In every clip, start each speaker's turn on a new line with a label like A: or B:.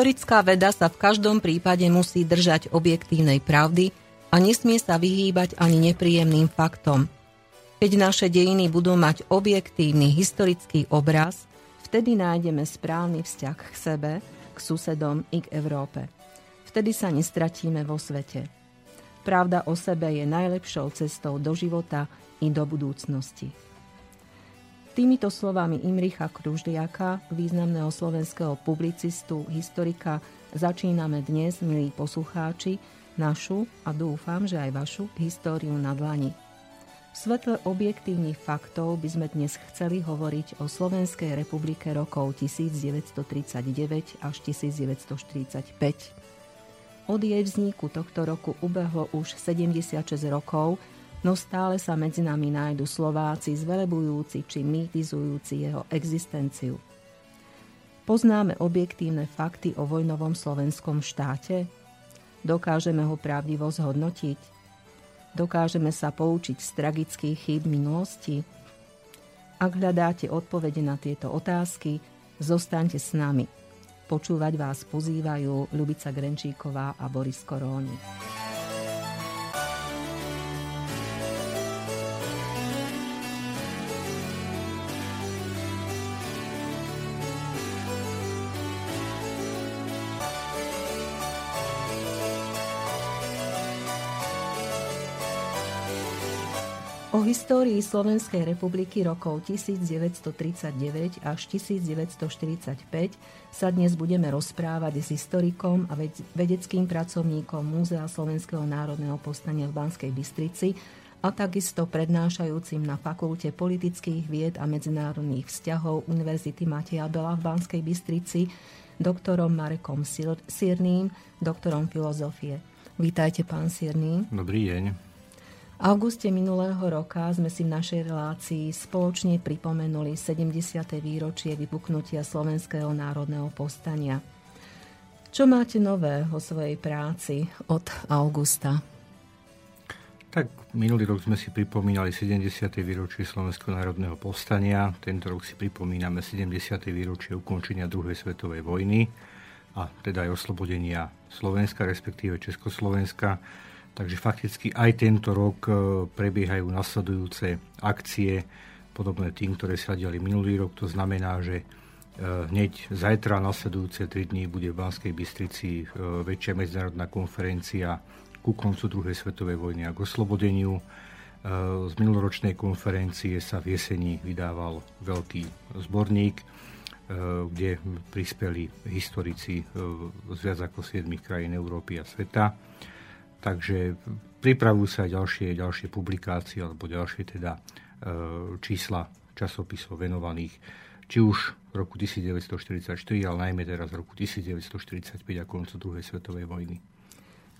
A: Historická veda sa v každom prípade musí držať objektívnej pravdy a nesmie sa vyhýbať ani nepríjemným faktom. Keď naše dejiny budú mať objektívny historický obraz, vtedy nájdeme správny vzťah k sebe, k susedom i k Európe. Vtedy sa nestratíme vo svete. Pravda o sebe je najlepšou cestou do života i do budúcnosti. Týmito slovami Imricha Kruždiaka, významného slovenského publicistu, historika, začíname dnes, milí poslucháči, našu a dúfam, že aj vašu históriu na dlani. V svetle objektívnych faktov by sme dnes chceli hovoriť o Slovenskej republike rokov 1939 až 1945. Od jej vzniku tohto roku ubehlo už 76 rokov, no stále sa medzi nami nájdu Slováci zvelebujúci či mýtizujúci jeho existenciu. Poznáme objektívne fakty o vojnovom slovenskom štáte? Dokážeme ho pravdivo zhodnotiť? Dokážeme sa poučiť z tragických chýb minulosti? Ak hľadáte odpovede na tieto otázky, zostaňte s nami. Počúvať vás pozývajú Ľubica Grenčíková a Boris Koróni. O histórii Slovenskej republiky rokov 1939 až 1945 sa dnes budeme rozprávať s historikom a vedeckým pracovníkom Múzea Slovenského národného povstania v Banskej Bystrici a takisto prednášajúcim na Fakulte politických vied a medzinárodných vzťahov Univerzity Mateja Bela v Banskej Bystrici, doktorom Marekom Sirným, doktorom filozofie. Vítajte, pán Sirný.
B: Dobrý deň
A: auguste minulého roka sme si v našej relácii spoločne pripomenuli 70. výročie vypuknutia Slovenského národného povstania. Čo máte nové o svojej práci od augusta?
B: Tak minulý rok sme si pripomínali 70. výročie Slovenského národného povstania. Tento rok si pripomíname 70. výročie ukončenia druhej svetovej vojny a teda aj oslobodenia Slovenska, respektíve Československa. Takže fakticky aj tento rok e, prebiehajú nasledujúce akcie, podobné tým, ktoré sa diali minulý rok. To znamená, že e, hneď zajtra nasledujúce 3 dní bude v Banskej Bystrici e, väčšia medzinárodná konferencia ku koncu druhej svetovej vojny a k oslobodeniu. Z minuloročnej konferencie sa v jeseni vydával veľký zborník, kde prispeli historici z viac ako 7 krajín Európy a sveta. Takže pripravujú sa ďalšie, ďalšie publikácie alebo ďalšie teda e, čísla časopisov venovaných či už v roku 1944, ale najmä teraz v roku 1945 a koncu druhej svetovej vojny.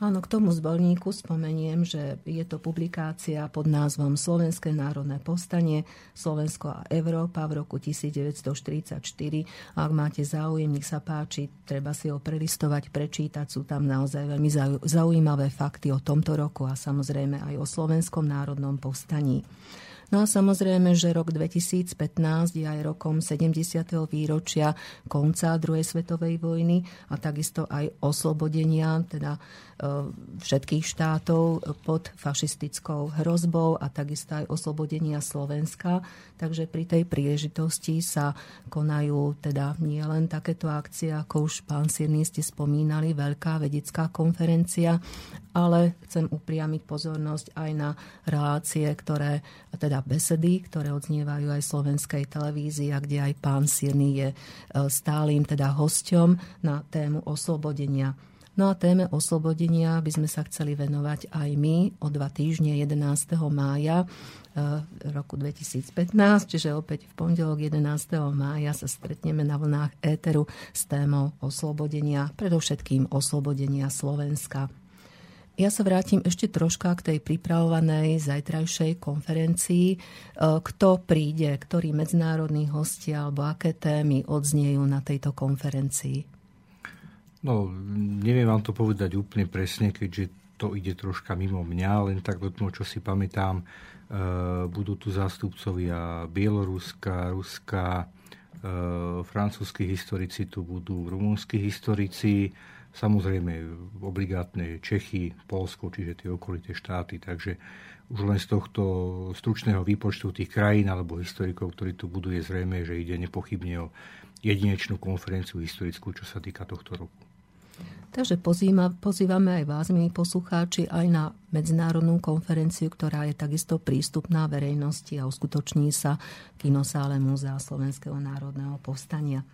A: Áno, k tomu zborníku spomeniem, že je to publikácia pod názvom Slovenské národné povstanie Slovensko a Európa v roku 1944. Ak máte záujem, nech sa páči, treba si ho prelistovať, prečítať. Sú tam naozaj veľmi zaujímavé fakty o tomto roku a samozrejme aj o Slovenskom národnom povstaní. No a samozrejme, že rok 2015 je aj rokom 70. výročia konca druhej svetovej vojny a takisto aj oslobodenia teda e, všetkých štátov pod fašistickou hrozbou a takisto aj oslobodenia Slovenska. Takže pri tej príležitosti sa konajú teda nie len takéto akcie, ako už pán Sirný ste spomínali, veľká vedecká konferencia, ale chcem upriamiť pozornosť aj na relácie, ktoré, teda besedy, ktoré odznievajú aj slovenskej televízii a kde aj pán Sirný je e, stálym teda hosťom na tému oslobodenia. No a téme oslobodenia by sme sa chceli venovať aj my o dva týždne 11. mája e, roku 2015, čiže opäť v pondelok 11. mája sa stretneme na vlnách éteru s témou oslobodenia, predovšetkým oslobodenia Slovenska. Ja sa vrátim ešte troška k tej pripravovanej zajtrajšej konferencii. E, kto príde, ktorí medzinárodní hostia alebo aké témy odzniejú na tejto konferencii?
B: No, neviem vám to povedať úplne presne, keďže to ide troška mimo mňa, len tak od toho, čo si pamätám, e, budú tu zástupcovia Bieloruska, Ruska, francúzskí historici tu budú rumúnsky historici, samozrejme obligátne Čechy, Polsko, čiže tie okolité štáty, takže už len z tohto stručného výpočtu tých krajín alebo historikov, ktorí tu budú, je zrejme, že ide nepochybne o jedinečnú konferenciu historickú, čo sa týka tohto roku.
A: Takže pozýma, pozývame aj vás, milí poslucháči, aj na medzinárodnú konferenciu, ktorá je takisto prístupná verejnosti a uskutoční sa v kinosále Múzea Slovenského národného povstania.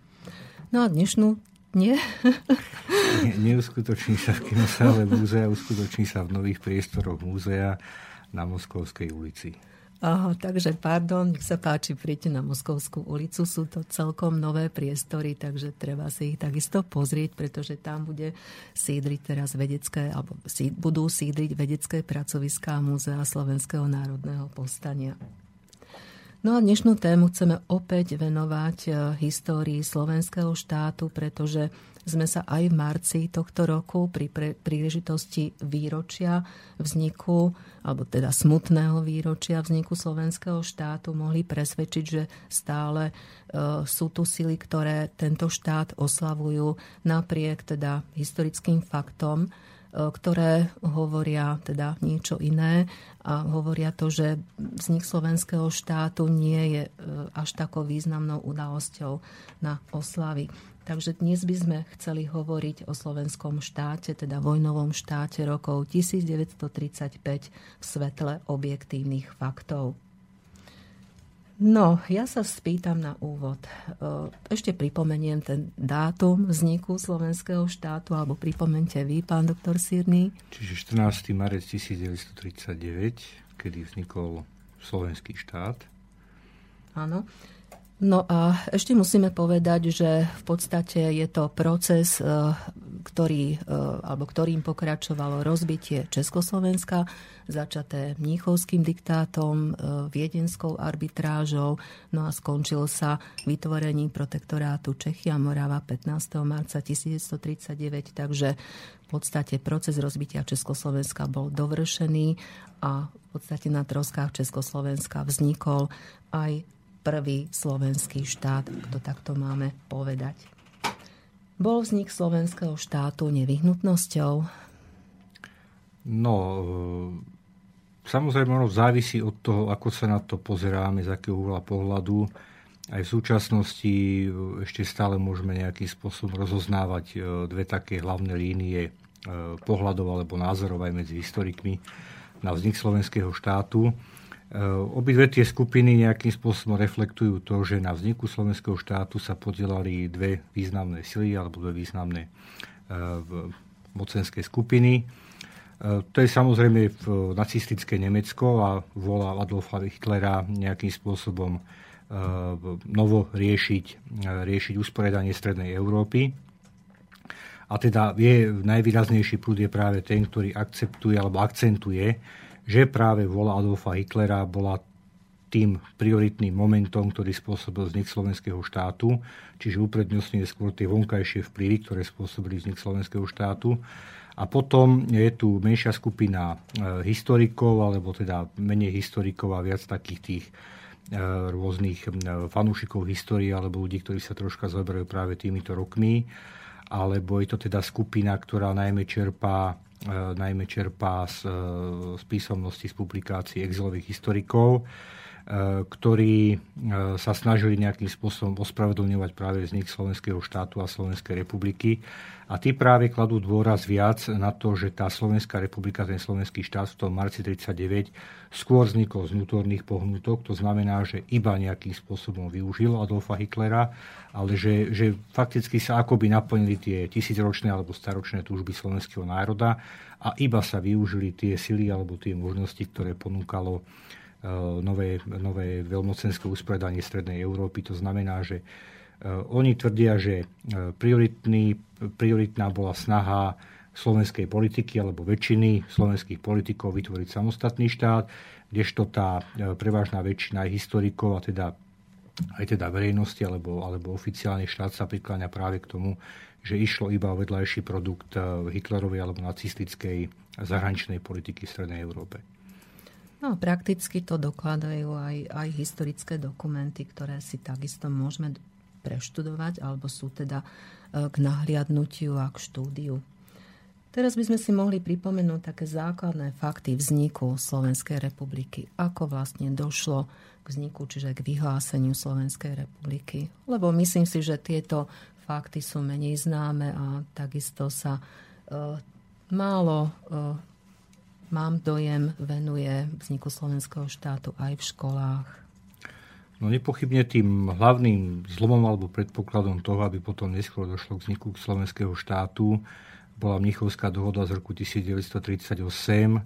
A: No a dnešnú nie?
B: Nie, neuskutoční sa v kinosále múzea, uskutoční sa v nových priestoroch múzea na Moskovskej ulici.
A: Aha, takže pardon, nech sa páči, príďte na Moskovskú ulicu, sú to celkom nové priestory, takže treba si ich takisto pozrieť, pretože tam bude sídriť teraz vedecké, alebo budú sídriť vedecké pracoviská Múzea Slovenského národného povstania. No a dnešnú tému chceme opäť venovať eh, histórii slovenského štátu, pretože sme sa aj v marci tohto roku pri príležitosti výročia vzniku, alebo teda smutného výročia vzniku slovenského štátu mohli presvedčiť, že stále e, sú tu sily, ktoré tento štát oslavujú napriek teda historickým faktom, e, ktoré hovoria teda niečo iné a hovoria to, že vznik slovenského štátu nie je e, až takou významnou udalosťou na oslavy. Takže dnes by sme chceli hovoriť o slovenskom štáte, teda vojnovom štáte rokov 1935 v svetle objektívnych faktov. No, ja sa spýtam na úvod. Ešte pripomeniem ten dátum vzniku slovenského štátu, alebo pripomente vy, pán doktor Sirný.
B: Čiže 14. marec 1939, kedy vznikol slovenský štát.
A: Áno. No a ešte musíme povedať, že v podstate je to proces, e, ktorý, e, alebo ktorým pokračovalo rozbitie Československa, začaté Mníchovským diktátom, e, viedenskou arbitrážou, no a skončil sa vytvorením protektorátu Čechy a Morava 15. marca 1939, takže v podstate proces rozbitia Československa bol dovršený a v podstate na troskách Československa vznikol aj prvý slovenský štát, ak to takto máme povedať. Bol vznik slovenského štátu nevyhnutnosťou?
B: No, e, samozrejme ono závisí od toho, ako sa na to pozeráme, z akého uhla pohľadu. Aj v súčasnosti e, ešte stále môžeme nejakým spôsobom rozoznávať e, dve také hlavné línie pohľadov alebo názorov aj medzi historikmi na vznik slovenského štátu. Eh, obidve tie skupiny nejakým spôsobom reflektujú to, že na vzniku slovenského štátu sa podielali dve významné sily alebo dve významné eh, mocenské skupiny. Eh, to je samozrejme nacistické Nemecko a vola Adolfa Hitlera nejakým spôsobom novo riešiť, riešiť usporiadanie Strednej Európy. A teda je najvýraznejší prúd je práve ten, ktorý akceptuje alebo akcentuje že práve vola Adolfa Hitlera bola tým prioritným momentom, ktorý spôsobil vznik slovenského štátu, čiže uprednostňuje skôr tie vonkajšie vplyvy, ktoré spôsobili vznik slovenského štátu. A potom je tu menšia skupina e, historikov, alebo teda menej historikov a viac takých tých e, rôznych fanúšikov histórie alebo ľudí, ktorí sa troška zaberajú práve týmito rokmi. Alebo je to teda skupina, ktorá najmä čerpá najmä čerpá z, e, z písomnosti, z publikácií exilových historikov, ktorí sa snažili nejakým spôsobom ospravedlňovať práve vznik Slovenského štátu a Slovenskej republiky. A tí práve kladú dôraz viac na to, že tá Slovenská republika, ten slovenský štát v tom marci 39 skôr vznikol z vnútorných pohnutok, to znamená, že iba nejakým spôsobom využil Adolfa Hitlera, ale že, že fakticky sa akoby naplnili tie tisícročné alebo staročné túžby slovenského národa a iba sa využili tie sily alebo tie možnosti, ktoré ponúkalo e, nové, nové veľmocenské usporiadanie Strednej Európy. To znamená, že Eh, oni tvrdia, že eh, prioritný, prioritná bola snaha slovenskej politiky alebo väčšiny slovenských politikov vytvoriť samostatný štát, kdežto tá eh, prevažná väčšina aj historikov a teda aj teda verejnosti alebo, alebo oficiálny štát sa prikláňa práve k tomu, že išlo iba o vedľajší produkt Hitlerovej alebo nacistickej zahraničnej politiky v Strednej Európe.
A: No, prakticky to dokladajú aj, aj historické dokumenty, ktoré si takisto môžeme preštudovať alebo sú teda k nahliadnutiu a k štúdiu. Teraz by sme si mohli pripomenúť také základné fakty vzniku Slovenskej republiky. Ako vlastne došlo k vzniku, čiže k vyhláseniu Slovenskej republiky. Lebo myslím si, že tieto fakty sú menej známe a takisto sa uh, málo, uh, mám dojem, venuje vzniku slovenského štátu aj v školách.
B: No nepochybne tým hlavným zlomom alebo predpokladom toho, aby potom neskôr došlo k vzniku slovenského štátu, bola Mnichovská dohoda z roku 1938, eh,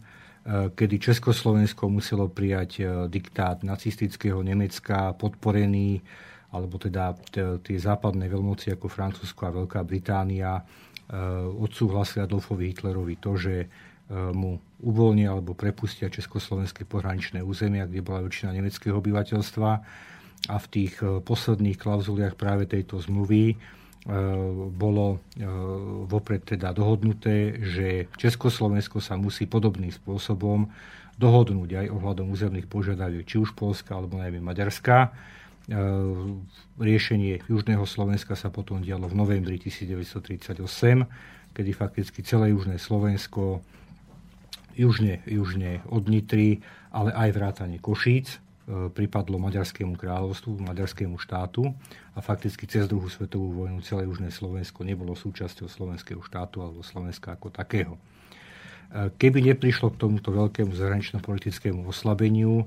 B: kedy Československo muselo prijať eh, diktát nacistického Nemecka, podporený, alebo teda tie západné veľmoci ako Francúzsko a Veľká Británia eh, odsúhlasili Adolfovi Hitlerovi to, že mu uvoľnia alebo prepustia československé pohraničné územia, kde bola väčšina nemeckého obyvateľstva. A v tých posledných klauzuliach práve tejto zmluvy E, bolo e, vopred teda dohodnuté, že Československo sa musí podobným spôsobom dohodnúť aj ohľadom územných požiadaviek či už Polska alebo najmä Maďarska. E, riešenie Južného Slovenska sa potom dialo v novembri 1938, kedy fakticky celé Južné Slovensko, južne, južne od Nitry, ale aj vrátanie Košíc, E, pripadlo Maďarskému kráľovstvu, Maďarskému štátu a fakticky cez druhú svetovú vojnu celé južné Slovensko nebolo súčasťou slovenského štátu alebo Slovenska ako takého. E, keby neprišlo k tomuto veľkému zahranično-politickému oslabeniu, e,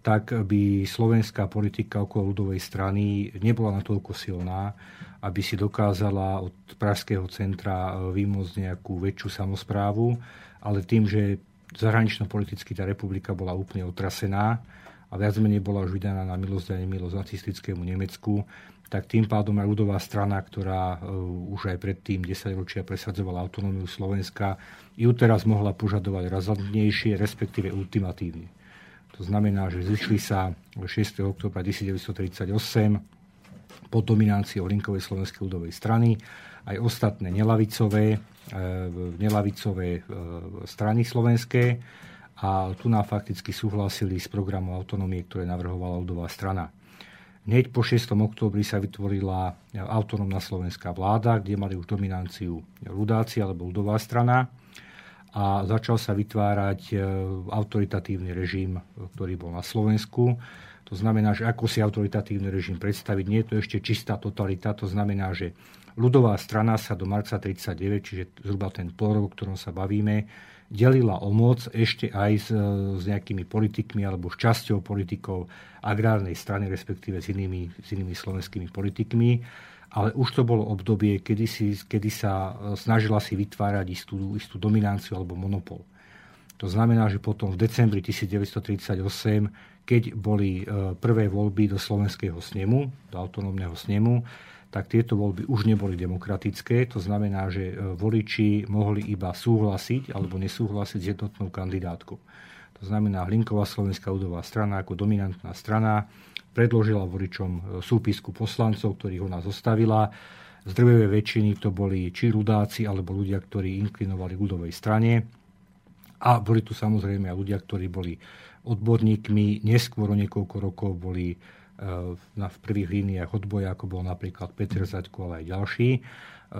B: tak by slovenská politika okolo ľudovej strany nebola natoľko silná, aby si dokázala od pražského centra vymôcť nejakú väčšiu samozprávu, ale tým, že zahranično-politicky tá republika bola úplne otrasená, a viac menej bola už vydaná na milosť a nemilosť nacistickému Nemecku, tak tým pádom aj ľudová strana, ktorá uh, už aj predtým 10 ročia presadzovala autonómiu Slovenska, ju teraz mohla požadovať razantnejšie, respektíve ultimatívne. To znamená, že zišli sa 6. oktobra 1938 pod dominanciou Linkovej slovenskej ľudovej strany aj ostatné nelavicové, uh, nelavicové uh, strany slovenské, a tu nám fakticky súhlasili s programom autonómie, ktoré navrhovala ľudová strana. Hneď po 6. októbri sa vytvorila autonómna slovenská vláda, kde mali už dominanciu ľudáci alebo ľudová strana a začal sa vytvárať e, autoritatívny režim, ktorý bol na Slovensku. To znamená, že ako si autoritatívny režim predstaviť, nie je to ešte čistá totalita, to znamená, že ľudová strana sa do marca 39, čiže zhruba ten pol rok, ktorom sa bavíme, delila o moc ešte aj s, s nejakými politikmi alebo s časťou politikov agrárnej strany, respektíve s inými, s inými slovenskými politikmi. Ale už to bolo obdobie, kedy, si, kedy sa e, snažila si vytvárať istú, istú dominanciu alebo monopol. To znamená, že potom v decembri 1938, keď boli e, prvé voľby do slovenského snemu, do autonómneho snemu, tak tieto voľby už neboli demokratické. To znamená, že e, voliči mohli iba súhlasiť alebo nesúhlasiť s jednotnou kandidátkou. To znamená, Hlinková slovenská ľudová strana ako dominantná strana predložila voličom e, súpisku poslancov, ktorých ona zostavila. Z drvevej väčšiny to boli či ľudáci, alebo ľudia, ktorí inklinovali ľudovej strane. A boli tu samozrejme aj ľudia, ktorí boli odborníkmi. Neskôr o niekoľko rokov boli na, v prvých líniách odboja, ako bol napríklad Peter Zaďko, ale aj ďalší. E,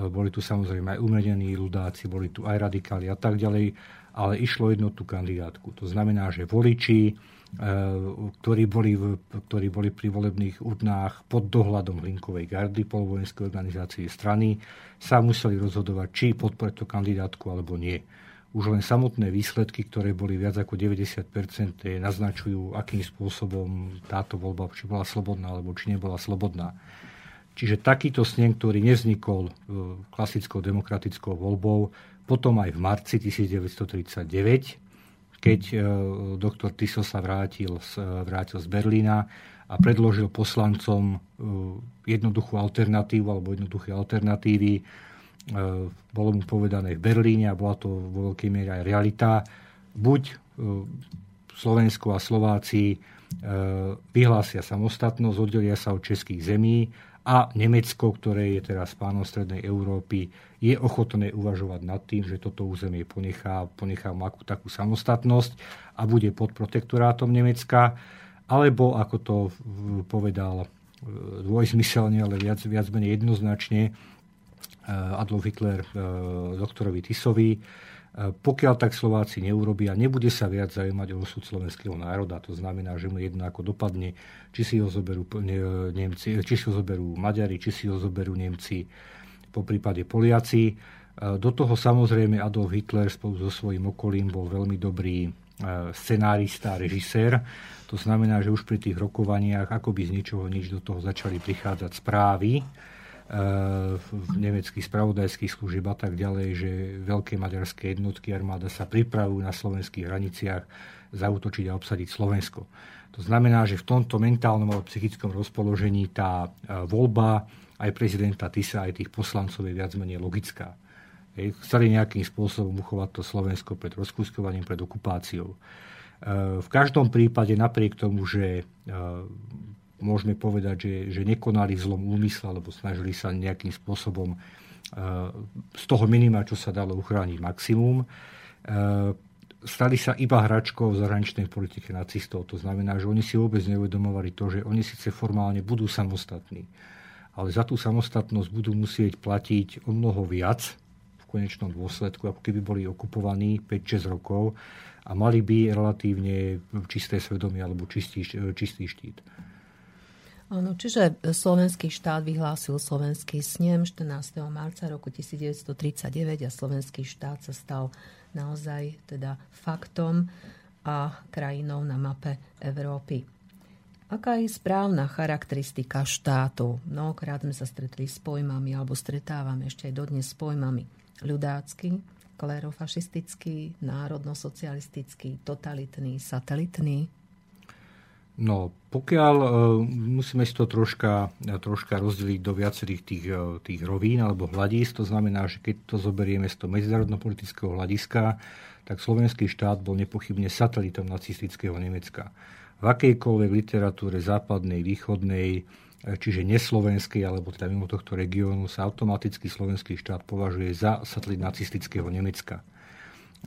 B: boli tu samozrejme aj umedení ľudáci, boli tu aj radikáli a tak ďalej, ale išlo jednotú kandidátku. To znamená, že voliči, e, ktorí boli, ktorí boli pri volebných urnách pod dohľadom Hlinkovej gardy, polovojenskej organizácie strany, sa museli rozhodovať, či podporiť tú kandidátku alebo nie už len samotné výsledky, ktoré boli viac ako 90%, naznačujú, akým spôsobom táto voľba, či bola slobodná, alebo či nebola slobodná. Čiže takýto snem, ktorý nevznikol e, klasickou demokratickou voľbou, potom aj v marci 1939, keď e, doktor Tiso sa vrátil z, vrátil z Berlína a predložil poslancom jednoduchú alternatívu alebo jednoduché alternatívy, bolo mu povedané v Berlíne a bola to vo veľkej miere aj realita. Buď e, Slovensko a Slováci e, vyhlásia samostatnosť, oddelia sa od českých zemí a Nemecko, ktoré je teraz pánom Strednej Európy, je ochotné uvažovať nad tým, že toto územie ponechá, ponechá akú takú samostatnosť a bude pod protektorátom Nemecka, alebo ako to povedal dvojzmyselne, ale viac, viac menej jednoznačne Adolf Hitler doktorovi Tisovi. Pokiaľ tak Slováci neurobia, nebude sa viac zaujímať o osud slovenského národa. To znamená, že mu jedno ako dopadne, či si ho zoberú, Nemci, či si ho zoberú Maďari, či si ho zoberú Nemci, po prípade Poliaci. Do toho samozrejme Adolf Hitler spolu so svojím okolím bol veľmi dobrý scenárista, režisér. To znamená, že už pri tých rokovaniach akoby z ničoho nič do toho začali prichádzať správy nemeckých spravodajských služieb a tak ďalej, že veľké maďarské jednotky armáda sa pripravujú na slovenských hraniciach zautočiť a obsadiť Slovensko. To znamená, že v tomto mentálnom alebo psychickom rozpoložení tá voľba aj prezidenta Tisa, aj tých poslancov je viac menej logická. Chceli nejakým spôsobom uchovať to Slovensko pred rozkúskovaním, pred okupáciou. E, v každom prípade, napriek tomu, že e, môžeme povedať, že, že nekonali v zlom úmysle, alebo snažili sa nejakým spôsobom e, z toho minima, čo sa dalo uchrániť maximum, stali sa iba hračkou v zahraničnej politike nacistov. To znamená, že oni si vôbec neuvedomovali to, že oni síce formálne budú samostatní, ale za tú samostatnosť budú musieť platiť o mnoho viac, konečnom dôsledku, ako keby boli okupovaní 5-6 rokov a mali by relatívne čisté svedomie alebo čistý, čistý štít.
A: Áno, čiže slovenský štát vyhlásil slovenský snem 14. marca roku 1939 a slovenský štát sa stal naozaj teda faktom a krajinou na mape Európy. Aká je správna charakteristika štátu? Mnohokrát sme sa stretli s pojmami alebo stretávame ešte aj dodnes s pojmami ľudácky, klerofašistický, národno-socialistický, totalitný, satelitný?
B: No, pokiaľ uh, musíme si to troška, troška rozdeliť do viacerých tých, uh, tých rovín alebo hľadísk, to znamená, že keď to zoberieme z toho medzinárodno-politického hľadiska, tak slovenský štát bol nepochybne satelitom nacistického Nemecka. V akejkoľvek literatúre západnej, východnej, E, čiže neslovenský, alebo teda mimo tohto regiónu, sa automaticky slovenský štát považuje za satelit nacistického Nemecka.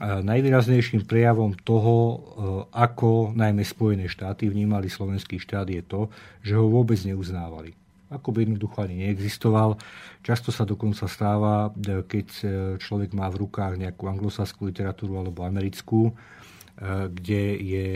B: E, najvýraznejším prejavom toho, e, ako najmä Spojené štáty vnímali slovenský štát, je to, že ho vôbec neuznávali. Ako by jednoducho ani neexistoval. Často sa dokonca stáva, keď človek má v rukách nejakú anglosaskú literatúru alebo americkú, kde je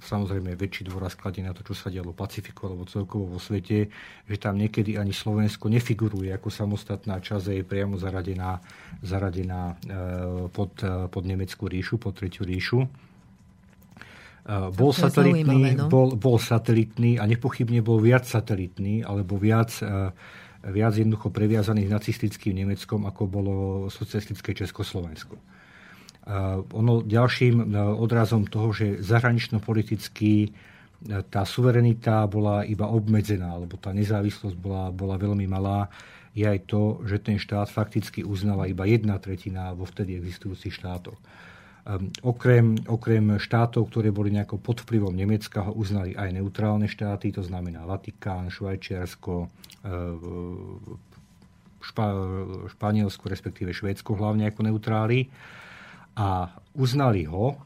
B: samozrejme väčší dôraz kladený na to, čo sa dialo v Pacifiku alebo celkovo vo svete, že tam niekedy ani Slovensko nefiguruje ako samostatná časť, je priamo zaradená, zaradená e, pod, pod Nemeckú ríšu, pod Tretiu ríšu. Bol satelitný, no? bol, bol satelitný a nepochybne bol viac satelitný, alebo viac, viac jednoducho previazaných nacistickým Nemeckom, ako bolo socialistické Československo. Ono ďalším e, odrazom toho, že zahranično-politicky e, tá suverenita bola iba obmedzená, alebo tá nezávislosť bola, bola veľmi malá, je aj to, že ten štát fakticky uznáva iba jedna tretina vo vtedy existujúcich štátoch. Um, okrem, okrem štátov, ktoré boli nejako pod vplyvom Nemecka, ho uznali aj neutrálne štáty, to znamená Vatikán, Švajčiarsko, Špa, Španielsko, respektíve Švédsko hlavne ako neutráli a uznali ho e,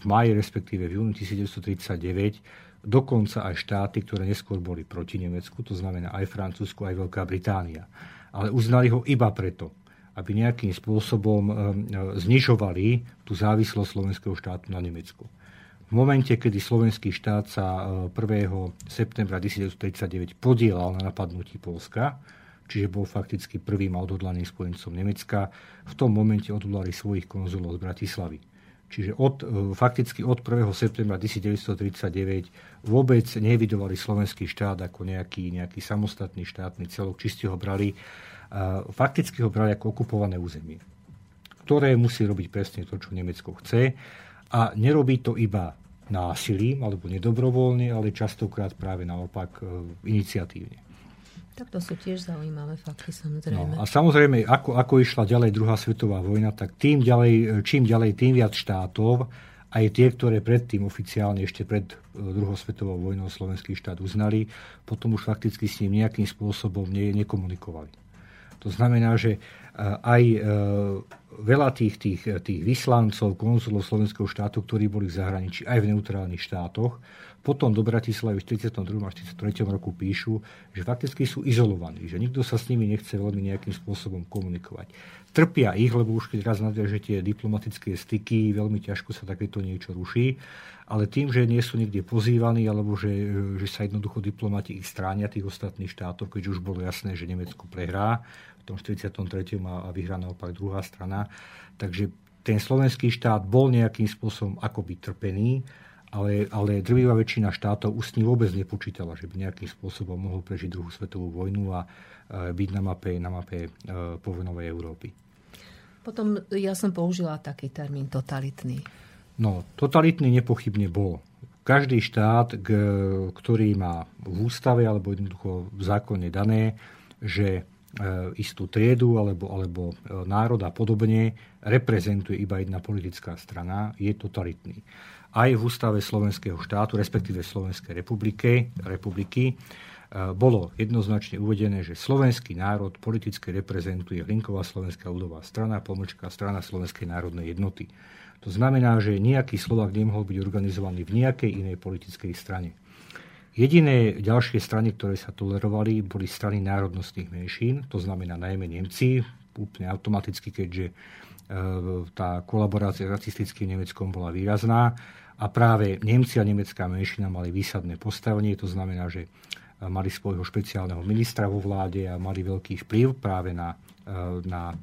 B: v máji, respektíve v júni 1939, dokonca aj štáty, ktoré neskôr boli proti Nemecku, to znamená aj Francúzsko, aj Veľká Británia. Ale uznali ho iba preto, aby nejakým spôsobom e, e, znižovali tú závislosť slovenského štátu na Nemecku. V momente, kedy slovenský štát sa 1. septembra 1939 podielal na napadnutí Polska, čiže bol fakticky prvým a odhodlaným spojencom Nemecka. V tom momente odvolali svojich konzulov z Bratislavy. Čiže od, e, fakticky od 1. septembra 1939 vôbec nevidovali slovenský štát ako nejaký, nejaký samostatný štátny celok, či ho brali, fakticky ho brali ako okupované územie, ktoré musí robiť presne to, čo Nemecko chce a nerobí to iba násilím alebo nedobrovoľne, ale častokrát práve naopak e, iniciatívne.
A: Tak to sú tiež zaujímavé fakty, samozrejme.
B: No, a samozrejme, ako, ako išla ďalej druhá svetová vojna, tak tým ďalej, čím ďalej, tým viac štátov, aj tie, ktoré predtým oficiálne, ešte pred e, druhou svetovou vojnou slovenský štát uznali, potom už fakticky s ním nejakým spôsobom ne, nekomunikovali. To znamená, že e, aj e, veľa tých, tých, tých vyslancov, konzulov slovenského štátu, ktorí boli v zahraničí, aj v neutrálnych štátoch, potom do Bratislavy v 42. a 43. roku píšu, že fakticky sú izolovaní, že nikto sa s nimi nechce veľmi nejakým spôsobom komunikovať. Trpia ich, lebo už keď raz nadviažete diplomatické styky, veľmi ťažko sa takéto niečo ruší, ale tým, že nie sú nikde pozývaní, alebo že, že sa jednoducho diplomati ich stránia tých ostatných štátov, keďže už bolo jasné, že Nemecko prehrá, v tom 43. a vyhrá naopak druhá strana. Takže ten slovenský štát bol nejakým spôsobom akoby trpený, ale, ale drvivá väčšina štátov už s ním vôbec nepočítala, že by nejakým spôsobom mohol prežiť druhú svetovú vojnu a e, byť na mape, na mape e, povojnovej Európy.
A: Potom ja som použila taký termín totalitný.
B: No, totalitný nepochybne bol. Každý štát, ktorý má v ústave alebo jednoducho v zákone dané, že E, istú triedu alebo, alebo národ a podobne reprezentuje iba jedna politická strana, je totalitný. Aj v ústave slovenského štátu, respektíve Slovenskej republiky, republiky, bolo jednoznačne uvedené, že slovenský národ politicky reprezentuje Hlinková slovenská ľudová strana, pomlčka strana Slovenskej národnej jednoty. To znamená, že nejaký Slovak nemohol byť organizovaný v nejakej inej politickej strane. Jediné ďalšie strany, ktoré sa tolerovali, boli strany národnostných menšín, to znamená najmä Nemci, úplne automaticky, keďže e, tá kolaborácia s rasistickým Nemeckom bola výrazná a práve Nemci a nemecká menšina mali výsadné postavenie, to znamená, že e, mali svojho špeciálneho ministra vo vláde a mali veľký vplyv práve na, e, na,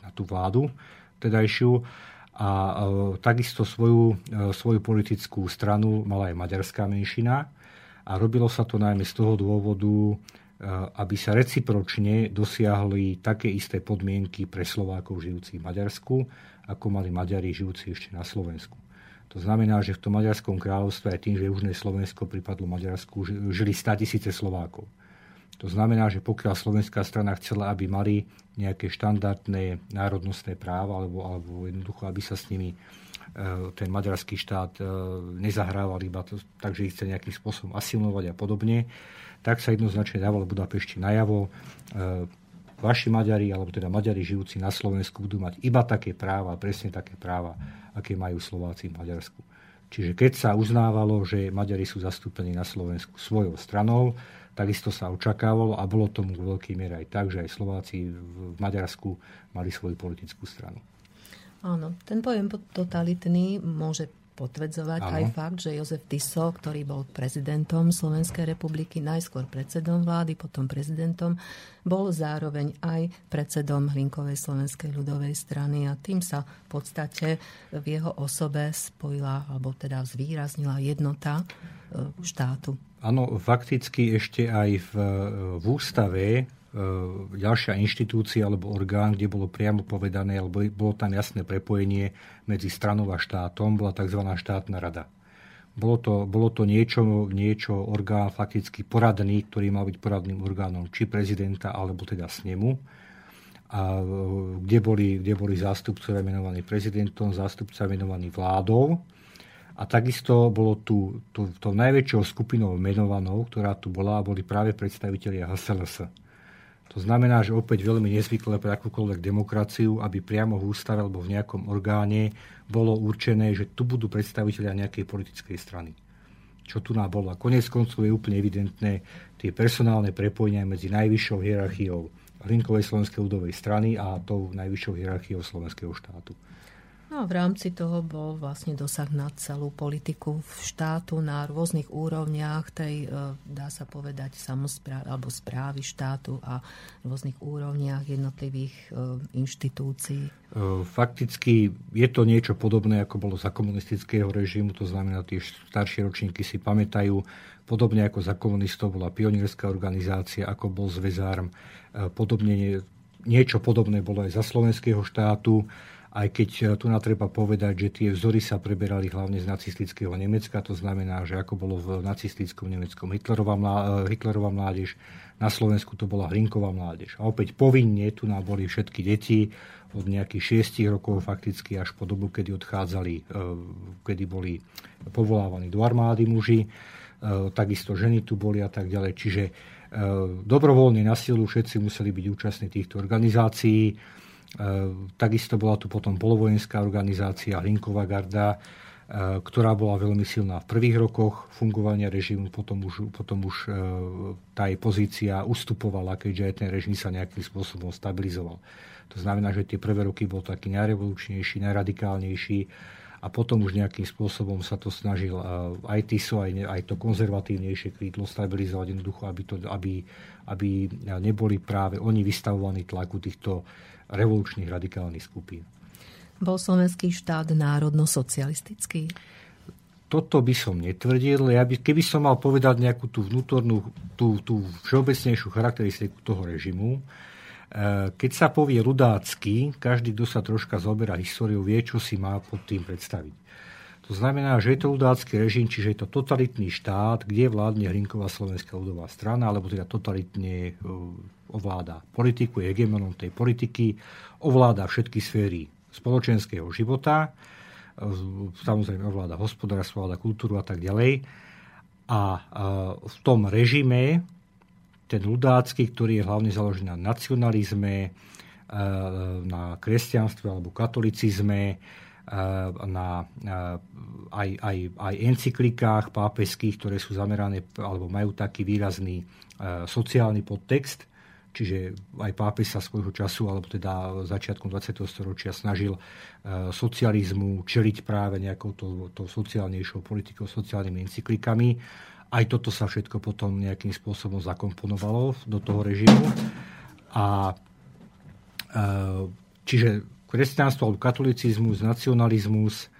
B: na tú vládu tedajšiu. A takisto svoju, svoju politickú stranu mala aj maďarská menšina, a robilo sa to najmä z toho dôvodu, aby sa recipročne dosiahli také isté podmienky pre Slovákov žijúcich v Maďarsku, ako mali Maďari žijúci ešte na Slovensku. To znamená, že v tom Maďarskom kráľovstve aj tým, že Južné Slovensko pripadlo Maďarsku, žili 100 tisíce Slovákov. To znamená, že pokiaľ slovenská strana chcela, aby mali nejaké štandardné národnostné práva, alebo, alebo jednoducho, aby sa s nimi E, ten maďarský štát e, nezahrával iba to, takže ich chce nejakým spôsobom asimilovať a podobne, tak sa jednoznačne dávalo Budapešti najavo. Vaši Maďari, alebo teda Maďari žijúci na Slovensku budú mať iba také práva, presne také práva, aké majú Slováci v Maďarsku. Čiže keď sa uznávalo, že Maďari sú zastúpení na Slovensku svojou stranou, takisto sa očakávalo a bolo tomu v veľkej miere aj tak, že aj Slováci v Maďarsku mali svoju politickú stranu.
A: Áno, ten pojem totalitný môže potvrdzovať aj fakt, že Jozef Tiso, ktorý bol prezidentom Slovenskej republiky, najskôr predsedom vlády, potom prezidentom, bol zároveň aj predsedom Hlinkovej Slovenskej ľudovej strany a tým sa v podstate v jeho osobe spojila, alebo teda zvýraznila jednota e, štátu.
B: Áno, fakticky ešte aj v, v ústave E, ďalšia inštitúcia alebo orgán, kde bolo priamo povedané, alebo bolo tam jasné prepojenie medzi stranou a štátom, bola tzv. štátna rada. Bolo to, bolo to niečo, niečo orgán fakticky poradný, ktorý mal byť poradným orgánom či prezidenta, alebo teda snemu. A e, kde boli, kde boli zástupcovia menovaní prezidentom, zástupcovia menovaní vládou. A takisto bolo tu, tu, to najväčšou skupinou menovanou, ktorá tu bola, boli práve predstavitelia HSLS to znamená, že opäť veľmi nezvyklé pre akúkoľvek demokraciu, aby priamo v ústave alebo v nejakom orgáne bolo určené, že tu budú predstaviteľia nejakej politickej strany. Čo tu nám bolo. A konec koncov je úplne evidentné tie personálne prepojenia medzi najvyššou hierarchiou Hlinkovej slovenskej ľudovej strany a tou najvyššou hierarchiou slovenského štátu.
A: No a v rámci toho bol vlastne dosah na celú politiku v štátu na rôznych úrovniach tej, e, dá sa povedať, samozprávy alebo správy štátu a rôznych úrovniach jednotlivých e, inštitúcií. E,
B: fakticky je to niečo podobné, ako bolo za komunistického režimu, to znamená, tie staršie ročníky si pamätajú, podobne ako za komunistov bola pionierská organizácia, ako bol Zväzárm, podobne niečo podobné bolo aj za slovenského štátu aj keď e, tu treba povedať, že tie vzory sa preberali hlavne z nacistického Nemecka, to znamená, že ako bolo v nacistickom Nemeckom Hitlerová, mlá, e, Hitlerová mládež, na Slovensku to bola Hrinková mládež. A opäť povinne tu nám boli všetky deti od nejakých 6 rokov fakticky až po dobu, kedy odchádzali, e, kedy boli povolávaní do armády muži, takisto ženy tu boli a tak ďalej. Čiže dobrovoľne na silu všetci museli byť účastní týchto organizácií takisto bola tu potom polovojenská organizácia Hlinková garda, ktorá bola veľmi silná v prvých rokoch fungovania režimu, potom už, potom už tá jej pozícia ustupovala, keďže aj ten režim sa nejakým spôsobom stabilizoval. To znamená, že tie prvé roky bol taký najrevolučnejší, najradikálnejší a potom už nejakým spôsobom sa to snažil aj TISO, aj, aj to konzervatívnejšie krídlo stabilizovať jednoducho, aby, to, aby, aby neboli práve oni vystavovaní tlaku týchto revolučných radikálnych skupín.
A: Bol slovenský štát národno-socialistický?
B: Toto by som netvrdil. Ja by, keby som mal povedať nejakú tú vnútornú, tú, tú všeobecnejšiu charakteristiku toho režimu, Eh, keď sa povie rudácky, každý, kto sa troška zoberá históriu, vie, čo si má pod tým predstaviť. To znamená, že je to ľudácky režim, čiže je to totalitný štát, kde vládne Hrinková slovenská ľudová strana, alebo teda totalitne eh, ovláda politiku, je hegemonom tej politiky, ovláda všetky sféry spoločenského života, eh, samozrejme ovláda hospodárstvo, ovláda kultúru a tak ďalej. A v tom režime ten ľudácky, ktorý je hlavne založený na nacionalizme, e, na kresťanstve alebo katolicizme, e, na e, aj, aj, aj encyklikách pápeských, ktoré sú zamerané alebo majú taký výrazný sociálny podtext. Čiže aj pápež sa svojho času, alebo teda začiatkom 20. storočia snažil socializmu čeliť práve nejakou to, to sociálnejšou politikou, sociálnymi encyklikami aj toto sa všetko potom nejakým spôsobom zakomponovalo do toho režimu. A e, čiže kresťanstvo alebo katolicizmus, nacionalizmus,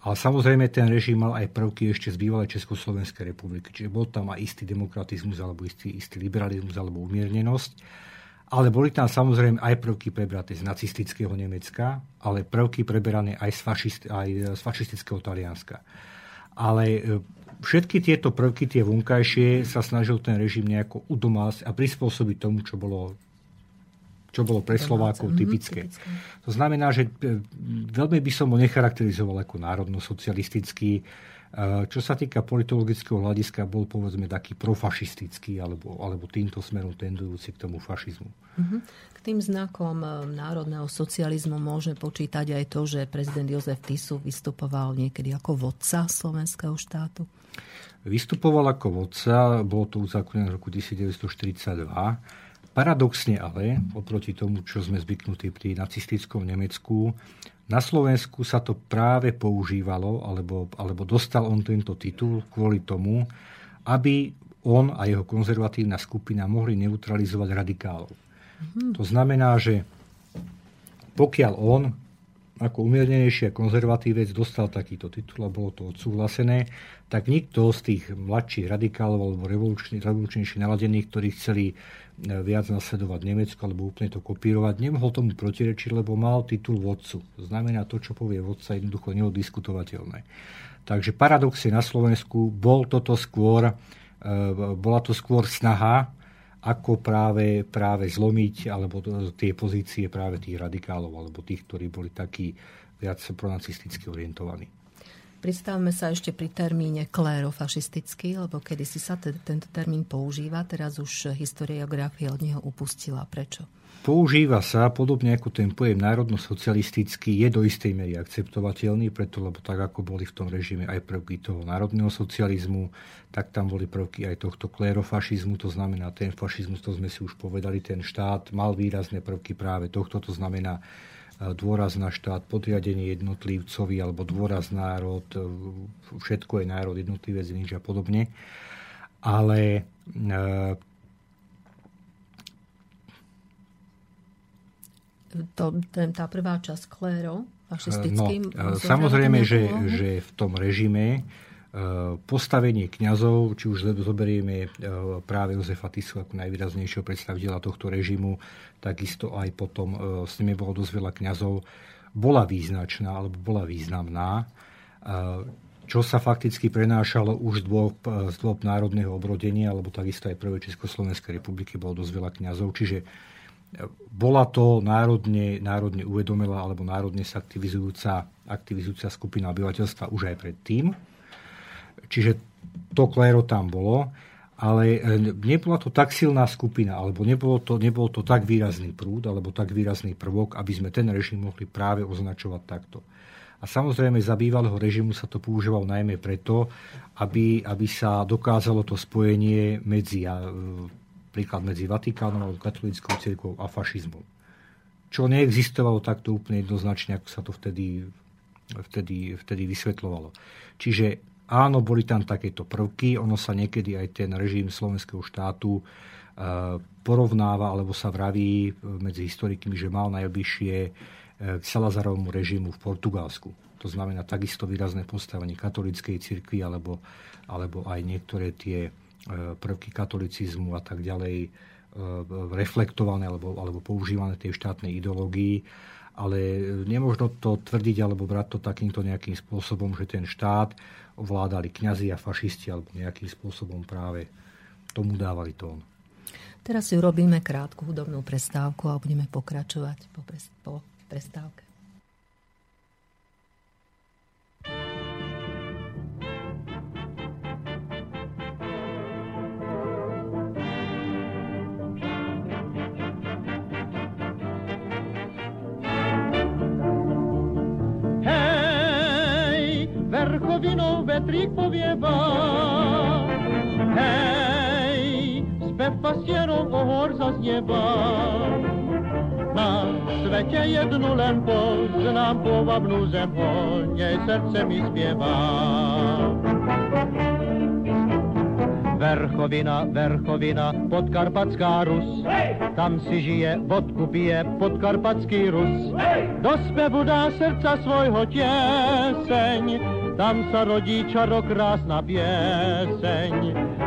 B: ale samozrejme ten režim mal aj prvky ešte z bývalej Československej republiky. Čiže bol tam aj istý demokratizmus, alebo istý, istý liberalizmus, alebo umiernenosť. Ale boli tam samozrejme aj prvky prebraté z nacistického Nemecka, ale prvky preberané aj z, fašist, aj z fašistického Talianska. Ale e, všetky tieto prvky, tie vonkajšie, sa snažil ten režim nejako udomásť a prispôsobiť tomu, čo bolo čo bolo pre Slovákov mhm, typické. To znamená, že e, veľmi by som ho necharakterizoval ako národno-socialistický. E, čo sa týka politologického hľadiska, bol povedzme taký profašistický alebo, alebo týmto smerom tendujúci k tomu fašizmu.
A: Uh-huh. K tým znakom e, národného socializmu môže počítať aj to, že prezident Jozef Tisu vystupoval niekedy ako vodca slovenského štátu.
B: Vystupoval ako vodca, bolo to uzákonené v roku 1942. Paradoxne ale, oproti tomu, čo sme zvyknutí pri nacistickom Nemecku, na Slovensku sa to práve používalo, alebo, alebo dostal on tento titul kvôli tomu, aby on a jeho konzervatívna skupina mohli neutralizovať radikálov. Mm-hmm. To znamená, že pokiaľ on ako umiernenejší a konzervatívec dostal takýto titul a bolo to odsúhlasené, tak nikto z tých mladších radikálov alebo revolučnejšie naladených, ktorí chceli viac nasledovať Nemecko alebo úplne to kopírovať, nemohol tomu protirečiť, lebo mal titul vodcu. To znamená, to, čo povie vodca, jednoducho neodiskutovateľné. Takže paradoxne na Slovensku bol toto skôr, e, bola to skôr snaha ako práve, práve zlomiť alebo tie pozície práve tých radikálov alebo tých, ktorí boli takí viac pronacisticky orientovaní.
A: Pristavme sa ešte pri termíne klérofašistický, lebo kedy si sa t- tento termín používa, teraz už historiografia od neho upustila. Prečo?
B: Používa sa podobne ako ten pojem národno-socialistický, je do istej miery akceptovateľný, preto lebo tak ako boli v tom režime aj prvky toho národného socializmu, tak tam boli prvky aj tohto klérofašizmu, to znamená ten fašizmus, to sme si už povedali, ten štát mal výrazné prvky práve tohto, to znamená dôraz na štát, podriadenie jednotlivcovi alebo dôraz národ, e, všetko je národ, jednotlivec, nič a podobne. Ale e,
A: to, ten, tá prvá časť kléro, fašistickým...
B: No, samozrejme, že, že v tom režime e, postavenie kňazov, či už zoberieme e, práve Jozefa Tisu ako najvýraznejšieho predstaviteľa tohto režimu, takisto aj potom s nimi bolo dosť veľa kňazov, bola význačná alebo bola významná, čo sa fakticky prenášalo už z dôb, z dôb národného obrodenia, alebo takisto aj prvej Československej republiky bolo dosť veľa kňazov, čiže bola to národne, národne uvedomelá alebo národne sa aktivizujúca, aktivizujúca skupina obyvateľstva už aj predtým. Čiže to kléro tam bolo. ale e, nebola to tak silná skupina, alebo nebolo to, nebol to tak výrazný prúd, alebo tak výrazný prvok, aby sme ten režim mohli práve označovať takto. A samozrejme za bývalého režimu sa to používalo najmä preto, aby, aby sa dokázalo to spojenie medzi, príklad medzi Vatikánom katolickou cirkvou a fašizmom. Čo neexistovalo takto úplne jednoznačne, ako sa to vtedy, vtedy, vtedy vysvetľovalo. Čiže Áno, boli tam takéto prvky, ono sa niekedy aj ten režim slovenského štátu e, porovnáva, alebo sa vraví e, medzi historikmi, že mal najbližšie e, k Salazarovmu režimu v Portugalsku. To znamená takisto výrazné postavenie katolíckej cirkvi alebo, alebo aj niektoré tie prvky katolicizmu a tak ďalej reflektované alebo, alebo používané tej štátnej ideológii ale nemôžno to tvrdiť alebo brať to takýmto nejakým spôsobom, že ten štát ovládali kňazi a fašisti alebo nejakým spôsobom práve tomu dávali tón.
A: Teraz si urobíme krátku hudobnú prestávku a budeme pokračovať po, prestávke.
C: Verchovinou vetrík povieva. Hej, spev pasierov o hor zaznieva. Na svete jednu len poznám povabnú zem, o nej srdce mi spieva. Verchovina, Verchovina, podkarpatská Rus. Tam si žije, vodku pije podkarpatský Rus. Do spevu dá srdca svojho tieseň, tam sa rodí čarokrásna pieseň.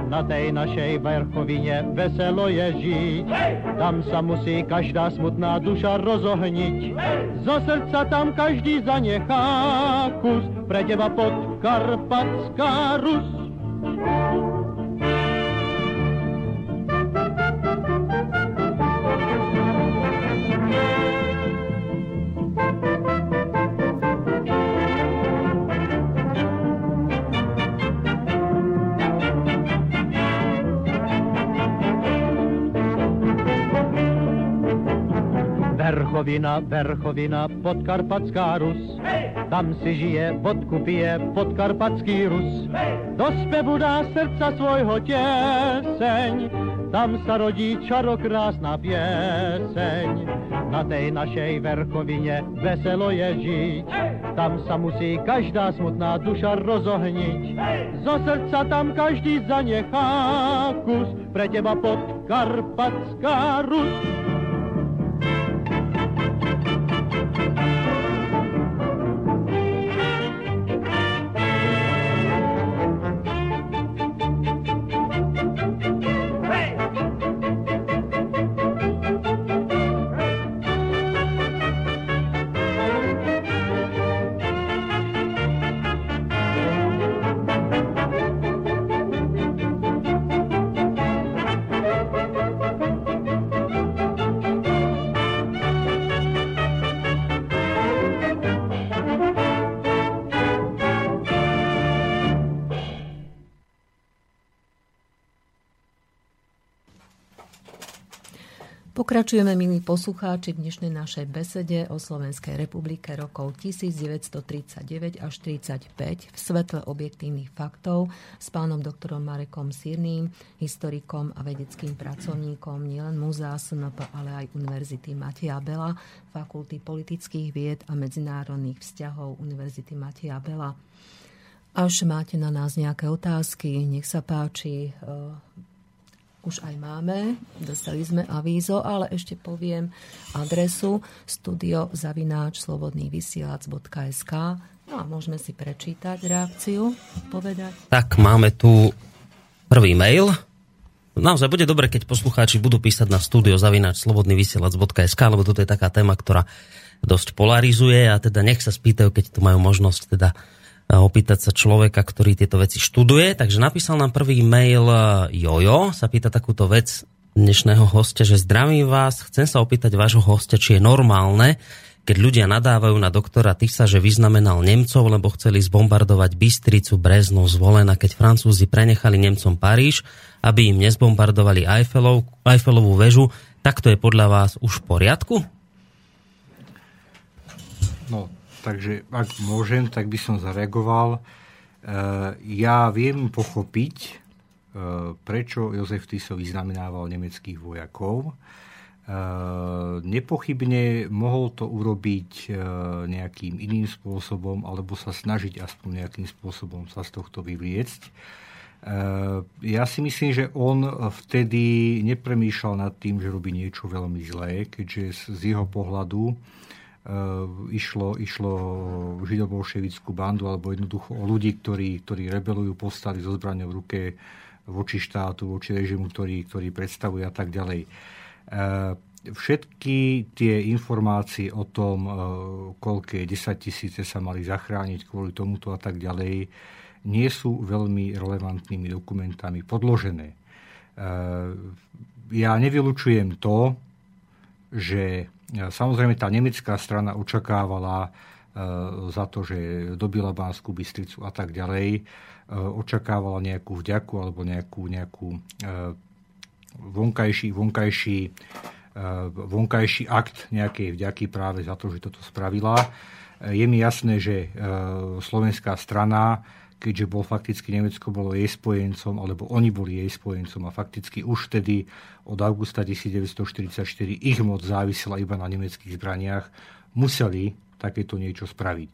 C: Na tej našej Verchovine veselo je žiť, tam sa musí každá smutná duša rozohniť. Zo srdca tam každý zanechá kus, pre teba podkarpatská Rus. Verchovina, Verchovina, podkarpatská Rus. Tam si žije, vodku pije podkarpatský Rus. Do spevu dá srdca svojho tieseň, tam sa rodí čarokrásna pieseň. Na tej našej Verchovine veselo je žiť, tam sa musí každá smutná duša rozohniť. Zo srdca tam každý zanechá kus, pre teba podkarpatská Rus.
A: Pokračujeme, milí poslucháči, v dnešnej našej besede o Slovenskej republike rokov 1939 až 1935 v svetle objektívnych faktov s pánom doktorom Marekom Sírným, historikom a vedeckým pracovníkom nielen Múzea SNP, ale aj Univerzity Mateja Bela, Fakulty politických vied a medzinárodných vzťahov Univerzity Mateja Bela. Až máte na nás nejaké otázky, nech sa páči, už aj máme, dostali sme avízo, ale ešte poviem adresu studiozavináčslobodnývysielac.sk No a môžeme si prečítať reakciu, povedať.
D: Tak, máme tu prvý mail. Naozaj bude dobre, keď poslucháči budú písať na studiozavináčslobodnývysielac.sk, lebo toto je taká téma, ktorá dosť polarizuje a teda nech sa spýtajú, keď tu majú možnosť teda opýtať sa človeka, ktorý tieto veci študuje. Takže napísal nám prvý mail e, Jojo, sa pýta takúto vec dnešného hostia, že zdravím vás, chcem sa opýtať vášho hostia, či je normálne, keď ľudia nadávajú na doktora Tisa, že vyznamenal Nemcov, lebo chceli zbombardovať Bystricu, Brezno, Zvolena, keď Francúzi prenechali Nemcom Paríž, aby im nezbombardovali Eiffelov, Eiffelovú väžu, tak to je podľa vás už v poriadku?
B: No, takže ak môžem, tak by som zareagoval. E, ja viem pochopiť, e, prečo Jozef Tiso vyznamenával nemeckých vojakov. Nepochybne mohol to urobiť nejakým iným spôsobom alebo sa snažiť aspoň nejakým spôsobom sa z tohto vyvliecť. Ja si myslím, že on vtedy nepremýšľal nad tým, že robí niečo veľmi zlé, keďže z jeho pohľadu išlo, išlo židobolševickú bandu alebo jednoducho o ľudí, ktorí, ktorí rebelujú, postali so zbraňou v ruke voči štátu, voči režimu, ktorý, ktorý predstavuje a tak ďalej. E, všetky tie informácie o tom, e, koľké 10 tisíce sa mali zachrániť kvôli tomuto a tak ďalej, nie sú veľmi relevantnými dokumentami podložené. Ja nevylučujem to, že samozrejme tá nemecká strana očakávala za to, že dobila Bánsku Bystricu a tak ďalej, očakávala nejakú vďaku alebo nejakú, nejakú vonkajší, vonkajší, eh, vonkajší akt nejakej vďaky práve za to, že toto spravila. Je mi jasné, že slovenská strana, keďže bol fakticky Nemecko bolo jej spojencom, alebo oni boli jej spojencom a fakticky už vtedy od augusta 1944 ich moc závisela iba na nemeckých zbraniach, museli takéto niečo spraviť.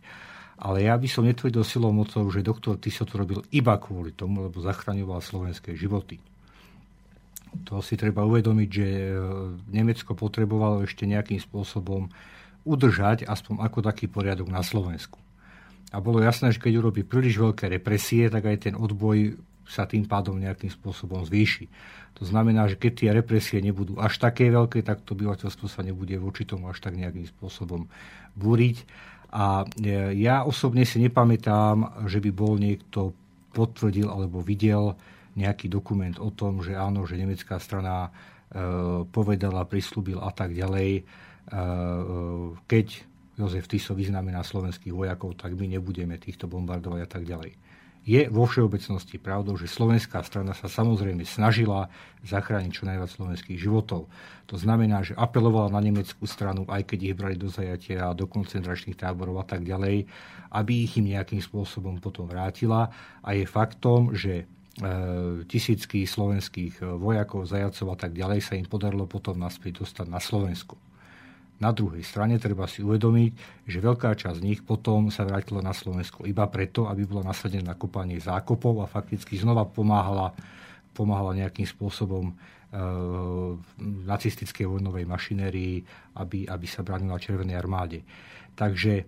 B: Ale ja by som netvrdil silou mocou, že doktor Tiso to robil iba kvôli tomu, lebo zachraňoval slovenské životy. To si treba uvedomiť, že e, Nemecko potrebovalo ešte nejakým spôsobom udržať aspoň ako taký poriadok na Slovensku. A bolo jasné, že keď urobí príliš veľké represie, tak aj ten odboj sa tým pádom nejakým spôsobom zvýši. To znamená, že keď tie represie nebudú až také veľké, tak to obyvateľstvo sa nebude voči tomu až tak nejakým spôsobom búriť. A e, ja osobne si nepamätám, že by bol niekto potvrdil alebo videl nejaký dokument o tom, že áno, že nemecká strana e, povedala, prislúbil a tak ďalej. E, keď Jozef Tiso vyznamená slovenských vojakov, tak my nebudeme týchto bombardovať a tak ďalej. Je vo všeobecnosti pravdou, že slovenská strana sa samozrejme snažila zachrániť čo najviac slovenských životov. To znamená, že apelovala na nemeckú stranu, aj keď ich brali do zajatia, do koncentračných táborov a tak ďalej, aby ich im nejakým spôsobom potom vrátila. A je faktom, že E, tisícky slovenských vojakov, zajacov a tak ďalej sa im podarilo potom naspäť dostať na Slovensku. Na druhej strane treba si uvedomiť, že veľká časť z nich potom sa vrátila na Slovensko iba preto, aby bola nasadená na kopanie zákopov a fakticky znova pomáhala, pomáhala nejakým spôsobom e, nacistickej vojnovej mašinérii, aby, aby sa bránila Červenej armáde. Takže e,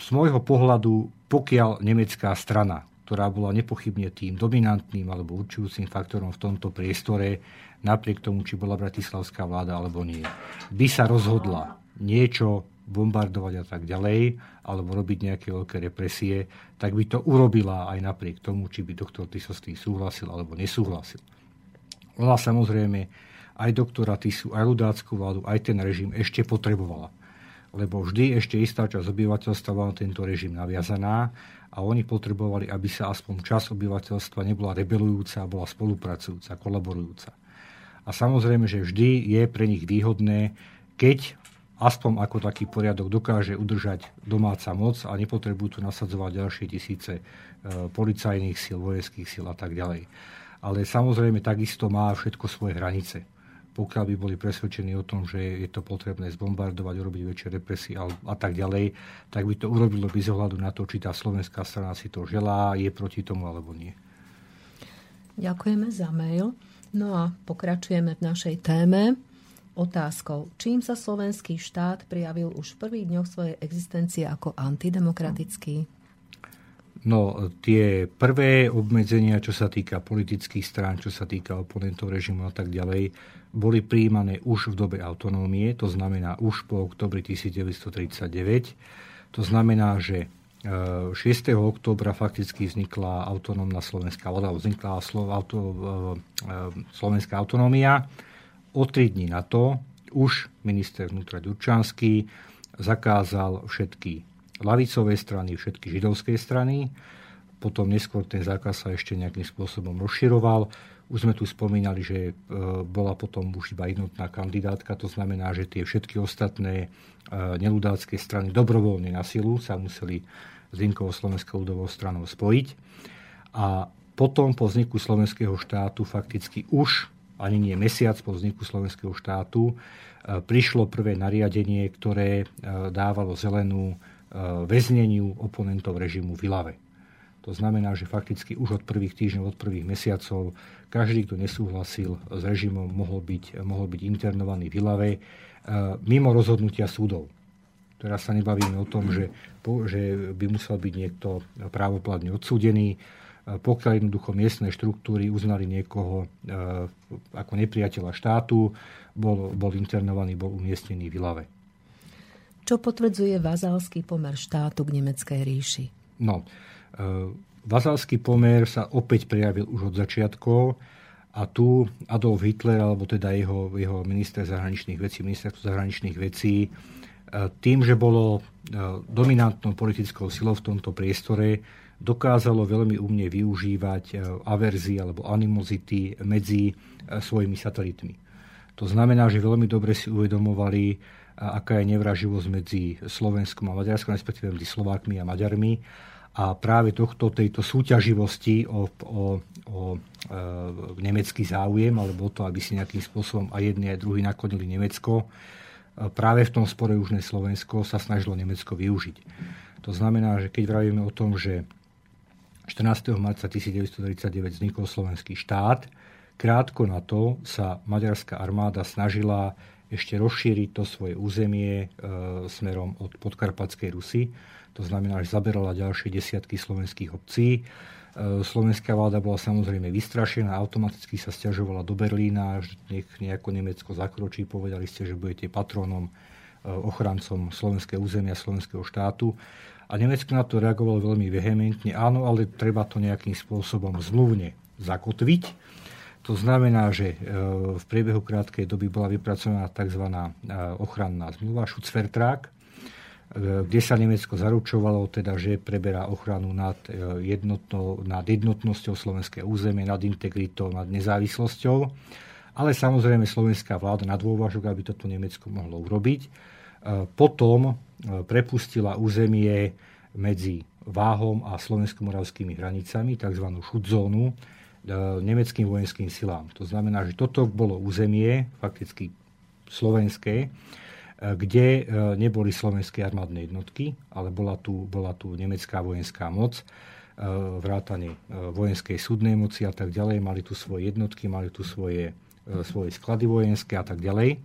B: z môjho pohľadu, pokiaľ nemecká strana ktorá bola nepochybne tým dominantným alebo určujúcim faktorom v tomto priestore, napriek tomu, či bola bratislavská vláda alebo nie, by sa rozhodla niečo bombardovať a tak ďalej, alebo robiť nejaké veľké represie, tak by to urobila aj napriek tomu, či by doktor Tiso s tým súhlasil alebo nesúhlasil. Ona samozrejme aj doktora Tisu, aj ľudáckú vládu, aj ten režim ešte potrebovala. Lebo vždy ešte istá časť obyvateľstva bola tento režim naviazaná a oni potrebovali, aby sa aspoň čas obyvateľstva nebola rebelujúca, bola spolupracujúca, kolaborujúca. A samozrejme, že vždy je pre nich výhodné, keď aspoň ako taký poriadok dokáže udržať domáca moc a nepotrebujú tu nasadzovať ďalšie tisíce e, policajných síl, vojenských síl a tak ďalej. Ale samozrejme takisto má všetko svoje hranice pokiaľ by boli presvedčení o tom, že je to potrebné zbombardovať, urobiť väčšie represie a, a tak ďalej, tak by to urobilo bez ohľadu na to, či tá slovenská strana si to želá, je proti tomu alebo nie.
A: Ďakujeme za mail. No a pokračujeme v našej téme otázkou. Čím sa slovenský štát prijavil už v prvých dňoch svojej existencie ako antidemokratický?
B: No, tie prvé obmedzenia, čo sa týka politických strán, čo sa týka oponentov režimu a tak ďalej, boli príjmané už v dobe autonómie, to znamená už po oktobri 1939. To znamená, že 6. E, októbra fakticky vznikla autonómna slovenská vláda, vznikla Slo- auto, e, e, slovenská autonómia. O tri dní na to už minister vnútra Ďurčanský zakázal všetky lavicové strany, všetky židovské strany. Potom neskôr ten zákaz sa ešte nejakým spôsobom rozširoval. Už sme tu spomínali, že e, bola potom už iba jednotná kandidátka, to znamená, že tie všetky ostatné e, neludácké strany dobrovoľne na silu sa museli s Linkovou Slovenskou ľudovou stranou spojiť. A potom po vzniku slovenského štátu, fakticky už ani nie mesiac po vzniku slovenského štátu, e, prišlo prvé nariadenie, ktoré dávalo zelenú väzneniu oponentov režimu v Ilave. To znamená, že fakticky už od prvých týždňov, od prvých mesiacov každý, kto nesúhlasil s režimom, mohol byť, mohol byť internovaný v Ilave e, mimo rozhodnutia súdov. Teraz sa nebavíme o tom, že, že by musel byť niekto právoplatne odsúdený. E, pokiaľ jednoducho miestne štruktúry uznali niekoho e, ako nepriateľa štátu, bol, bol internovaný, bol umiestnený v Ilave.
A: Čo potvrdzuje vazalský pomer štátu k nemeckej ríši?
B: No, vazalský pomer sa opäť prejavil už od začiatkov a tu Adolf Hitler, alebo teda jeho, jeho minister zahraničných vecí, ministerstvo zahraničných vecí, e, tým, že bolo e, dominantnou politickou silou v tomto priestore, dokázalo veľmi umne využívať averzie alebo animozity medzi svojimi satelitmi. To znamená, že veľmi dobre si uvedomovali, aká je nevraživosť medzi Slovenskom a Maďarskom, respektíve medzi Slovákmi a Maďarmi a práve tohto, tejto súťaživosti o, o, o e, nemecký záujem, alebo to, aby si nejakým spôsobom aj jedni, aj druhý naklonili Nemecko, e, práve v tom spore Južné Slovensko sa snažilo Nemecko využiť. To znamená, že keď vravíme o tom, že 14. marca 1939 vznikol slovenský štát, krátko na to sa maďarská armáda snažila ešte rozšíriť to svoje územie e, smerom od podkarpatskej Rusy to znamená, že zaberala ďalšie desiatky slovenských obcí. E, slovenská vláda bola samozrejme vystrašená, automaticky sa stiažovala do Berlína, že nech nejako Nemecko zakročí, povedali ste, že budete patronom, e, ochrancom slovenského územia, slovenského štátu. A Nemecko na to reagovalo veľmi vehementne. Áno, ale treba to nejakým spôsobom zmluvne zakotviť. To znamená, že e, v priebehu krátkej doby bola vypracovaná tzv. ochranná zmluva, Schutzvertrag, kde sa Nemecko zaručovalo, teda, že preberá ochranu nad, e, jednotno, nad jednotnosťou slovenského územie, nad integritou, nad nezávislosťou. Ale samozrejme slovenská vláda na dôvažok, aby toto Nemecko mohlo urobiť. E, potom prepustila územie medzi Váhom a slovensko-moravskými hranicami, tzv. šudzónu, nemeckým vojenským silám. To znamená, že toto bolo územie, fakticky slovenské, kde e, neboli slovenské armádne jednotky, ale bola tu, bola tu nemecká vojenská moc, e, vrátane e, vojenskej súdnej moci a tak ďalej. Mali tu svoje jednotky, mali tu svoje, svoje sklady vojenské a tak ďalej.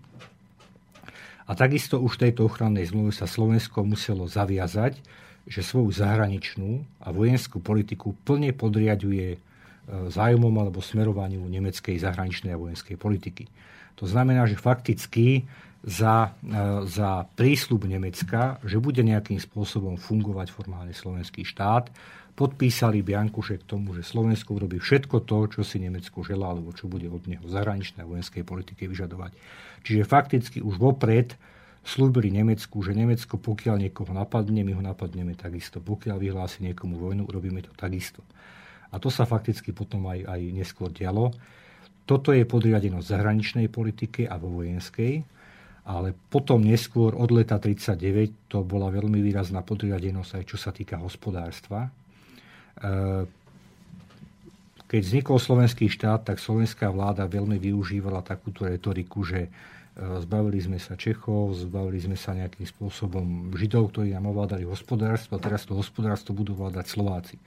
B: A takisto už tejto ochrannej zmluve sa Slovensko muselo zaviazať, že svoju zahraničnú a vojenskú politiku plne podriaduje zájmom alebo smerovaniu nemeckej zahraničnej a vojenskej politiky. To znamená, že fakticky za, e, za prísľub Nemecka, že bude nejakým spôsobom fungovať formálne slovenský štát, podpísali Biankuše k tomu, že Slovensko urobí všetko to, čo si Nemecko želá, alebo čo bude od neho zahraničnej a vojenskej politike vyžadovať. Čiže fakticky už vopred slúbili Nemecku, že Nemecko pokiaľ niekoho napadne, my ho napadneme takisto. Pokiaľ vyhlási niekomu vojnu, urobíme to takisto. A to sa fakticky potom aj, aj neskôr dialo. Toto je podriadenosť zahraničnej politike a vo vojenskej ale potom neskôr od leta 39 to bola veľmi výrazná podriadenosť aj čo sa týka hospodárstva. E, keď vznikol slovenský štát, tak slovenská vláda veľmi využívala takúto retoriku, že e, zbavili sme sa Čechov, zbavili sme sa nejakým spôsobom Židov, ktorí nám ovládali hospodárstvo a teraz to hospodárstvo budú vládať Slováci.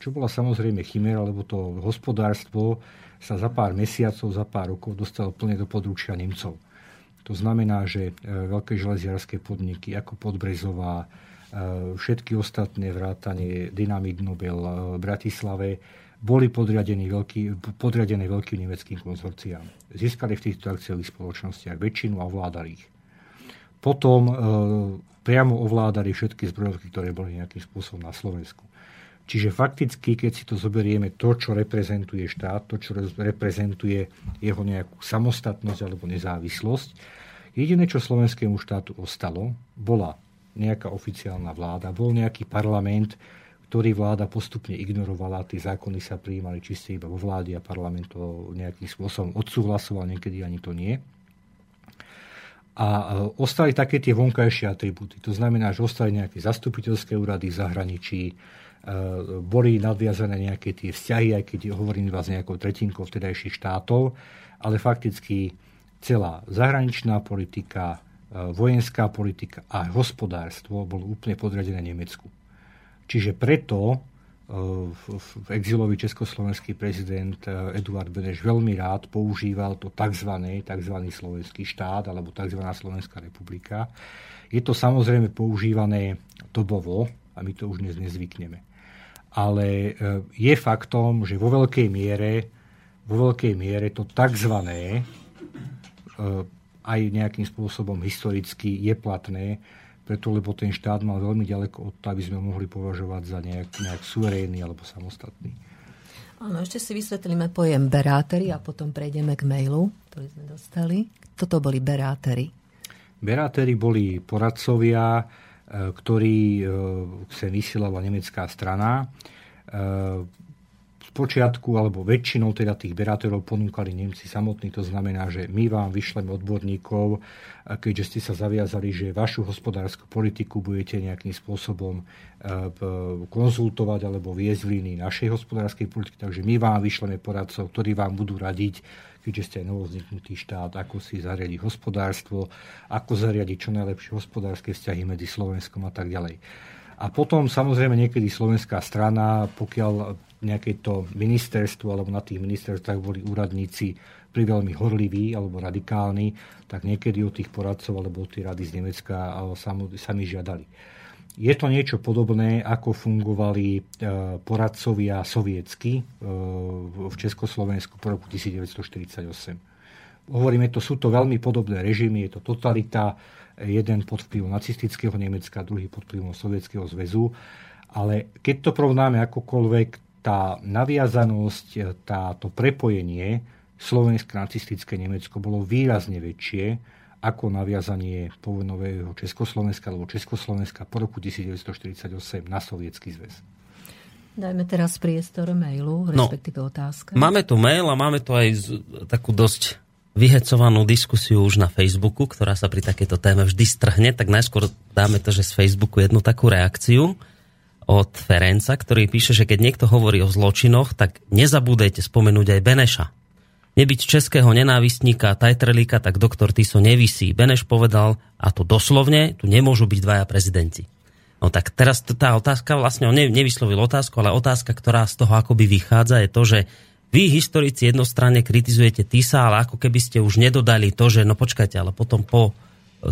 B: Čo bola samozrejme chimera, lebo to hospodárstvo sa za pár mesiacov, za pár rokov dostalo plne do područia Nemcov. To znamená, že e, veľké železiarské podniky ako Podbrezová, e, všetky ostatné vrátanie Dynamit Nobel e, v Bratislave boli veľký, podriadené veľkým nemeckým konzorciám. Získali v týchto akciových spoločnostiach väčšinu a ovládali ich. Potom priamo ovládali všetky zbrojovky, ktoré boli nejakým spôsobom na Slovensku. Čiže fakticky, keď si to zoberieme, to, čo reprezentuje štát, to, čo reprezentuje jeho nejakú samostatnosť alebo nezávislosť, Jediné, čo slovenskému štátu ostalo, bola nejaká oficiálna vláda, bol nejaký parlament, ktorý vláda postupne ignorovala, tie zákony sa prijímali čiste iba vo vláde a parlament to nejakým spôsobom odsúhlasoval, niekedy ani to nie. A e, ostali také tie vonkajšie atribúty. To znamená, že ostali nejaké zastupiteľské úrady v zahraničí, boli nadviazané nejaké tie vzťahy, aj keď hovorím vás nejakou tretinkou vtedajších štátov, ale fakticky celá zahraničná politika, e, vojenská politika a hospodárstvo bolo úplne podriadené Nemecku. Čiže preto e, v exilový československý prezident Eduard Beneš veľmi rád používal to tzv. tzv. slovenský štát alebo tzv. Slovenská republika. Je to samozrejme používané dobovo a my to už dnes nezvykneme. Ale je faktom, že vo veľkej miere, vo veľkej miere to tzv. E, aj nejakým spôsobom historicky je platné, preto lebo ten štát mal veľmi ďaleko od toho, aby sme mohli považovať za nejak, nejak suverénny alebo samostatný.
A: Áno, ešte si vysvetlíme pojem berátery a potom prejdeme k mailu, ktorý sme dostali. Toto boli berátery.
B: Berátery boli poradcovia, e, ktorí sa e, vysielala nemecká strana počiatku alebo väčšinou teda tých berátorov ponúkali Nemci samotní. To znamená, že my vám vyšleme odborníkov, keďže ste sa zaviazali, že vašu hospodárskú politiku budete nejakým spôsobom konzultovať alebo viesť v našej hospodárskej politiky. Takže my vám vyšleme poradcov, ktorí vám budú radiť, keďže ste aj novozniknutý štát, ako si zariadiť hospodárstvo, ako zariadiť čo najlepšie hospodárske vzťahy medzi Slovenskom a tak ďalej. A potom samozrejme niekedy slovenská strana, pokiaľ nejaké to ministerstvo alebo na tých ministerstvách boli úradníci priveľmi horliví alebo radikálni, tak niekedy od tých poradcov alebo od tých rady z Nemecka sami žiadali. Je to niečo podobné, ako fungovali e, poradcovia sovietsky e, v Československu po roku 1948. Hovoríme, to sú to veľmi podobné režimy, je to totalita, jeden pod vplyvom nacistického Nemecka, druhý pod vplyvom Sovietskeho zväzu. Ale keď to porovnáme akokoľvek, tá naviazanosť, táto prepojenie slovenské nacistické Nemecko bolo výrazne väčšie ako naviazanie povojnového Československa alebo Československa po roku 1948 na Sovietský zväz.
A: Dajme teraz priestor mailu, no, respektíve no, otázka.
D: Máme tu mail a máme tu aj takú dosť vyhecovanú diskusiu už na Facebooku, ktorá sa pri takéto téme vždy strhne, tak najskôr dáme to, že z Facebooku jednu takú reakciu od Ferenca, ktorý píše, že keď niekto hovorí o zločinoch, tak nezabúdajte spomenúť aj Beneša. Nebyť českého nenávistníka Tajtrelíka, tak doktor Tiso nevisí. Beneš povedal, a to doslovne, tu nemôžu byť dvaja prezidenti. No tak teraz tá otázka, vlastne on nevyslovil otázku, ale otázka, ktorá z toho akoby vychádza, je to, že vy, historici, jednostranne kritizujete Tisa, ale ako keby ste už nedodali to, že no počkajte, ale potom po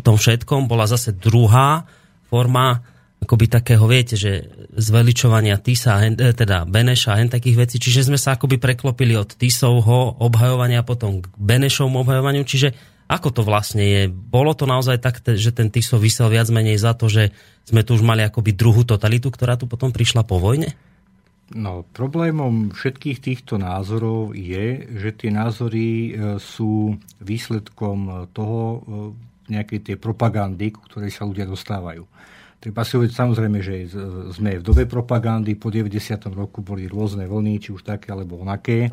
D: tom všetkom bola zase druhá forma akoby takého, viete, že zveličovania Tisa, e, teda Beneša a hen takých vecí, čiže sme sa akoby preklopili od Tisovho obhajovania potom k Benešovmu obhajovaniu, čiže ako to vlastne je? Bolo to naozaj tak, že ten Tiso vysel viac menej za to, že sme tu už mali akoby druhú totalitu, ktorá tu potom prišla po vojne?
B: No, problémom všetkých týchto názorov je, že tie názory e, sú výsledkom toho e, nejakej tej propagandy, ku ktorej sa ľudia dostávajú. Treba si uvedieť samozrejme, že sme v dobe propagandy, po 90. roku boli rôzne vlny, či už také alebo onaké. E,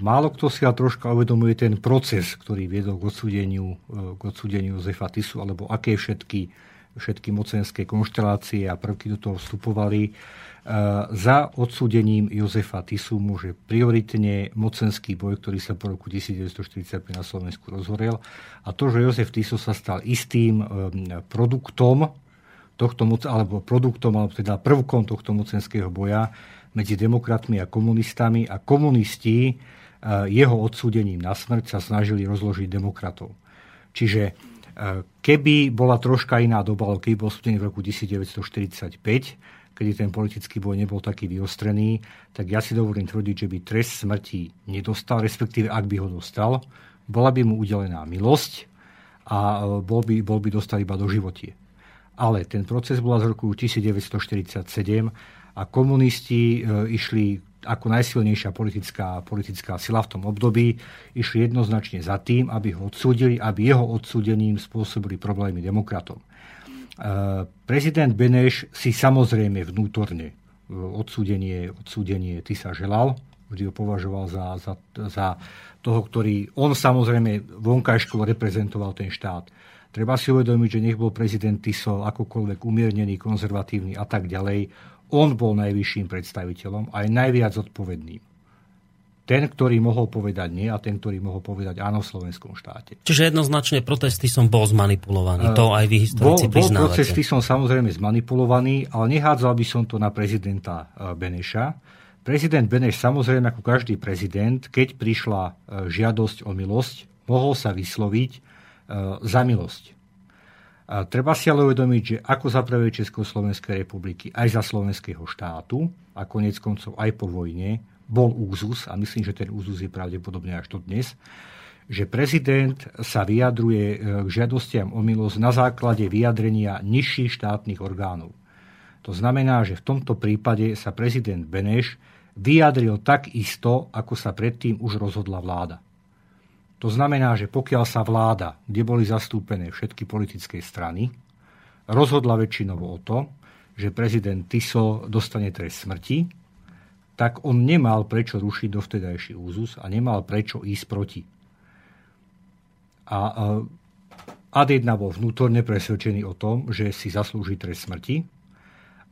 B: málo kto si ale troška uvedomuje ten proces, ktorý viedol k odsúdeniu, e, k odsúdeniu Jozefa Tisu, alebo aké všetky, všetky mocenské konštelácie a prvky do toho vstupovali. E, za odsúdením Jozefa Tisu môže prioritne mocenský boj, ktorý sa po roku 1945 na Slovensku rozhorel. A to, že Jozef Tiso sa stal istým produktom tohto alebo produktom, alebo teda prvkom tohto mocenského boja medzi demokratmi a komunistami a komunisti e, jeho odsúdením na smrť sa snažili rozložiť demokratov. Čiže e, keby bola troška iná doba, ale keby bol súdený v roku 1945, kedy ten politický boj nebol taký vyostrený, tak ja si dovolím tvrdiť, že by trest smrti nedostal, respektíve ak by ho dostal, bola by mu udelená milosť a e, bol by, bol by dostal iba do životie. Ale ten proces bol z roku 1947 a komunisti e, išli ako najsilnejšia politická, politická sila v tom období, išli jednoznačne za tým, aby ho odsúdili, aby jeho odsúdením spôsobili problémy demokratom. E, prezident Beneš si samozrejme vnútorne odsúdenie, odsúdenie ty sa želal, vždy ho považoval za, za, za toho, ktorý on samozrejme vonkajškovo reprezentoval ten štát. Treba si uvedomiť, že nech bol prezident Tiso akokoľvek umiernený, konzervatívny a tak ďalej, on bol najvyšším predstaviteľom a aj najviac odpovedným. Ten, ktorý mohol povedať nie a ten, ktorý mohol povedať áno v slovenskom štáte.
D: Čiže jednoznačne protesty som bol zmanipulovaný. Uh, to aj vy historici bol,
B: bol protesty som samozrejme zmanipulovaný, ale nehádzal by som to na prezidenta e, Beneša. Prezident Beneš samozrejme ako každý prezident, keď prišla e, žiadosť o milosť, mohol sa vysloviť za milosť. A treba si ale uvedomiť, že ako za prvé Československej republiky, aj za slovenského štátu, a konec koncov aj po vojne, bol úzus, a myslím, že ten úzus je pravdepodobne až to dnes, že prezident sa vyjadruje e, k žiadostiam o milosť na základe vyjadrenia nižších štátnych orgánov. To znamená, že v tomto prípade sa prezident Beneš vyjadril tak isto, ako sa predtým už rozhodla vláda. To znamená, že pokiaľ sa vláda, kde boli zastúpené všetky politické strany, rozhodla väčšinovo o to, že prezident Tiso dostane trest smrti, tak on nemal prečo rušiť dovtedajší úzus a nemal prečo ísť proti. A ad 1 bol vnútorne presvedčený o tom, že si zaslúži trest smrti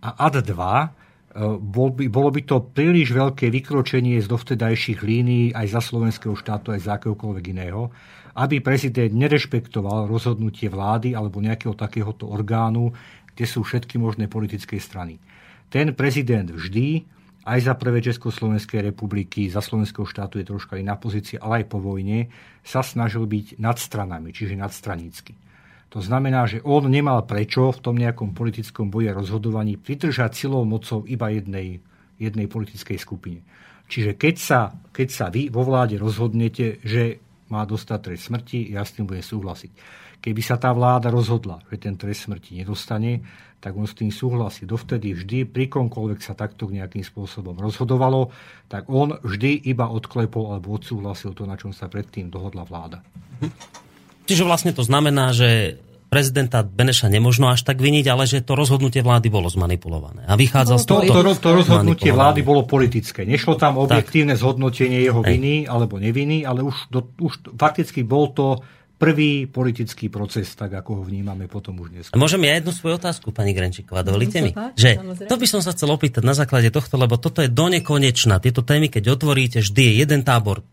B: a ad 2 E, bol by, bolo by to príliš veľké vykročenie z dovtedajších línií aj za slovenského štátu, aj za akéhokoľvek iného, aby prezident nerešpektoval rozhodnutie vlády alebo nejakého takéhoto orgánu, kde sú všetky možné politické strany. Ten prezident vždy, aj za prvé Československej republiky, za slovenského štátu je troška iná pozícia, ale aj po vojne, sa snažil byť nad stranami, čiže nadstranícky. To znamená, že on nemal prečo v tom nejakom politickom boji a rozhodovaní pridržať silou mocou iba jednej, jednej politickej skupine. Čiže keď sa, keď sa vy vo vláde rozhodnete, že má dostať trest smrti, ja s tým budem súhlasiť. Keby sa tá vláda rozhodla, že ten trest smrti nedostane, tak on s tým súhlasí. Dovtedy vždy, pri komkoľvek sa takto nejakým spôsobom rozhodovalo, tak on vždy iba odklepol alebo odsúhlasil to, na čom sa predtým dohodla vláda.
D: Čiže vlastne to znamená, že prezidenta Beneša nemožno až tak viniť, ale že to rozhodnutie vlády bolo zmanipulované. A vychádza no, z toho...
B: To, to, to rozhodnutie vlády bolo politické. Nešlo tam objektívne tak. zhodnotenie jeho Hej. viny alebo neviny, ale už, do, už fakticky bol to prvý politický proces, tak ako ho vnímame potom už dnes.
D: Môžem ja jednu svoju otázku, pani Grenčíková, dovolíte mi? že to by som sa chcel opýtať na základe tohto, lebo toto je donekonečná. Tieto témy, keď otvoríte, vždy je jeden tábor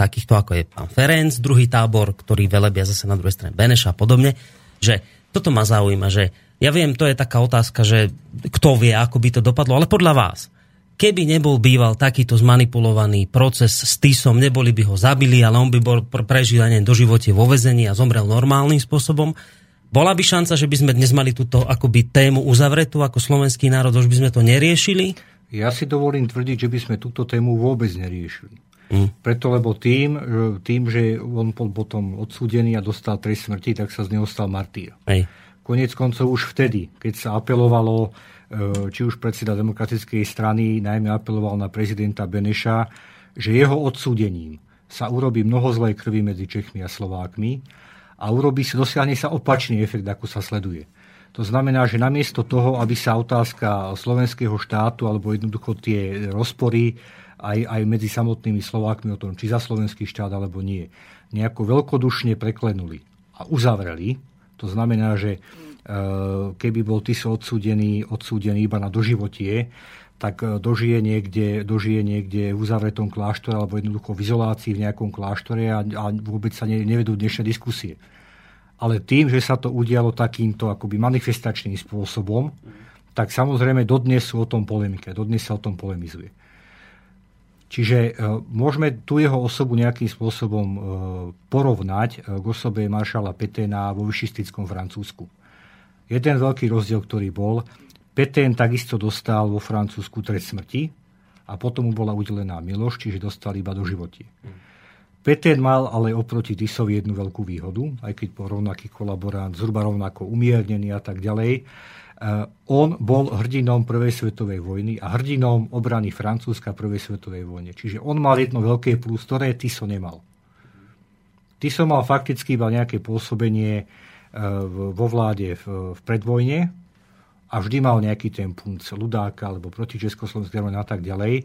D: takýchto ako je pán Ferenc, druhý tábor, ktorý velebia zase na druhej strane Beneša a podobne, že toto ma zaujíma, že ja viem, to je taká otázka, že kto vie, ako by to dopadlo, ale podľa vás, keby nebol býval takýto zmanipulovaný proces s Tisom, neboli by ho zabili, ale on by bol prežil aj do živote vo vezení a zomrel normálnym spôsobom, bola by šanca, že by sme dnes mali túto akoby tému uzavretú ako slovenský národ, už by sme to neriešili?
B: Ja si dovolím tvrdiť, že by sme túto tému vôbec neriešili. Mm. Preto, lebo tým, tým, že on bol potom odsúdený a dostal trest smrti, tak sa z neho stal martýr. Hej. Konec koncov už vtedy, keď sa apelovalo, e, či už predseda demokratickej strany, najmä apeloval na prezidenta Beneša, že jeho odsúdením sa urobí mnoho zlej krvi medzi Čechmi a Slovákmi a urobí dosiahne sa opačný efekt, ako sa sleduje. To znamená, že namiesto toho, aby sa otázka slovenského štátu alebo jednoducho tie rozpory aj, aj medzi samotnými Slovákmi o tom, či za slovenský štát alebo nie, nejako veľkodušne preklenuli a uzavreli. To znamená, že e, keby bol Tiso odsúdený, odsúdený iba na doživotie, tak e, dožije niekde, dožije niekde v uzavretom kláštore alebo jednoducho v izolácii v nejakom kláštore a, a vôbec sa ne, nevedú dnešné diskusie. Ale tým, že sa to udialo takýmto akoby manifestačným spôsobom, tak samozrejme dodnes sú o tom polemike, dodnes sa o tom polemizuje. Čiže e, môžeme tu jeho osobu nejakým spôsobom e, porovnať e, k osobe maršala Peténa vo vyšistickom Francúzsku. Jeden veľký rozdiel, ktorý bol, Petén takisto dostal vo Francúzsku trest smrti a potom mu bola udelená milosť, čiže dostal iba do životie. Petén mal ale oproti Tisovi jednu veľkú výhodu, aj keď bol rovnaký kolaborant, zhruba rovnako umiernený a tak ďalej on bol hrdinom Prvej svetovej vojny a hrdinom obrany Francúzska Prvej svetovej vojne. Čiže on mal jedno veľké plus, ktoré Tiso nemal. Tiso mal fakticky iba nejaké pôsobenie vo vláde v predvojne, a vždy mal nejaký ten punc ľudáka alebo proti Československej a tak ďalej.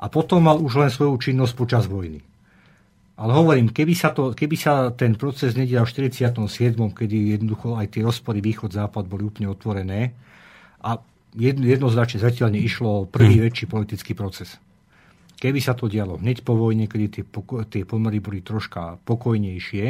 B: A potom mal už len svoju činnosť počas vojny. Ale hovorím, keby sa, to, keby sa ten proces nedial v 47., kedy jednoducho aj tie rozpory východ-západ boli úplne otvorené a jedno, jednoznačne zatiaľ išlo o prvý hmm. väčší politický proces. Keby sa to dialo hneď po vojne, kedy tie, tie pomery boli troška pokojnejšie,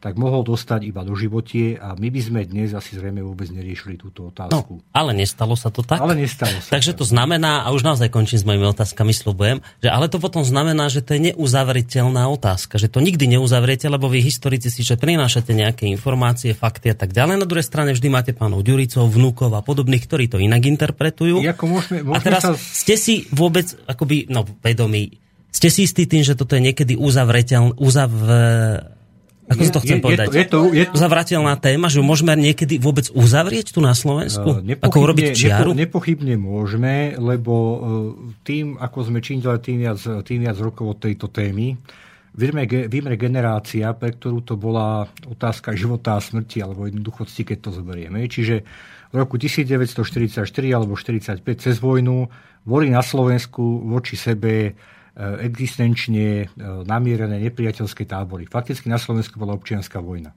B: tak mohol dostať iba do životie a my by sme dnes asi zrejme vôbec neriešili túto otázku.
D: No, ale nestalo sa to tak?
B: Ale nestalo sa
D: Takže to znamená, a už naozaj končím s mojimi otázkami, slubujem, že ale to potom znamená, že to je neuzavriteľná otázka, že to nikdy neuzavriete, lebo vy historici si že prinášate nejaké informácie, fakty a tak ďalej. Na druhej strane vždy máte pánov Ďuricov, vnúkov a podobných, ktorí to inak interpretujú.
B: Jako môžeme, môžeme
D: a teraz
B: sa...
D: ste si vôbec akoby, no vedomí, ste si istí tým, že toto je niekedy uzavreteľ, uzav, ako je, to chcem je, povedať? Je to, je to, Zavrateľná téma, že môžeme niekedy vôbec uzavrieť tu na Slovensku? Uh, ako urobiť čiaru?
B: Nepochybne môžeme, lebo uh, tým, ako sme činili tým viac, tým viac rokov od tejto témy, vymre generácia, pre ktorú to bola otázka života a smrti, alebo jednoduchosti, keď to zoberieme. Čiže v roku 1944 alebo 1945 cez vojnu boli na Slovensku voči sebe Eh, existenčne eh, namierené nepriateľské tábory. Fakticky na Slovensku bola občianská vojna.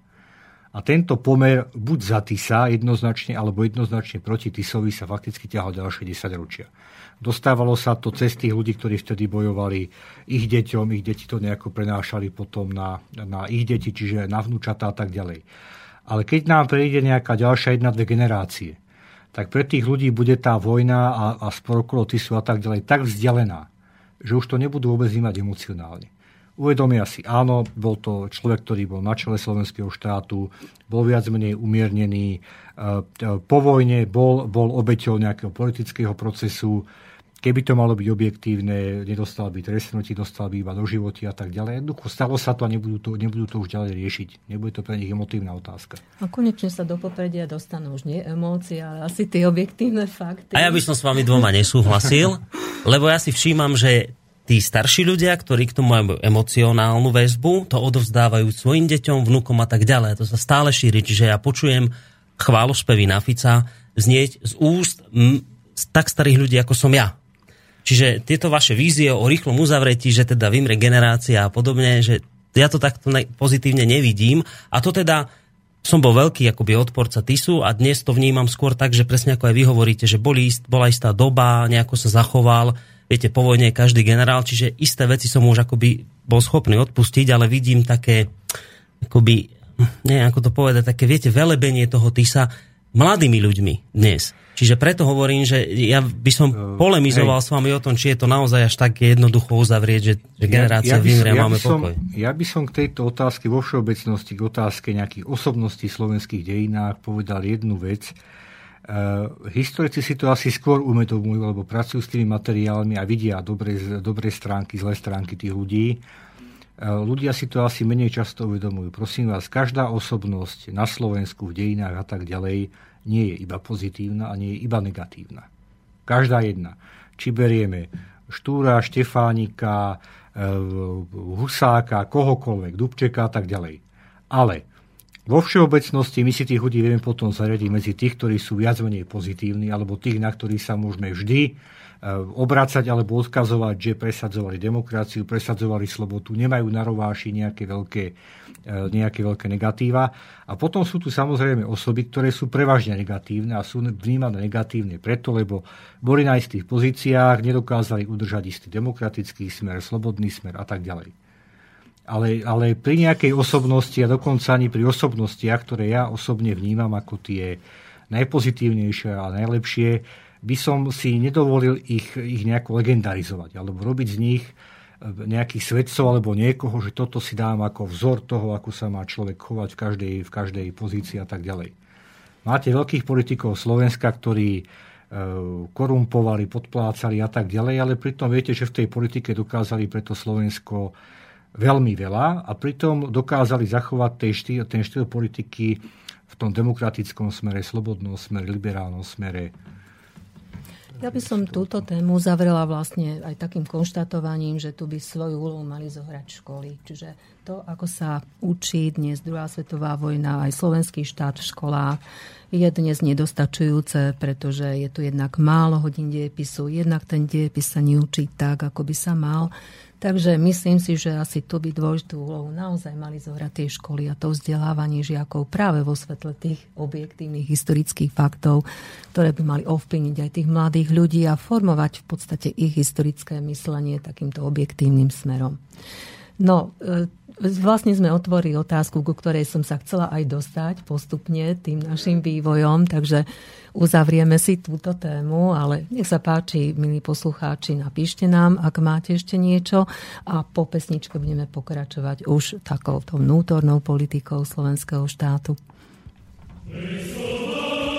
B: A tento pomer buď za Tisa jednoznačne, alebo jednoznačne proti Tisovi sa fakticky ťahal ďalšie 10 ročia. Dostávalo sa to cez tých ľudí, ktorí vtedy bojovali ich deťom, ich deti to nejako prenášali potom na, na ich deti, čiže na vnúčatá a tak ďalej. Ale keď nám prejde nejaká ďalšia jedna, dve generácie, tak pre tých ľudí bude tá vojna a, a spor okolo Tisu a tak ďalej tak vzdialená, že už to nebudú vôbec vnímať emocionálne. Uvedomia si, áno, bol to človek, ktorý bol na čele slovenského štátu, bol viac menej umiernený, e, po vojne bol, bol obeťou nejakého politického procesu, keby to malo byť objektívne, nedostal by trestnutí, dostal by iba do životy a tak ďalej. Jednoducho stalo sa to a nebudú to, nebudú to už ďalej riešiť. Nebude to pre nich emotívna otázka.
A: A konečne sa do popredia dostanú už nie emócie, ale asi tie objektívne fakty.
D: A ja by som s vami dvoma nesúhlasil, lebo ja si všímam, že tí starší ľudia, ktorí k tomu majú emocionálnu väzbu, to odovzdávajú svojim deťom, vnúkom a tak ďalej. To sa stále šíri, čiže ja počujem chválospevy na Fica znieť z úst m, tak starých ľudí, ako som ja. Čiže tieto vaše vízie o rýchlom uzavretí, že teda vymre generácia a podobne, že ja to takto pozitívne nevidím. A to teda som bol veľký akoby odporca TISu a dnes to vnímam skôr tak, že presne ako aj vy hovoríte, že boli, bola istá doba, nejako sa zachoval, viete, po vojne každý generál, čiže isté veci som už akoby bol schopný odpustiť, ale vidím také, akoby, neviem ako to povedať, také, viete, velebenie toho TISA mladými ľuďmi dnes. Čiže preto hovorím, že ja by som uh, polemizoval hej. s vami o tom, či je to naozaj až tak jednoducho uzavrieť, že, že generácia ja, ja vymrie a máme
B: som,
D: pokoj.
B: Ja by som k tejto otázke vo všeobecnosti, k otázke nejakých osobností v slovenských dejinách povedal jednu vec. Uh, historici si to asi skôr uvedomujú, lebo pracujú s tými materiálmi a vidia dobré, dobré stránky, zlé stránky tých ľudí. Uh, ľudia si to asi menej často uvedomujú. Prosím vás, každá osobnosť na Slovensku, v dejinách a tak ďalej nie je iba pozitívna a nie je iba negatívna. Každá jedna. Či berieme Štúra, Štefánika, uh, Husáka, kohokoľvek, Dubčeka a tak ďalej. Ale vo všeobecnosti my si tých ľudí vieme potom zariadiť medzi tých, ktorí sú viac menej pozitívni, alebo tých, na ktorých sa môžeme vždy e, obracať alebo odkazovať, že presadzovali demokraciu, presadzovali slobodu, nemajú na rováši nejaké veľké, e, nejaké veľké negatíva. A potom sú tu samozrejme osoby, ktoré sú prevažne negatívne a sú vnímané negatívne preto, lebo boli na istých pozíciách, nedokázali udržať istý demokratický smer, slobodný smer a tak ďalej ale, ale pri nejakej osobnosti a dokonca ani pri osobnostiach, ktoré ja osobne vnímam ako tie najpozitívnejšie a najlepšie, by som si nedovolil ich, ich nejako legendarizovať alebo robiť z nich e, nejakých svedcov alebo niekoho, že toto si dám ako vzor toho, ako sa má človek chovať v každej, v každej pozícii a tak ďalej. Máte veľkých politikov Slovenska, ktorí e, korumpovali, podplácali a tak ďalej, ale pritom viete, že v tej politike dokázali preto Slovensko veľmi veľa a pritom dokázali zachovať ten štýl, ten štýl politiky v tom demokratickom smere, slobodnom smere, liberálnom smere.
A: Ja by som túto tému zavrela vlastne aj takým konštatovaním, že tu by svoju úlohu mali zohrať školy. Čiže to, ako sa učí dnes druhá svetová vojna, aj slovenský štát v školách, je dnes nedostačujúce, pretože je tu jednak málo hodín dejepisu, jednak ten dejepis sa neučí tak, ako by sa mal. Takže myslím si, že asi tu by dôležitú úlohu naozaj mali zohrať tie školy a to vzdelávanie žiakov práve vo svetle tých objektívnych historických faktov, ktoré by mali ovplyvniť aj tých mladých ľudí a formovať v podstate ich historické myslenie takýmto objektívnym smerom. No, e, vlastne sme otvorili otázku, ku ktorej som sa chcela aj dostať postupne tým našim vývojom, takže uzavrieme si túto tému, ale nech sa páči, milí poslucháči, napíšte nám, ak máte ešte niečo a po pesničke budeme pokračovať už takouto vnútornou politikou slovenského štátu. Hey,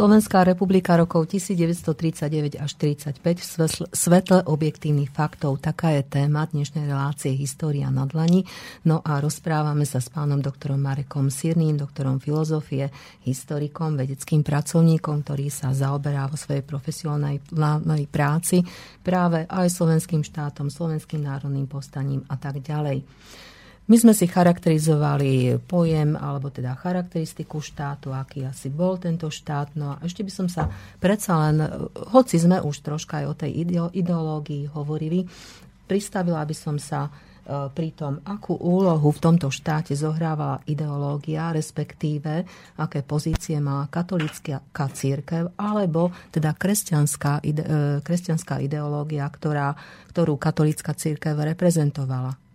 A: Slovenská republika rokov 1939 až 1945 v svetle objektívnych faktov. Taká je téma dnešnej relácie História na dlani. No a rozprávame sa s pánom doktorom Marekom Sirným, doktorom filozofie, historikom, vedeckým pracovníkom, ktorý sa zaoberá vo svojej profesionálnej práci práve aj slovenským štátom, slovenským národným postaním a tak ďalej. My sme si charakterizovali pojem, alebo teda charakteristiku štátu, aký asi bol tento štát. No a ešte by som sa predsa len, hoci sme už troška aj o tej ideológii hovorili, pristavila by som sa e, pri tom, akú úlohu v tomto štáte zohrávala ideológia, respektíve aké pozície má katolická církev, alebo teda kresťanská, ide, e, kresťanská ideológia, ktorá, ktorú katolická církev reprezentovala.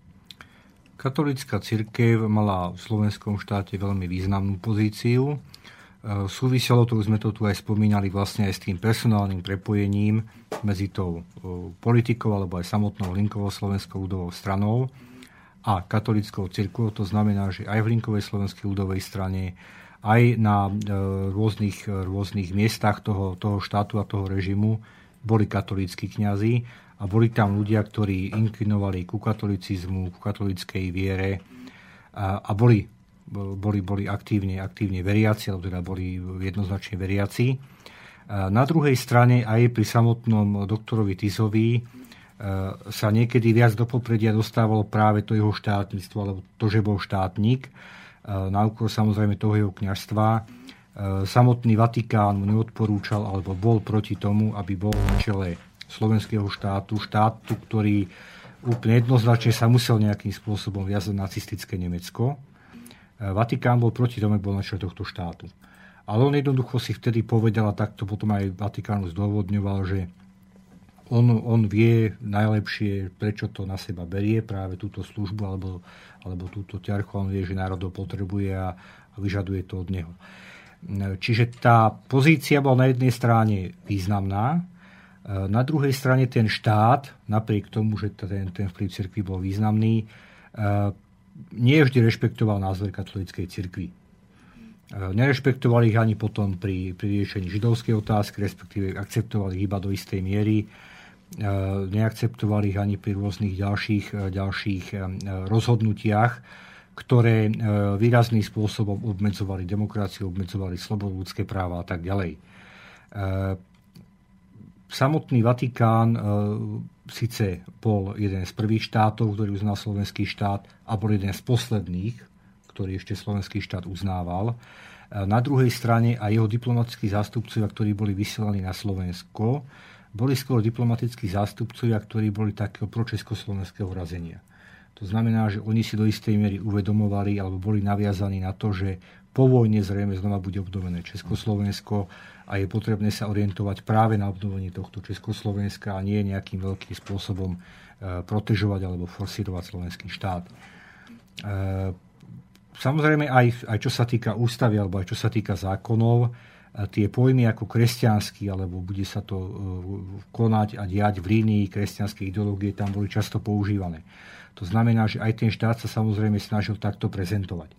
B: Katolická církev mala v slovenskom štáte veľmi významnú pozíciu. E, súviselo to, už sme to tu aj spomínali, vlastne aj s tým personálnym prepojením medzi tou e, politikou alebo aj samotnou linkovou slovenskou ľudovou stranou a katolickou církvou. To znamená, že aj v linkovej slovenskej ľudovej strane, aj na e, rôznych, rôznych miestach toho, toho štátu a toho režimu boli katolíckí kňazi a boli tam ľudia, ktorí inklinovali ku katolicizmu, ku katolickej viere a, a boli, boli, boli aktívne, aktívne veriaci, alebo teda boli jednoznačne veriaci. Na druhej strane aj pri samotnom doktorovi Tizovi sa niekedy viac do popredia dostávalo práve to jeho štátnictvo, alebo to, že bol štátnik, na úkor samozrejme toho jeho kniažstva. Samotný Vatikán mu neodporúčal, alebo bol proti tomu, aby bol na čele slovenského štátu, štátu, ktorý úplne jednoznačne sa musel nejakým spôsobom viazať nacistické Nemecko. E, Vatikán bol proti tomu, bol na tohto štátu. Ale on jednoducho si vtedy povedal, a takto potom aj Vatikánu zdôvodňoval, že on, on vie najlepšie, prečo to na seba berie, práve túto službu alebo, alebo túto ťarchu, on vie, že národov potrebuje a, a vyžaduje to od neho. E, čiže tá pozícia bola na jednej strane významná, Na druhej strane ten štát, napriek tomu, že ten, ten vplyv cirkvi bol významný, nie vždy rešpektoval názor katolíckej cirkvi. Nerešpektovali ich ani potom pri, pri riešení židovskej otázky, respektíve akceptovali ich iba do istej miery. Neakceptovali ich ani pri rôznych ďalších, ďalších rozhodnutiach, ktoré výrazným spôsobom obmedzovali demokraciu, obmedzovali slobodu, ľudské práva a tak ďalej samotný Vatikán e, síce bol jeden z prvých štátov, ktorý uznal slovenský štát a bol jeden z posledných, ktorý ešte slovenský štát uznával. E, na druhej strane aj jeho diplomatickí zástupcovia, ktorí boli vysielaní na Slovensko, boli skôr diplomatickí zástupcovia, ktorí boli takého pročeskoslovenského razenia. To znamená, že oni si do istej miery uvedomovali alebo boli naviazaní na to, že po vojne zrejme znova bude obnovené Československo a je potrebné sa orientovať práve na obnovenie tohto Československa a nie nejakým veľkým spôsobom e, protežovať alebo forsírovať slovenský štát. E, samozrejme aj, aj čo sa týka ústavy alebo aj čo sa týka zákonov, e, tie pojmy ako kresťanský, alebo bude sa to konať a diať v línii kresťanskej ideológie, tam boli často používané. To znamená, že aj ten štát sa samozrejme snažil takto prezentovať.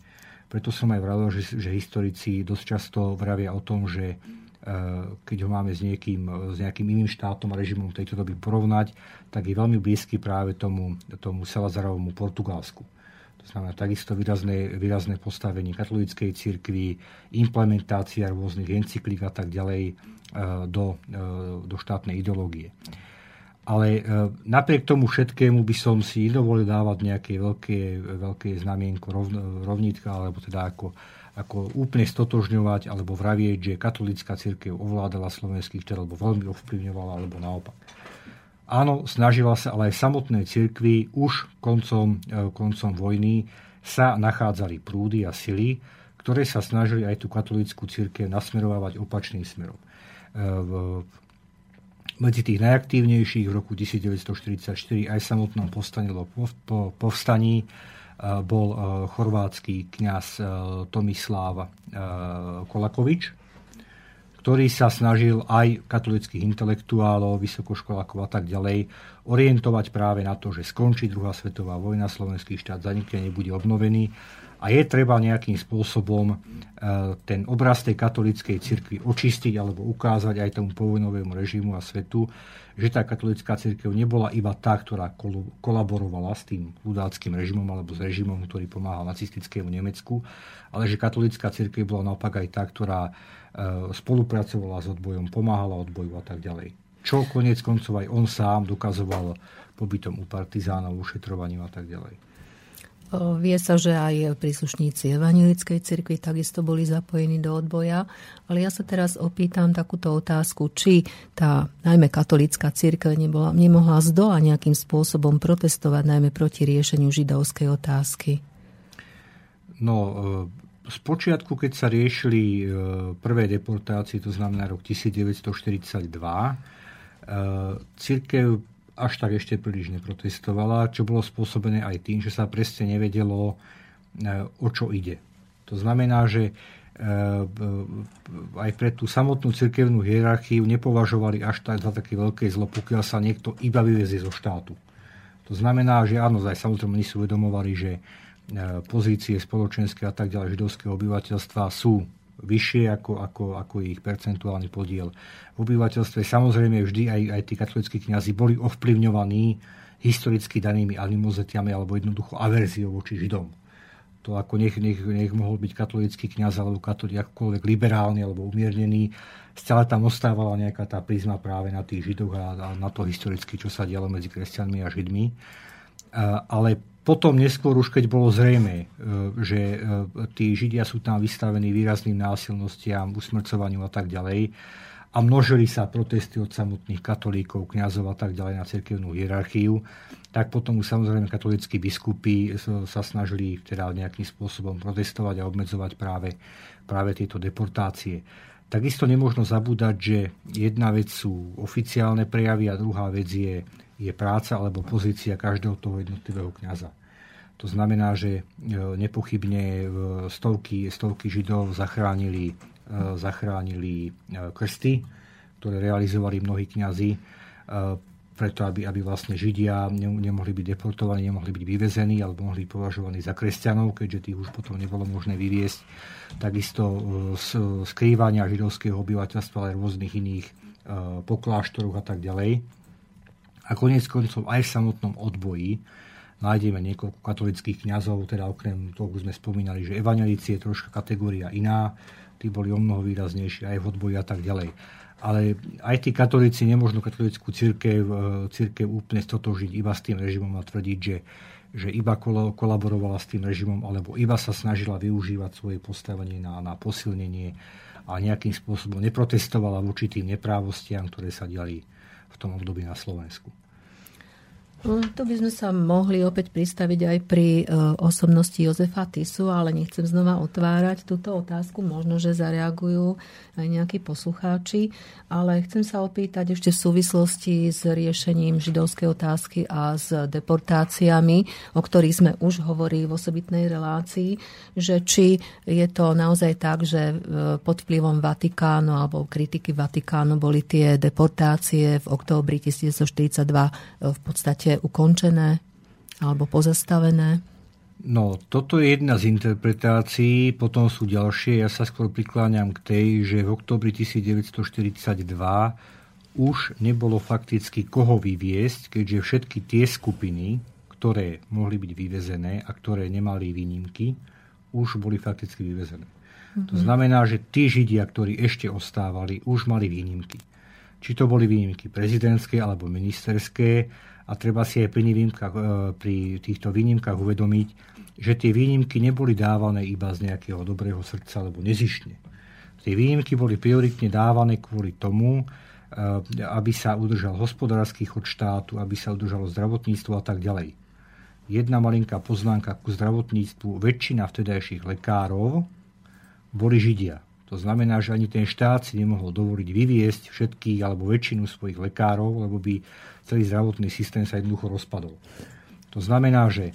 B: Preto som aj vravil, že, že historici dosť často vravia o tom, že keď ho máme s, niekým, s nejakým iným štátom a režimom tejto doby porovnať, tak je veľmi blízky práve tomu, tomu Salazarovmu Portugalsku. To znamená takisto výrazné, výrazné postavenie katolíckej cirkvi, implementácia rôznych encyklík a tak ďalej eh, do, eh, do štátnej ideológie. Ale napriek tomu všetkému by som si dovolil dávať nejaké veľké, veľké znamienko rovnítka, alebo teda ako ako úplne stotožňovať alebo vravieť, že katolická církev ovládala slovenský štát alebo veľmi ovplyvňovala alebo naopak. Áno, snažila sa, ale aj samotné cirkvi už koncom, e, koncom vojny sa nachádzali prúdy a sily, ktoré sa snažili aj tú katolickú církev nasmerovať opačným smerom. E, medzi tých najaktívnejších v roku 1944 aj samotnom povstaní, povstaní bol e, chorvátsky kňaz e, Tomislav e, Kolakovič, ktorý sa snažil aj katolických intelektuálov, vysokoškolákov a tak ďalej orientovať práve na to, že skončí druhá svetová vojna, slovenský štát zanikne, nebude obnovený a je treba nejakým spôsobom ten obraz tej katolíckej cirkvi očistiť alebo ukázať aj tomu povojnovému režimu a svetu, že tá katolická církev nebola iba tá, ktorá kolaborovala s tým ľudáckým režimom alebo s režimom, ktorý pomáhal nacistickému Nemecku, ale že katolická církev bola naopak aj tá, ktorá e, spolupracovala s odbojom, pomáhala odboju a tak ďalej. Čo konec koncov aj on sám dokazoval pobytom u partizánov, ušetrovaním a tak ďalej.
A: Vie sa, že aj príslušníci Evangelickej cirkvi takisto boli zapojení do odboja, ale ja sa teraz opýtam takúto otázku, či tá najmä katolická cirkev nebola, nemohla zdola nejakým spôsobom protestovať najmä proti riešeniu židovskej otázky.
B: No, z počiatku, keď sa riešili prvé deportácie, to znamená rok 1942, církev až tak ešte príliš neprotestovala, čo bolo spôsobené aj tým, že sa presne nevedelo, e, o čo ide. To znamená, že e, aj pre tú samotnú cirkevnú hierarchiu nepovažovali až tak za také veľké zlo, pokiaľ sa niekto iba vyvezie zo štátu. To znamená, že áno, aj samozrejme oni si uvedomovali, že e, pozície spoločenské a tak ďalej židovského obyvateľstva sú vyššie ako, ako, ako ich percentuálny podiel v obyvateľstve. Samozrejme vždy aj, aj tí katolickí kňazi boli ovplyvňovaní historicky danými animozetiami alebo jednoducho averziou voči Židom. To ako nech, nech, nech mohol byť katolický kňaz alebo katolík akokoľvek liberálny alebo umiernený, stále tam ostávala nejaká tá prízma práve na tých Židoch a, a na to historicky, čo sa dialo medzi kresťanmi a Židmi. A, ale potom neskôr už keď bolo zrejme, že e, tí Židia sú tam vystavení výrazným násilnostiam, usmrcovaniu a tak ďalej a množili sa protesty od samotných katolíkov, kňazov a tak ďalej na cirkevnú hierarchiu, tak potom už samozrejme katolíckí biskupy sa snažili teda nejakým spôsobom protestovať a obmedzovať práve, práve tieto deportácie. Takisto nemôžno zabúdať, že jedna vec sú oficiálne prejavy a druhá vec je je práca alebo pozícia každého toho jednotlivého kňaza. To znamená, že e, nepochybne e, stovky, stovky židov zachránili, e, zachránili krsty, ktoré realizovali mnohí kňazi, preto aby, aby vlastne Židia nemohli byť deportovaní, nemohli byť vyvezení alebo mohli byť považovaní za kresťanov, keďže tých už potom nebolo možné vyviesť. Takisto skrývania židovského obyvateľstva, ale rôznych iných pokláštoroch a tak ďalej. A konec koncov aj v samotnom odboji nájdeme niekoľko katolických kňazov, teda okrem toho, sme spomínali, že evangelíci je troška kategória iná, tí boli o mnoho výraznejší aj v odboji a tak ďalej. Ale aj tí katolíci nemôžu katolickú církev, e, církev úplne stotožiť iba s tým režimom a tvrdiť, že, že iba kolaborovala s tým režimom alebo iba sa snažila využívať svoje postavenie na, na posilnenie a nejakým spôsobom neprotestovala voči tým neprávostiam, ktoré sa diali v tom období na Slovensku.
A: Tu by sme sa mohli opäť pristaviť aj pri e, osobnosti Jozefa Tisu, ale nechcem znova otvárať túto otázku. Možno, že zareagujú aj nejakí poslucháči, ale chcem sa opýtať ešte v súvislosti s riešením židovskej otázky a s deportáciami, o ktorých sme už hovorili v osobitnej relácii, že či je to naozaj tak, že e, pod vplyvom Vatikánu alebo kritiky Vatikánu boli tie deportácie v októbri 1942 v podstate ukončené alebo pozastavené?
B: No, toto je jedna z interpretácií, potom sú ďalšie. Ja sa skôr prikláňam k tej, že v oktobri 1942 už nebolo fakticky koho vyviesť, keďže všetky tie skupiny, ktoré mohli byť vyvezené a ktoré nemali výnimky, už boli fakticky vyvezené. Mm-hmm. To znamená, že tí Židia, ktorí ešte ostávali, už mali výnimky. Či to boli výnimky prezidentské alebo ministerské, a treba si aj pri, výnimkách, e, pri týchto výnimkách uvedomiť, že tie výnimky neboli dávané iba z nejakého dobrého srdca alebo nezišne. Tie výnimky boli prioritne dávané kvôli tomu, e, aby sa udržal hospodársky chod štátu, aby sa udržalo zdravotníctvo a tak ďalej. Jedna malinká poznámka ku zdravotníctvu. Väčšina vtedajších lekárov boli Židia. To znamená, že ani ten štát si nemohol dovoliť vyviesť všetkých alebo väčšinu svojich lekárov, lebo by celý zdravotný systém sa jednoducho rozpadol. To znamená, že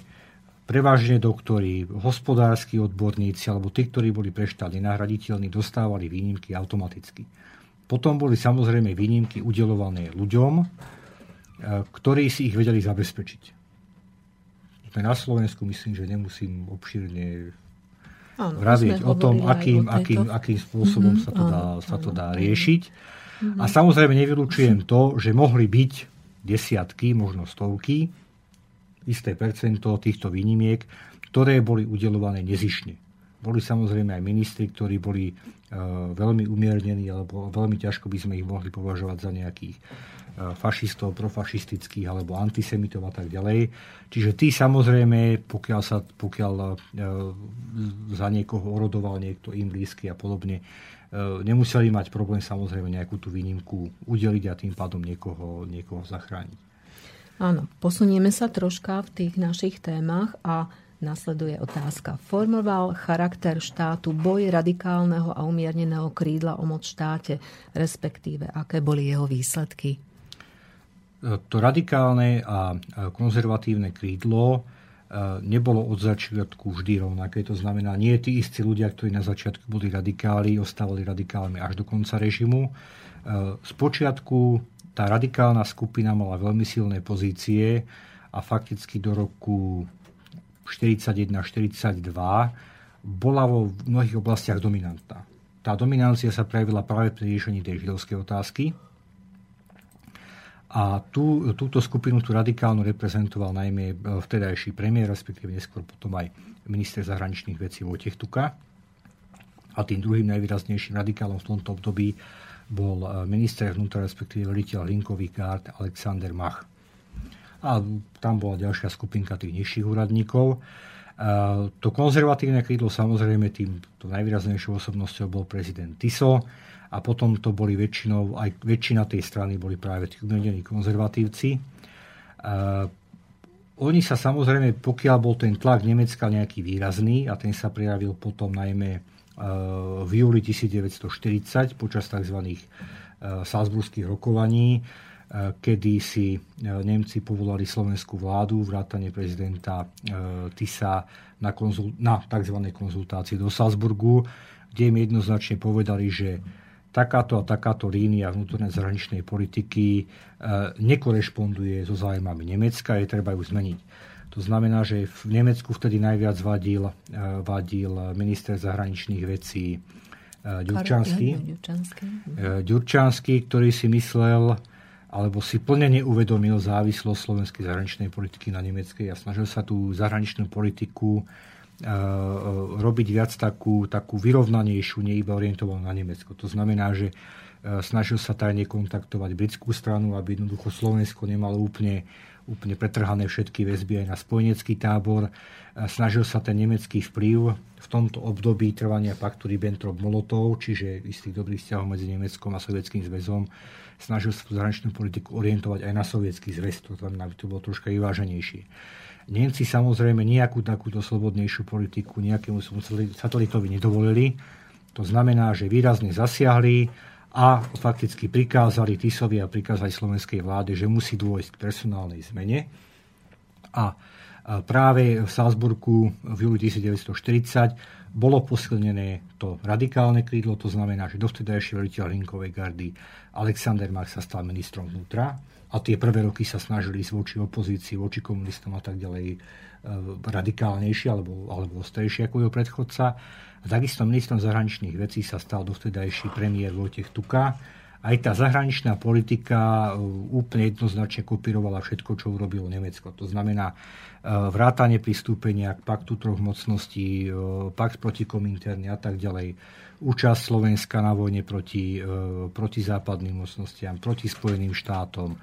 B: prevažne doktori, hospodárski odborníci alebo tí, ktorí boli pre štát nenahraditeľní, dostávali výnimky automaticky. Potom boli samozrejme výnimky udelované ľuďom, e, ktorí si ich vedeli zabezpečiť. Na Slovensku myslím, že nemusím obšírne Áno, vravieť o tom, akým, akým, akým spôsobom mm-hmm, sa, to dá, áno, sa to dá riešiť. Mm-hmm. A samozrejme nevylučujem to, že mohli byť desiatky, možno stovky, isté percento týchto výnimiek, ktoré boli udelované nezišne. Boli samozrejme aj ministri, ktorí boli uh, veľmi umiernení, alebo veľmi ťažko by sme ich mohli považovať za nejakých fašistov, profašistických alebo antisemitov a tak ďalej. Čiže tí samozrejme, pokiaľ, sa, pokiaľ uh, za niekoho orodoval niekto im blízky a podobne, nemuseli mať problém samozrejme nejakú tú výnimku udeliť a tým pádom niekoho, niekoho zachrániť.
A: Áno, posunieme sa troška v tých našich témach a Nasleduje otázka. Formoval charakter štátu boj radikálneho a umierneného krídla o moc štáte, respektíve aké boli jeho výsledky?
B: To radikálne a konzervatívne krídlo e, nebolo od začiatku vždy rovnaké. To znamená, nie tí istí ľudia, ktorí na začiatku boli radikáli, ostávali radikálmi až do konca režimu. Spočiatku e, tá radikálna skupina mala veľmi silné pozície a fakticky do roku 41-42 bola vo mnohých oblastiach dominantná. Tá dominancia sa prejavila práve pri riešení tej židovskej otázky. A tú, túto skupinu, tú radikálnu, reprezentoval najmä e, vtedajší premiér, respektíve neskôr potom aj minister zahraničných vecí Vojtech Tuka. A tým druhým najvýraznejším radikálom v tomto období bol e, minister vnútra, respektíve veliteľ linkových gárd Alexander Mach a tam bola ďalšia skupinka tých nižších úradníkov. A to konzervatívne krídlo samozrejme tým najvýraznejšou osobnosťou bol prezident Tiso a potom to boli väčšinou, aj väčšina tej strany boli práve tí umedení konzervatívci. A oni sa samozrejme, pokiaľ bol ten tlak Nemecka nejaký výrazný a ten sa prejavil potom najmä v júli 1940 počas tzv. Salzburských rokovaní, kedy si e, Nemci povolali slovenskú vládu, vrátane prezidenta e, Tisa na, konzul, na tzv. konzultácie do Salzburgu, kde im jednoznačne povedali, že takáto a takáto línia vnútornej zahraničnej politiky nekorešponduje so zájmami Nemecka, je treba ju zmeniť. To znamená, že v Nemecku vtedy najviac vadil, vadil minister zahraničných vecí Ďurčanský. Ďurčanský, ktorý si myslel, alebo si plne neuvedomil závislosť slovenskej zahraničnej politiky na nemeckej a snažil sa tú zahraničnú politiku e, e, robiť viac takú, takú vyrovnanejšiu, nie iba orientovanú na Nemecko. To znamená, že e, snažil sa tajne kontaktovať britskú stranu, aby jednoducho Slovensko nemalo úplne, úplne pretrhané všetky väzby aj na spojenecký tábor. Snažil sa ten nemecký vplyv v tomto období trvania paktu Ribbentrop-Molotov, čiže istých dobrých vzťahov medzi Nemeckom a Sovietským zväzom, snažil sa tú zahraničnú politiku orientovať aj na sovietský zväz, to znamená, aby to bolo troška vyváženejšie. Nemci samozrejme nejakú takúto slobodnejšiu politiku nejakému satelitovi nedovolili. To znamená, že výrazne zasiahli a fakticky prikázali Tisovi a prikázali slovenskej vláde, že musí dôjsť k personálnej zmene. A práve v Salzburgu v júli 1940 bolo posilnené to radikálne krídlo, to znamená, že dovtedajší veliteľ Linkovej gardy Alexander Mach sa stal ministrom vnútra a tie prvé roky sa snažili ísť voči opozícii, voči komunistom a tak ďalej e, radikálnejšie alebo, alebo ostrejšie ako jeho predchodca. A takisto ministrom zahraničných vecí sa stal dovtedajší premiér Vojtech Tuka, aj tá zahraničná politika uh, úplne jednoznačne kopírovala všetko, čo urobilo Nemecko. To znamená uh, vrátanie pristúpenia k paktu troch mocností, pakt proti kominterne a tak ďalej, účasť Slovenska na vojne proti, proti západným mocnostiam, proti Spojeným štátom,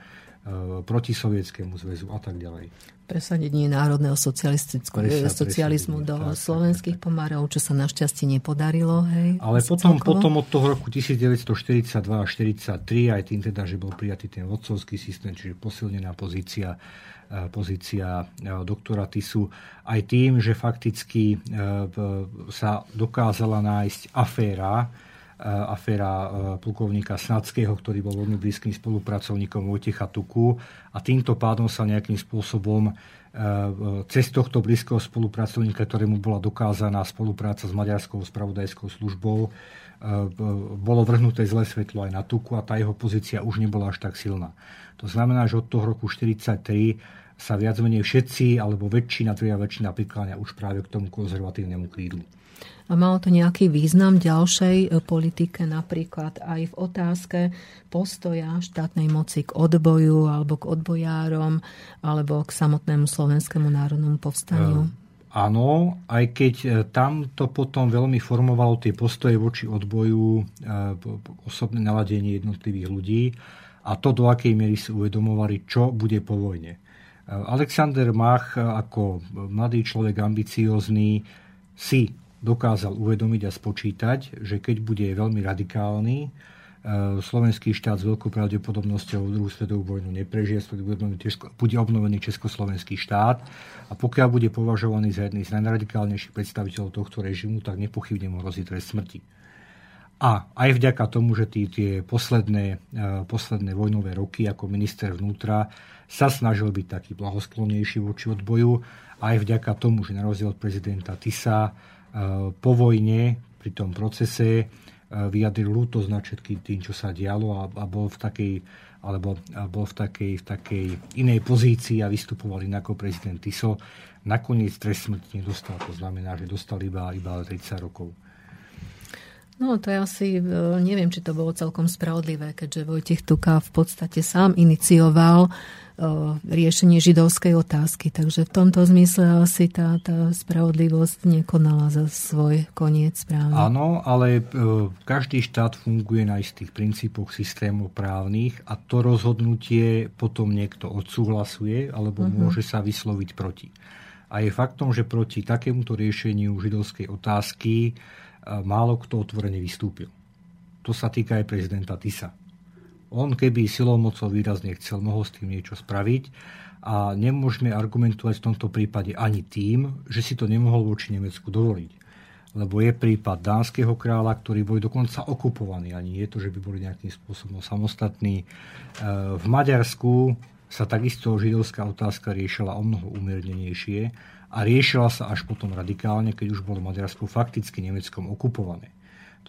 B: proti Sovietskému zväzu a tak ďalej.
A: Presadenie národného socializmu do tak, slovenských pomárov, čo sa našťastie nepodarilo. Hej,
B: Ale potom, potom od toho roku 1942 a 1943, aj tým teda, že bol prijatý ten vodcovský systém, čiže posilnená pozícia e, pozícia e, doktora Tisu, aj tým, že fakticky sa dokázala nájsť aféra, aféra plukovníka Snadského, ktorý bol veľmi blízkym spolupracovníkom Vojtecha Tuku a týmto pádom sa nejakým spôsobom cez tohto blízkeho spolupracovníka, ktorému bola dokázaná spolupráca s maďarskou spravodajskou službou, bolo vrhnuté zlé svetlo aj na Tuku a tá jeho pozícia už nebola až tak silná. To znamená, že od toho roku 1943 sa viac menej všetci, alebo väčšina, tria väčšina prikláňa už práve k tomu konzervatívnemu krídlu.
A: A malo to nejaký význam ďalšej e, politike, napríklad aj v otázke postoja štátnej moci k odboju alebo k odbojárom alebo k samotnému slovenskému národnému povstaniu?
B: E, áno, aj keď e, tam to potom veľmi formovalo tie postoje voči odboju, osobné naladenie jednotlivých ľudí a to, do akej miery si uvedomovali, čo bude po vojne. Alexander Mach ako mladý človek ambiciózny si dokázal uvedomiť a spočítať, že keď bude veľmi radikálny, e, slovenský štát s veľkou pravdepodobnosťou druhú svetovú vojnu neprežije, bude obnovený Československý štát a pokiaľ bude považovaný za jedný z najradikálnejších predstaviteľov tohto režimu, tak nepochybne mu hrozí trest smrti. A aj vďaka tomu, že tí, tie posledné, e, posledné vojnové roky ako minister vnútra sa snažil byť taký blahosklonnejší voči odboju, aj vďaka tomu, že na rozdiel od prezidenta Tisa po vojne pri tom procese eh, vyjadril lútosť nad všetkým tým, čo sa dialo a, a bol v takej alebo bol v takej, v takej inej pozícii a vystupoval inak ako prezident Tiso. Nakoniec trest smrti nedostal, to znamená, že dostal iba, iba 30 rokov.
A: No to ja asi, eh, neviem, či to bolo celkom spravodlivé, keďže Vojtech Tuka v podstate sám inicioval riešenie židovskej otázky. Takže v tomto zmysle asi tá, tá spravodlivosť nekonala za svoj koniec správne.
B: Áno, ale e, každý štát funguje na istých princípoch systémov právnych a to rozhodnutie potom niekto odsúhlasuje alebo uh-huh. môže sa vysloviť proti. A je faktom, že proti takémuto riešeniu židovskej otázky e, málo kto otvorene vystúpil. To sa týka aj prezidenta Tisa. On keby silou mocou výrazne chcel, mohol s tým niečo spraviť a nemôžeme argumentovať v tomto prípade ani tým, že si to nemohol voči Nemecku dovoliť. Lebo je prípad dánskeho kráľa, ktorý boli dokonca okupovaní. Ani je to, že by boli nejakým spôsobom samostatní. E, v Maďarsku sa takisto židovská otázka riešila o mnoho umiernenejšie a riešila sa až potom radikálne, keď už bolo Maďarsko fakticky Nemeckom okupované.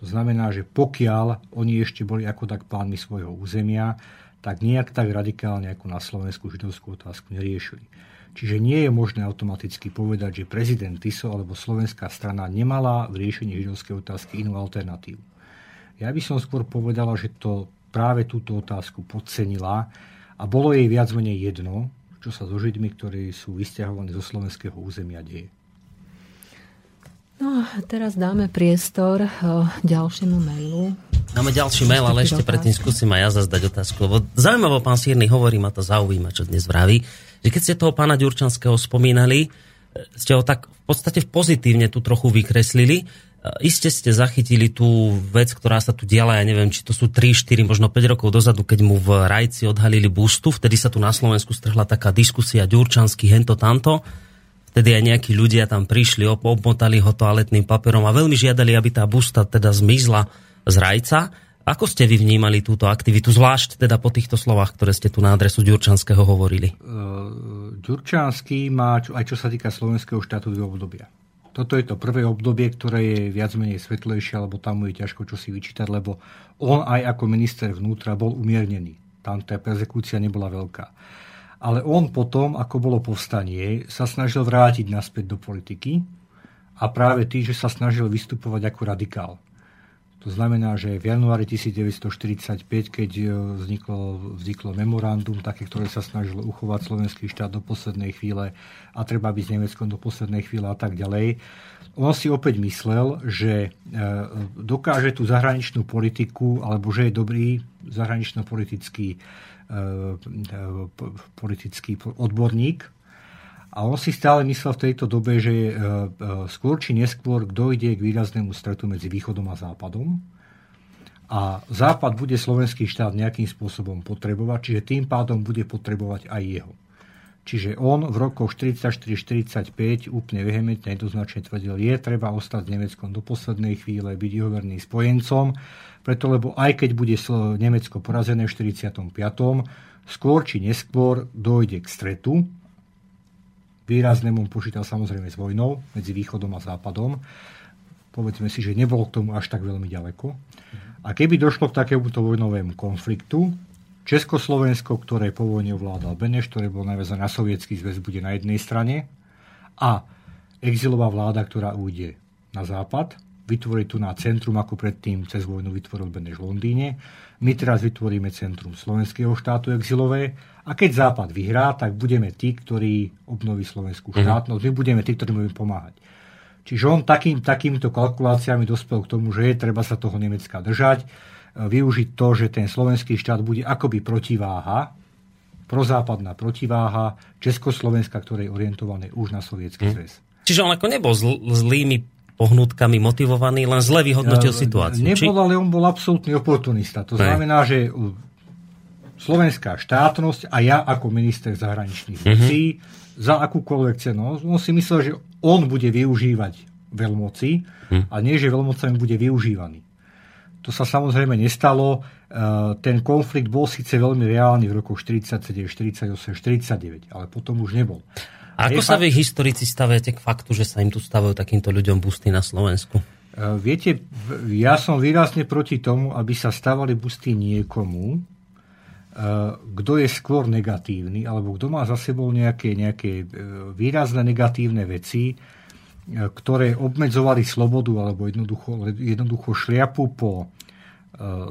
B: To znamená, že pokiaľ oni ešte boli ako tak pánmi svojho územia, tak nejak tak radikálne ako na Slovensku židovskú otázku neriešili. Čiže nie je možné automaticky povedať, že prezident Tiso alebo slovenská strana nemala v riešení židovskej otázky inú alternatívu. Ja by som skôr povedala, že to práve túto otázku podcenila a bolo jej viac menej jedno, čo sa so Židmi, ktorí sú vysťahovaní zo slovenského územia, deje.
A: No a teraz dáme priestor ďalšiemu mailu.
D: Máme ďalší mail, ale ešte predtým skúsim aj ja zazdať otázku. Lebo zaujímavo, pán Sírny hovorí, ma to zaujíma, čo dnes vraví, že keď ste toho pána Ďurčanského spomínali, ste ho tak v podstate pozitívne tu trochu vykreslili. Iste ste zachytili tú vec, ktorá sa tu diala, ja neviem, či to sú 3, 4, možno 5 rokov dozadu, keď mu v Rajci odhalili bustu. Vtedy sa tu na Slovensku strhla taká diskusia Ďurčanský, hento, tamto. Vtedy aj nejakí ľudia tam prišli, obmotali ho toaletným papierom a veľmi žiadali, aby tá busta teda zmizla z Rajca. Ako ste vy vnímali túto aktivitu, zvlášť teda po týchto slovách, ktoré ste tu na adresu Ďurčanského hovorili?
B: Uh, Ďurčanský má, aj čo sa týka slovenského štátu, dve obdobia. Toto je to prvé obdobie, ktoré je viac menej svetlejšie, alebo tam mu je ťažko čo si vyčítať, lebo on aj ako minister vnútra bol umiernený. Tam tá perzekúcia nebola veľká. Ale on potom, ako bolo povstanie, sa snažil vrátiť naspäť do politiky a práve tým, že sa snažil vystupovať ako radikál. To znamená, že v januári 1945, keď e, vzniklo, vzniklo memorandum, také, ktoré sa snažilo uchovať slovenský štát do poslednej chvíle a treba byť s Nemeckom do poslednej chvíle a tak ďalej, on si opäť myslel, že e, dokáže tú zahraničnú politiku, alebo že je dobrý zahranično-politický e, politický odborník, a on si stále myslel v tejto dobe, že e, e, skôr či neskôr dojde k výraznému stretu medzi východom a západom. A západ bude slovenský štát nejakým spôsobom potrebovať, čiže tým pádom bude potrebovať aj jeho. Čiže on v rokoch 44-45 úplne vehementne jednoznačne tvrdil, je treba ostať s Nemeckom do poslednej chvíle, byť jeho verným spojencom, preto lebo aj keď bude Nemecko porazené v 45. skôr či neskôr dojde k stretu výraznému počítal samozrejme s vojnou medzi východom a západom. Povedzme si, že nebolo k tomu až tak veľmi ďaleko. A keby došlo k takémuto vojnovému konfliktu, Československo, ktoré po vojne ovládal Beneš, ktoré bol naviazané na sovietský zväz, bude na jednej strane a exilová vláda, ktorá ujde na západ, vytvorí tu na centrum, ako predtým cez vojnu vytvoril Beneš v Londýne. My teraz vytvoríme centrum slovenského štátu exilové a keď Západ vyhrá, tak budeme tí, ktorí obnoví slovenskú mhm. štátnosť. My budeme tí, ktorí budeme pomáhať. Čiže on takým, takýmito kalkuláciami dospel k tomu, že je treba sa toho Nemecka držať, e, využiť to, že ten slovenský štát bude akoby protiváha, prozápadná protiváha Československa, ktoré je orientované už na sovietský hmm. zväz.
D: Čiže on ako nebol zl- zlými pohnutkami motivovaný, len zle vyhodnotil situáciu.
B: Nebol, či? ale on bol absolútny oportunista. To ne. znamená, že slovenská štátnosť a ja ako minister zahraničných mm-hmm. vecí za akúkoľvek cenu. On si myslel, že on bude využívať veľmoci mm. a nie, že veľmocami bude využívaný. To sa samozrejme nestalo. E, ten konflikt bol síce veľmi reálny v rokoch 47, 48, 49, ale potom už nebol.
D: A ako sa vy historici staviate k faktu, že sa im tu stavajú takýmto ľuďom busty na Slovensku?
B: E, viete, ja som výrazne proti tomu, aby sa stavali busty niekomu, Eh, kto je skôr negatívny, alebo kto má za sebou nejaké, nejaké eh, výrazné negatívne veci, ktoré obmedzovali slobodu alebo jednoducho, jednoducho šliapu po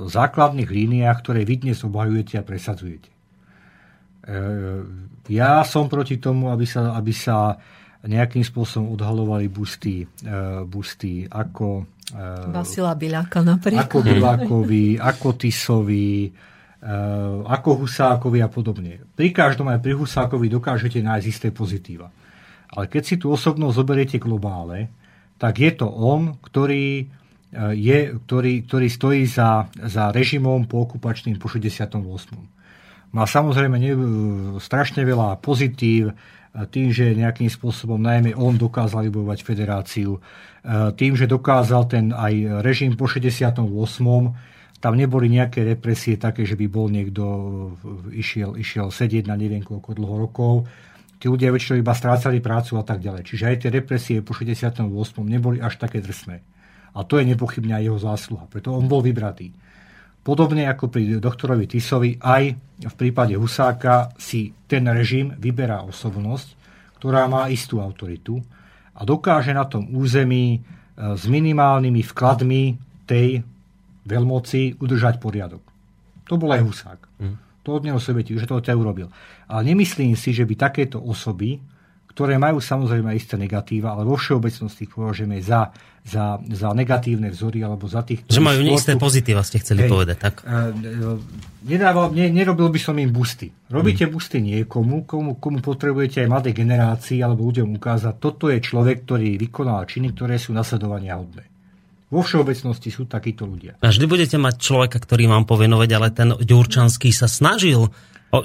B: základných líniách, ktoré vy dnes obhajujete a presadzujete. Ja som proti tomu, aby sa, aby sa nejakým spôsobom odhalovali busty, busty ako
A: Vasila Biľaka napríklad.
B: Ako Bilákovi, ako Tisovi, ako Husákovi a podobne. Pri každom aj pri Husákovi dokážete nájsť isté pozitíva. Ale keď si tú osobnosť zoberiete globále, tak je to on, ktorý, je, ktorý, ktorý stojí za, za režimom po okupačným po 68. Má samozrejme ne, strašne veľa pozitív, eh, tým, že nejakým spôsobom najmä on dokázal vybojovať federáciu, tým, že dokázal ten aj režim po 68 tam neboli nejaké represie také, že by bol niekto išiel, išiel sedieť na neviem koľko dlho rokov. Tí ľudia väčšinou iba strácali prácu a tak ďalej. Čiže aj tie represie po 68. neboli až také drsné. A to je nepochybne aj jeho zásluha. Preto on bol vybratý. Podobne ako pri doktorovi Tisovi, aj v prípade Husáka si ten režim vyberá osobnosť, ktorá má istú autoritu a dokáže na tom území e, s minimálnymi vkladmi tej veľmoci udržať poriadok. To bol aj Husák. Mm. To od neho sovieti, že to urobil. Ale nemyslím si, že by takéto osoby ktoré majú samozrejme isté negatíva, ale vo všeobecnosti považujeme za, za, za negatívne vzory alebo za tých...
D: Že majú sportu, isté pozitíva, ste chceli hej, povedať, tak? Uh,
B: nedával, ne, nerobil by som im busty. Robíte hmm. busty niekomu, komu, komu potrebujete aj mladé generácii alebo ľuďom ukázať, toto je človek, ktorý vykonal činy, ktoré sú nasledovania hodné. Vo všeobecnosti sú takíto ľudia.
D: A vždy budete mať človeka, ktorý vám povie, no veď, ale ten Ďurčanský sa snažil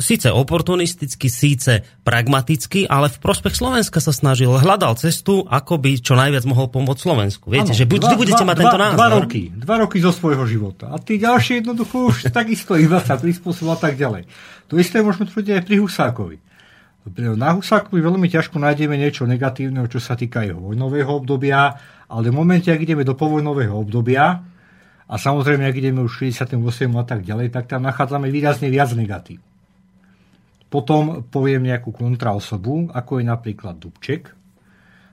D: síce oportunisticky, síce pragmaticky, ale v prospech Slovenska sa snažil, hľadal cestu, ako by čo najviac mohol pomôcť Slovensku. Viete, ano, že buď dva, budete dva, mať dva, tento názor.
B: Dva roky, dva roky zo svojho života. A tí ďalšie jednoducho už takisto iba sa prispôsobil a tak ďalej. To isté môžeme tvrdiť aj pri Husákovi. Na Husákovi veľmi ťažko nájdeme niečo negatívneho, čo sa týka jeho vojnového obdobia, ale v momente, ak ideme do povojnového obdobia, a samozrejme, ak ideme už 68 a tak ďalej, tak tam nachádzame výrazne viac negatív. Potom poviem nejakú kontraosobu, ako je napríklad Dubček.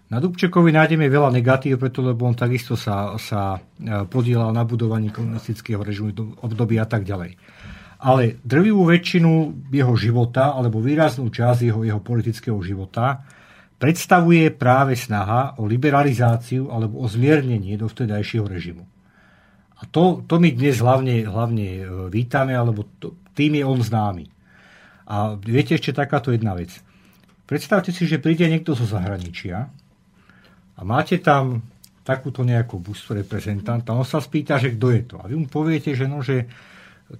B: Na Dubčekovi nájdeme veľa negatív, preto lebo on takisto sa, sa e, podielal na budovaní komunistického režimu obdobia a tak ďalej. Ale drvivú väčšinu jeho života, alebo výraznú časť jeho, jeho politického života, predstavuje práve snaha o liberalizáciu alebo o zmiernenie do vtedajšieho režimu. A to, to my dnes hlavne, hlavne e, vítame, alebo to, tým je on známy. A viete ešte takáto jedna vec. Predstavte si, že príde niekto zo zahraničia a máte tam takúto nejakú bustu reprezentanta, on sa spýta, že kto je to. A vy mu poviete, že no, že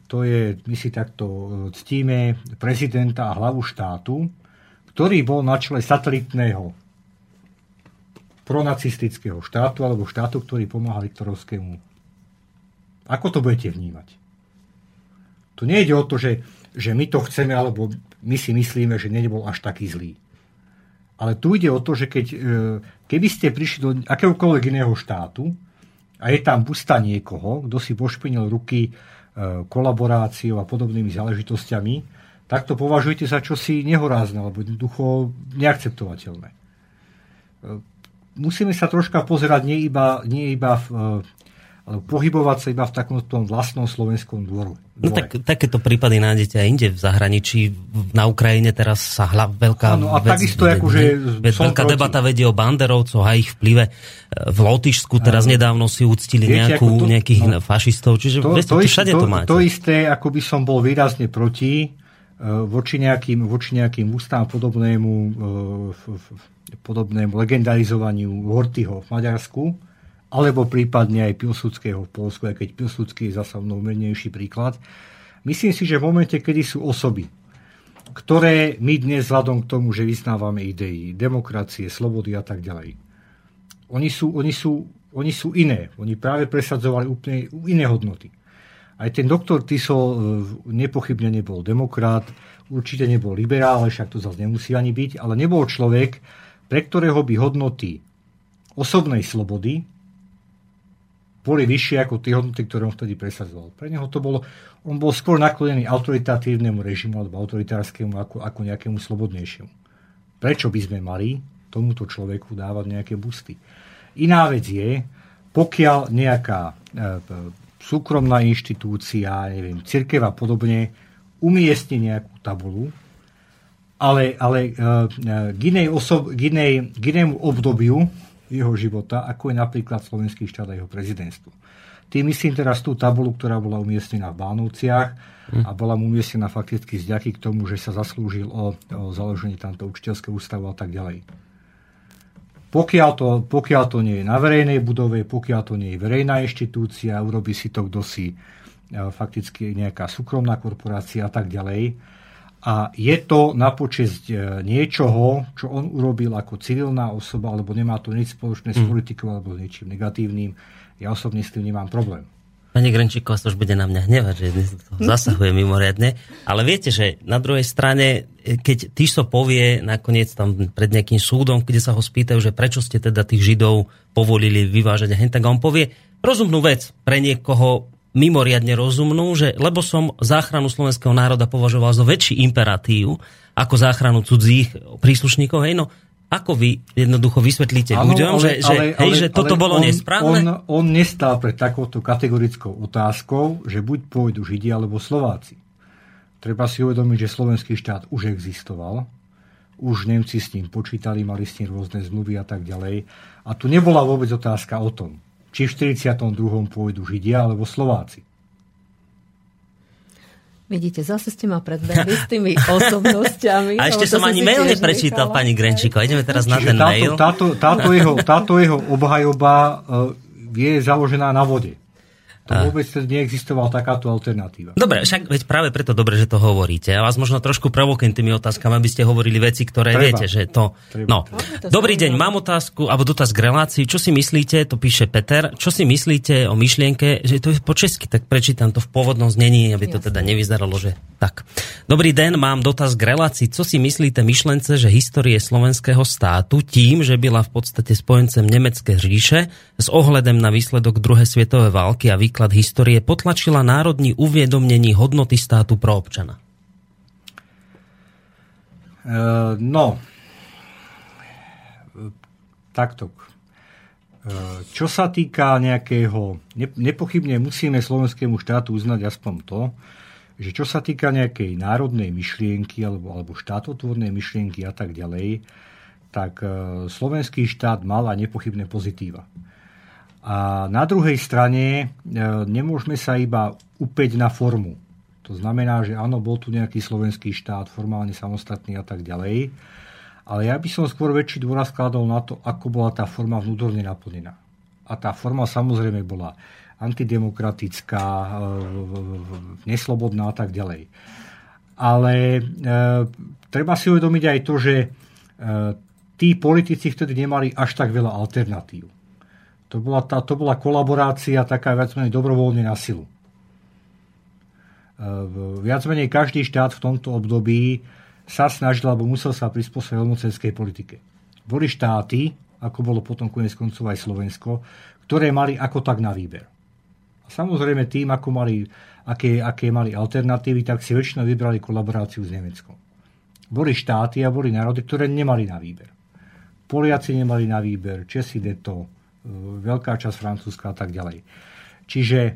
B: to je, my si takto e, ctíme prezidenta a hlavu štátu, ktorý bol na čele satelitného pronacistického štátu alebo štátu, ktorý pomáha Viktorovskému. Ako to budete vnímať? Tu nejde o to, že že my to chceme, alebo my si myslíme, že nebol až taký zlý. Ale tu ide o to, že keď, e, keby ste prišli do akéhokoľvek iného štátu a je tam busta niekoho, kto si pošpinil ruky e, kolaboráciou a podobnými záležitosťami, tak to považujete za čosi nehorázne, alebo jednoducho neakceptovateľné. E, musíme sa troška pozerať nie iba, nie iba v, pohybovať sa iba v takom tom vlastnom slovenskom dvoru.
D: No tak, takéto prípady nájdete aj inde v zahraničí. Na Ukrajine teraz sa hla, veľká
B: ano, a vec, takisto ako, že
D: veľká proti... debata vedie o banderovcoch a ich vplyve. V Lotyšsku teraz ano. nedávno si uctili Viete, nejakú, to, nejakých no, fašistov, čiže to, viete, to, všade to, to máte.
B: To isté, ako by som bol výrazne proti e, voči nejakým, voči nejakým ústám podobnému, e, podobnému legendarizovaniu Hortyho v Maďarsku, alebo prípadne aj Pilsudského v Polsku, aj keď Pilsudský je zasa mnou príklad. Myslím si, že v momente, kedy sú osoby, ktoré my dnes vzhľadom k tomu, že vyznávame idei, demokracie, slobody a tak ďalej, oni sú, oni sú, oni sú iné. Oni práve presadzovali úplne iné hodnoty. Aj ten doktor Tiso e, nepochybne nebol demokrat, určite nebol liberál, však to zase nemusí ani byť, ale nebol človek, pre ktorého by hodnoty osobnej slobody boli vyššie ako tie hodnoty, ktoré on vtedy presadzoval. Pre neho to bolo, on bol skôr naklonený autoritatívnemu režimu alebo autoritárskemu ako, ako nejakému slobodnejšiemu. Prečo by sme mali tomuto človeku dávať nejaké busty? Iná vec je, pokiaľ nejaká e, súkromná inštitúcia, neviem, cirkev a podobne, umiestni nejakú tabulu, ale, ale e, e k, inej osob, k, inej, k inému obdobiu jeho života, ako je napríklad slovenský štát a jeho prezidentstvo. Tým myslím teraz tú tabulu, ktorá bola umiestnená v Bánovciach hm. a bola mu umiestnená fakticky z ďaky k tomu, že sa zaslúžil o, o založenie tamto učiteľského ústavu a tak ďalej. Pokiaľ to, pokiaľ to nie je na verejnej budove, pokiaľ to nie je verejná inštitúcia, urobí si to kto si e, fakticky nejaká súkromná korporácia a tak ďalej, a je to na počesť e, niečoho, čo on urobil ako civilná osoba, alebo nemá to nič spoločné s hm. politikou alebo s niečím negatívnym. Ja osobne s tým nemám problém.
D: Pani Grenčíková sa už bude na mňa hnevať, že dnes to zasahuje mimoriadne. Ale viete, že na druhej strane, keď Tiso povie nakoniec tam pred nejakým súdom, kde sa ho spýtajú, že prečo ste teda tých Židov povolili vyvážať a hen, tak on povie rozumnú vec pre niekoho mimoriadne rozumnú, že lebo som záchranu slovenského národa považoval za väčší imperatív ako záchranu cudzích príslušníkov, hej, no ako vy jednoducho vysvetlíte ano, ľuďom, ale, že, že, ale, hej, že toto ale bolo on, nesprávne?
B: On, on nestál pred takouto kategorickou otázkou, že buď pôjdu Židi alebo Slováci. Treba si uvedomiť, že slovenský štát už existoval, už Nemci s ním počítali, mali s ním rôzne zmluvy a tak ďalej. A tu nebola vôbec otázka o tom, či v 42. pôjdu Židia alebo Slováci.
A: Vidíte, zase ste ma predbehli s tými osobnosťami.
D: A ešte som ani mail neprečítal, nechala. pani Grenčíko. Ideme teraz Čiže na ten
B: táto,
D: mail.
B: Táto, táto, jeho, táto jeho obhajoba uh, je založená na vode. To vôbec neexistovala takáto alternatíva.
D: Dobre, však veď práve preto dobre, že to hovoríte. Ja vás možno trošku provokujem tými otázkami, aby ste hovorili veci, ktoré Treba. viete, že to... Treba. No. Dobrý deň, mám otázku, alebo dotaz k relácii. Čo si myslíte, to píše Peter, čo si myslíte o myšlienke, že to je po česky, tak prečítam to v pôvodnom znení, aby to teda nevyzeralo, že tak. Dobrý deň, mám dotaz k relácii. Co si myslíte myšlence, že histórie slovenského státu tým, že byla v podstate spojencem Nemecké říše s ohledem na výsledok druhej svetovej války a výklad histórie potlačila národní uviedomnení hodnoty státu pro občana?
B: Uh, no, takto. Uh, čo sa týka nejakého, nepochybne musíme slovenskému štátu uznať aspoň to, že čo sa týka nejakej národnej myšlienky alebo, alebo štátotvornej myšlienky a tak ďalej, tak uh, slovenský štát mal aj nepochybné pozitíva. A na druhej strane e, nemôžeme sa iba upäť na formu. To znamená, že áno, bol tu nejaký slovenský štát, formálne samostatný a tak ďalej. Ale ja by som skôr väčší dôraz skladol na to, ako bola tá forma vnútorne naplnená. A tá forma samozrejme bola antidemokratická, e, neslobodná a tak ďalej. Ale e, treba si uvedomiť aj to, že e, tí politici vtedy nemali až tak veľa alternatív to bola, tá, to bola kolaborácia taká viac menej dobrovoľne na silu. E, viac menej každý štát v tomto období sa snažil, alebo musel sa prispôsobiť veľmocenskej politike. Boli štáty, ako bolo potom konec koncov aj Slovensko, ktoré mali ako tak na výber. A samozrejme tým, ako mali, aké, aké mali alternatívy, tak si väčšinou vybrali kolaboráciu s Nemeckom. Boli štáty a boli národy, ktoré nemali na výber. Poliaci nemali na výber, Česi to, veľká časť Francúzska a tak ďalej. Čiže e,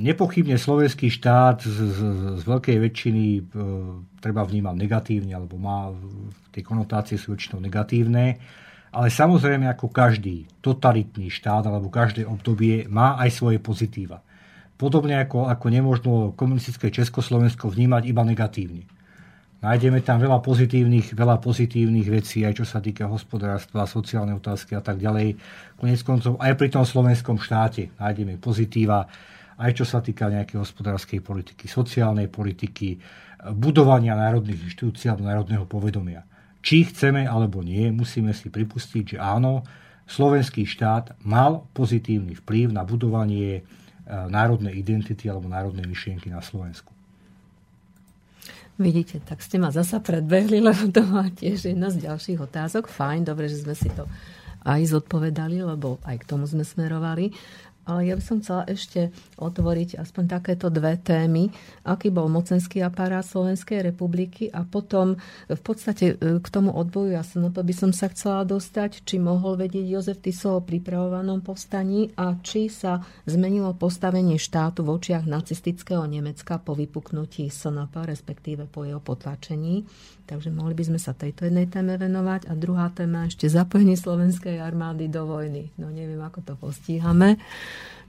B: nepochybne slovenský štát z, z, z veľkej väčšiny e, treba vnímať negatívne, alebo má tie konotácie sú väčšinou negatívne, ale samozrejme ako každý totalitný štát alebo každé obdobie má aj svoje pozitíva. Podobne ako, ako nemožno komunistické Československo vnímať iba negatívne. Nájdeme tam veľa pozitívnych, veľa pozitívnych vecí, aj čo sa týka hospodárstva, sociálne otázky a tak ďalej. Konec koncov aj pri tom slovenskom štáte nájdeme pozitíva, aj čo sa týka nejakej hospodárskej politiky, sociálnej politiky, budovania národných inštitúcií alebo národného povedomia. Či chceme alebo nie, musíme si pripustiť, že áno, slovenský štát mal pozitívny vplyv na budovanie e, národnej identity alebo národnej myšlienky na Slovensku.
A: Vidíte, tak ste ma zasa predbehli, lebo to má tiež jedna z ďalších otázok. Fajn, dobre, že sme si to aj zodpovedali, lebo aj k tomu sme smerovali. Ale ja by som chcela ešte otvoriť aspoň takéto dve témy. Aký bol mocenský aparát Slovenskej republiky a potom v podstate e, k tomu odboju to by som sa chcela dostať, či mohol vedieť Jozef Tiso o pripravovanom povstaní a či sa zmenilo postavenie štátu v očiach nacistického Nemecka po vypuknutí SNP, respektíve po jeho potlačení. Takže mohli by sme sa tejto jednej téme venovať. A druhá téma ešte zapojenie slovenskej armády do vojny. No neviem, ako to postíhame.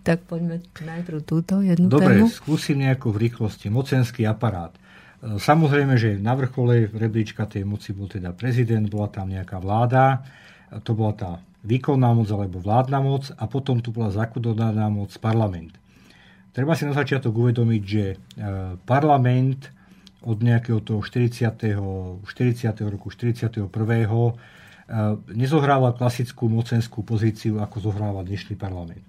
A: Tak poďme najprv túto jednu
B: Dobre,
A: tému.
B: Dobre, skúsim nejako v rýchlosti. Mocenský aparát. E, samozrejme, že na vrchole rebríčka tej moci bol teda prezident, bola tam nejaká vláda, e, to bola tá výkonná moc alebo vládna moc a potom tu bola zakodovaná moc parlament. Treba si na začiatok uvedomiť, že e, parlament od nejakého toho 40. 40. roku 41. Eh, nezohrával klasickú mocenskú pozíciu, ako zohráva dnešný parlament.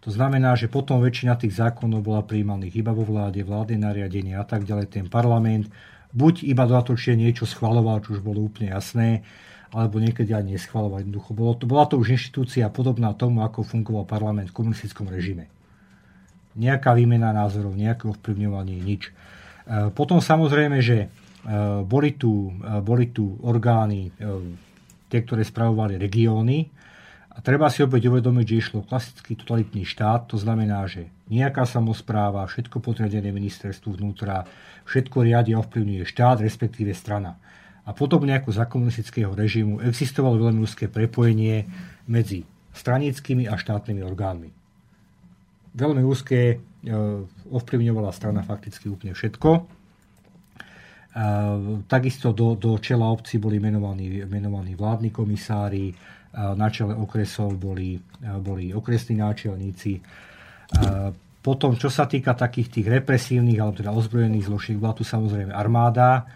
B: To znamená, že potom väčšina tých zákonov bola príjmaných iba vo vláde, vládne nariadenie a tak ďalej. Ten parlament buď iba dodatočne niečo schvaloval, čo už bolo úplne jasné, alebo niekedy ani neschvalovať. Jednoducho bolo to, bola to už inštitúcia podobná tomu, ako fungoval parlament v komunistickom režime. Nejaká výmena názorov, nejaké ovplyvňovanie, nič. E, potom samozrejme, že e, boli tu, e, boli tu orgány, tie, ktoré spravovali regióny, a treba si opäť uvedomiť, že išlo klasický totalitný štát, to znamená, že nejaká samozpráva, všetko podriadené ministerstvu vnútra, všetko riadi a ovplyvňuje štát, respektíve strana. A podobne ako za komunistického režimu existovalo veľmi úzke prepojenie medzi stranickými a štátnymi orgánmi. Veľmi úzke ovplyvňovala strana fakticky úplne všetko. E, takisto do, do čela obci boli menovaní, menovaní vládni komisári, e, na čele okresov boli, boli okresní náčelníci. Potom, čo sa týka takých tých represívnych alebo teda ozbrojených zložiek, bola tu samozrejme armáda,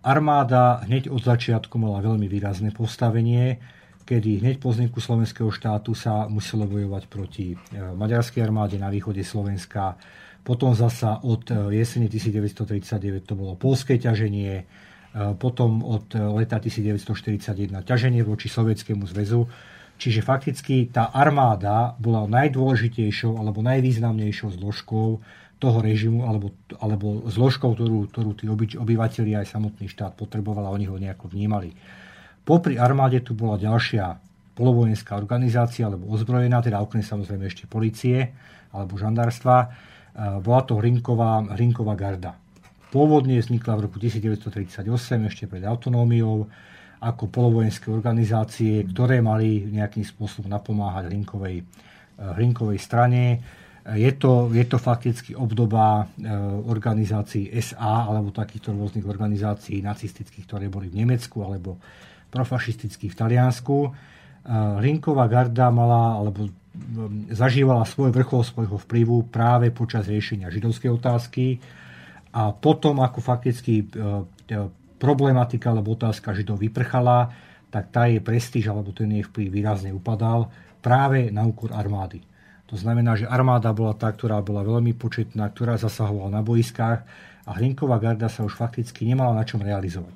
B: Armáda hneď od začiatku mala veľmi výrazné postavenie, kedy hneď po vzniku slovenského štátu sa muselo bojovať proti e, maďarskej armáde na východe Slovenska. Potom zasa od e, jesene 1939 to bolo polské ťaženie, e, potom od leta 1941 ťaženie voči Sovietskému zväzu. Čiže fakticky tá armáda bola najdôležitejšou alebo najvýznamnejšou zložkou toho režimu alebo, alebo zložkou, ktorú, ktorú tí obyvateľi aj samotný štát potreboval a oni ho nejako vnímali. Popri armáde tu bola ďalšia polovojenská organizácia alebo ozbrojená, teda okrem samozrejme ešte policie alebo žandárstva. Bola to Hrinková, Hrinková garda. Pôvodne vznikla v roku 1938, ešte pred autonómiou, ako polovojenské organizácie, ktoré mali nejakým spôsobom napomáhať Hrinkovej, Hrinkovej strane je to, je to fakticky obdoba e, organizácií SA alebo takýchto rôznych organizácií nacistických, ktoré boli v Nemecku alebo profašistických v Taliansku. Rinková e, garda mala alebo zažívala svoj vrchol svojho vplyvu práve počas riešenia židovskej otázky a potom, ako fakticky e, problematika alebo otázka židov vyprchala, tak tá jej prestíž alebo ten jej vplyv výrazne upadal práve na úkor armády. To znamená, že armáda bola tá, ktorá bola veľmi početná, ktorá zasahovala na boiskách a Hlinková garda sa už fakticky nemala na čom realizovať.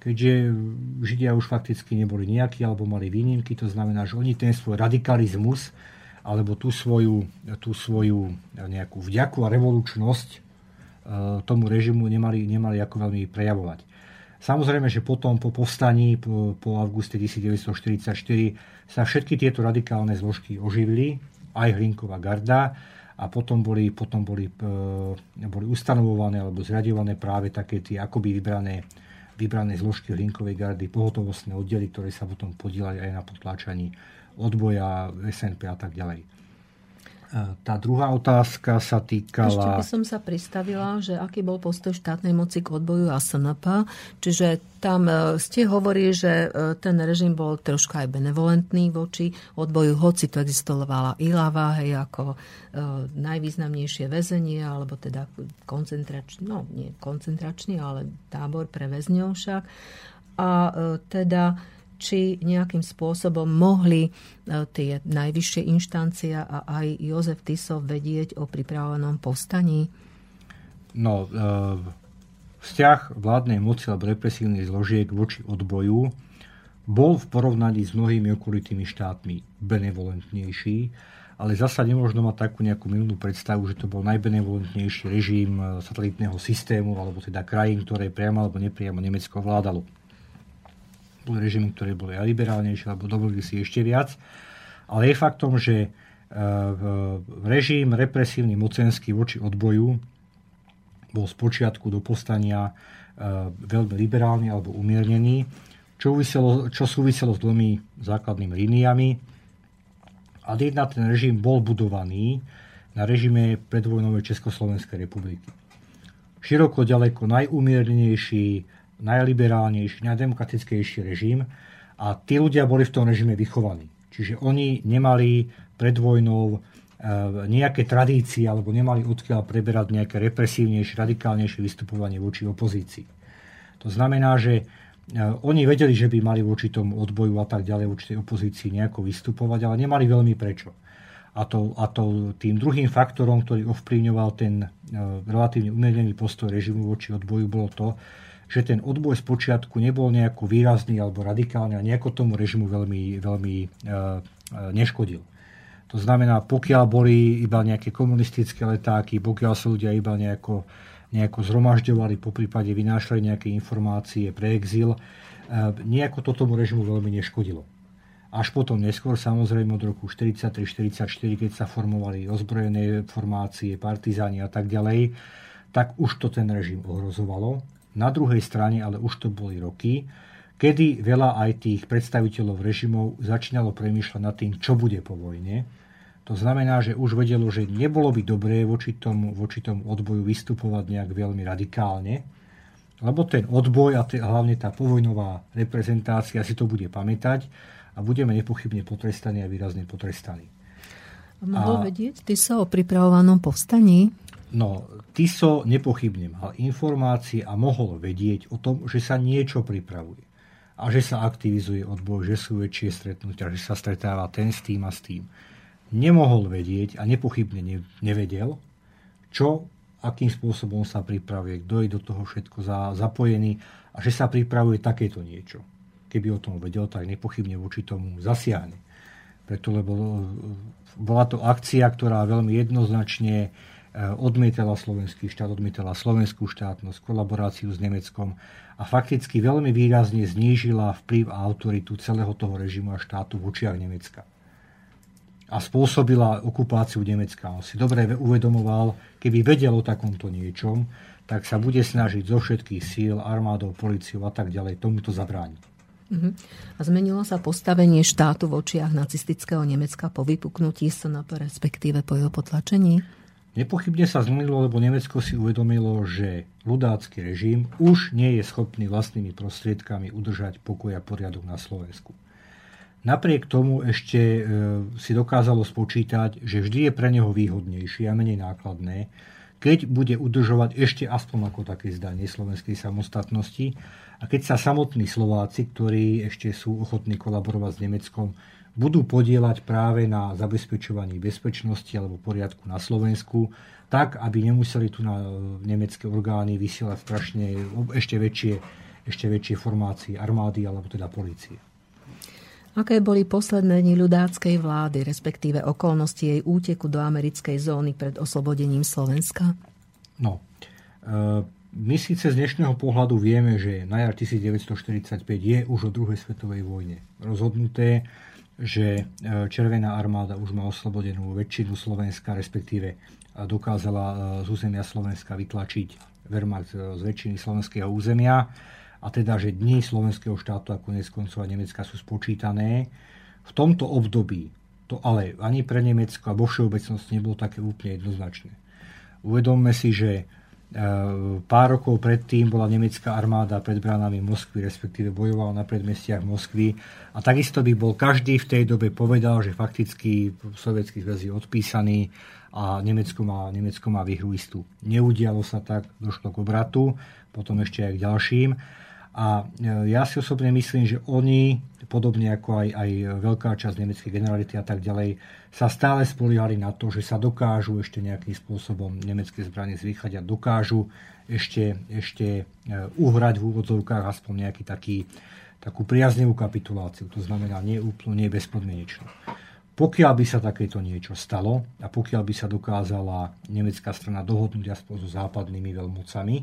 B: Keďže Židia už fakticky neboli nejakí alebo mali výnimky, to znamená, že oni ten svoj radikalizmus alebo tú svoju, tú svoju nejakú vďaku a revolučnosť e, tomu režimu nemali, nemali ako veľmi prejavovať. Samozrejme, že potom po povstaní, po, po auguste 1944 sa všetky tieto radikálne zložky oživili aj Hlinková garda a potom boli, potom boli, e, boli ustanovované alebo zriadované práve také tie akoby vybrané, vybrané zložky Hlinkovej gardy, pohotovostné oddely, ktoré sa potom podielali aj na potláčaní odboja, SNP a tak ďalej. Tá druhá otázka sa týkala...
A: Ešte by som sa pristavila, že aký bol postoj štátnej moci k odboju a SNP. Čiže tam e, ste hovorili, že e, ten režim bol troška aj benevolentný voči odboju, hoci to existovala Ilava, hej, ako e, najvýznamnejšie väzenie, alebo teda koncentračný, no nie koncentračný, ale tábor pre väzňov však. A teda či nejakým spôsobom mohli e, tie najvyššie inštancia a aj Jozef Tiso vedieť o pripravenom povstaní?
B: No, e, vzťah vládnej moci alebo represívnych zložiek voči odboju bol v porovnaní s mnohými okolitými štátmi benevolentnejší, ale zasa nemôžno mať takú nejakú minulú predstavu, že to bol najbenevolentnejší režim e, satelitného systému alebo teda krajín, ktoré priamo alebo nepriamo Nemecko vládalo boli ktoré boli aj liberálnejšie, alebo dovolili si ešte viac. Ale je faktom, že e, režim represívny mocenský voči odboju bol z počiatku do postania e, veľmi liberálny alebo umiernený, čo, uviselo, čo súviselo s dvomi základnými líniami. A jedna ten režim bol budovaný na režime predvojnovej Československej republiky. Široko ďaleko najumiernenejší najliberálnejší, najdemokratickejší režim a tí ľudia boli v tom režime vychovaní. Čiže oni nemali pred vojnou e, nejaké tradície alebo nemali odkiaľ preberať nejaké represívnejšie, radikálnejšie vystupovanie voči opozícii. To znamená, že e, oni vedeli, že by mali voči tomu odboju a tak ďalej, voči tej opozícii nejako vystupovať, ale nemali veľmi prečo. A, to, a to tým druhým faktorom, ktorý ovplyvňoval ten relatívne umiernený postoj režimu voči odboju, bolo to, že ten odboj z počiatku nebol nejako výrazný alebo radikálny a nejako tomu režimu veľmi, veľmi neškodil. To znamená, pokiaľ boli iba nejaké komunistické letáky, pokiaľ sa ľudia iba nejako, nejako zhromažďovali, po prípade vynášali nejaké informácie pre exil, nejako to tomu režimu veľmi neškodilo. Až potom neskôr, samozrejme od roku 43-44, keď sa formovali ozbrojené formácie, partizáni a tak ďalej, tak už to ten režim ohrozovalo. Na druhej strane ale už to boli roky, kedy veľa aj tých predstaviteľov režimov začínalo premýšľať nad tým, čo bude po vojne. To znamená, že už vedelo, že nebolo by dobré voči tomu, voči tomu odboju vystupovať nejak veľmi radikálne, lebo ten odboj a hlavne tá povojnová reprezentácia si to bude pamätať a budeme nepochybne potrestaní a výrazne potrestaní.
A: Mohol a, vedieť sa o pripravovanom povstaní?
B: No, Tiso nepochybne mal informácie a mohol vedieť o tom, že sa niečo pripravuje. A že sa aktivizuje odboj, že sú väčšie stretnutia, že sa stretáva ten s tým a s tým. Nemohol vedieť a nepochybne nevedel, čo, akým spôsobom sa pripravuje, kto je do toho všetko zapojený a že sa pripravuje takéto niečo keby o tom vedel, tak nepochybne voči tomu zasiahne. Preto, lebo e, bola to akcia, ktorá veľmi jednoznačne e, odmietala slovenský štát, odmietala slovenskú štátnosť, kolaboráciu s Nemeckom a fakticky veľmi výrazne znížila vplyv a autoritu celého toho režimu a štátu v očiach Nemecka. A spôsobila okupáciu Nemecka. On si dobre uvedomoval, keby vedel o takomto niečom, tak sa bude snažiť zo všetkých síl, armádov, policiou a tak ďalej tomuto zabrániť.
A: Uh-huh. A zmenilo sa postavenie štátu v očiach nacistického Nemecka po vypuknutí SNP, respektíve po jeho potlačení?
B: Nepochybne sa zmenilo, lebo Nemecko si uvedomilo, že ľudácky režim už nie je schopný vlastnými prostriedkami udržať pokoj a poriadok na Slovensku. Napriek tomu ešte e, si dokázalo spočítať, že vždy je pre neho výhodnejšie a menej nákladné, keď bude udržovať ešte aspoň ako také zdanie slovenskej samostatnosti a keď sa samotní Slováci, ktorí ešte sú ochotní kolaborovať s Nemeckom, budú podielať práve na zabezpečovaní bezpečnosti alebo poriadku na Slovensku, tak, aby nemuseli tu na e, nemecké orgány vysielať strašne ešte väčšie, ešte väčšie formácie armády alebo teda policie.
A: Aké boli posledné dni ľudáckej vlády, respektíve okolnosti jej úteku do americkej zóny pred oslobodením Slovenska?
B: No, e, my síce z dnešného pohľadu vieme, že na jar 1945 je už o druhej svetovej vojne rozhodnuté, že e, Červená armáda už má oslobodenú väčšinu Slovenska, respektíve dokázala e, z územia Slovenska vytlačiť Wehrmacht z väčšiny slovenského územia a teda, že dni slovenského štátu a konec koncov Nemecka sú spočítané. V tomto období to ale ani pre Nemecko a vo všeobecnosti nebolo také úplne jednoznačné. Uvedomme si, že pár rokov predtým bola nemecká armáda pred bránami Moskvy, respektíve bojovala na predmestiach Moskvy. A takisto by bol každý v tej dobe povedal, že fakticky sovietský zväz je odpísaný a Nemecko má, Nemecko má výhru istú. Neudialo sa tak, došlo k obratu, potom ešte aj k ďalším. A e, ja si osobne myslím, že oni, podobne ako aj, aj veľká časť nemeckej generality a tak ďalej, sa stále spoliehali na to, že sa dokážu ešte nejakým spôsobom nemecké zbranie zvýchať a dokážu ešte, ešte e, uhrať v úvodzovkách aspoň nejaký taký, takú priaznivú kapituláciu. To znamená nie úplne, nie bezpodmienečnú. Pokiaľ by sa takéto niečo stalo a pokiaľ by sa dokázala nemecká strana dohodnúť aspoň so západnými veľmocami,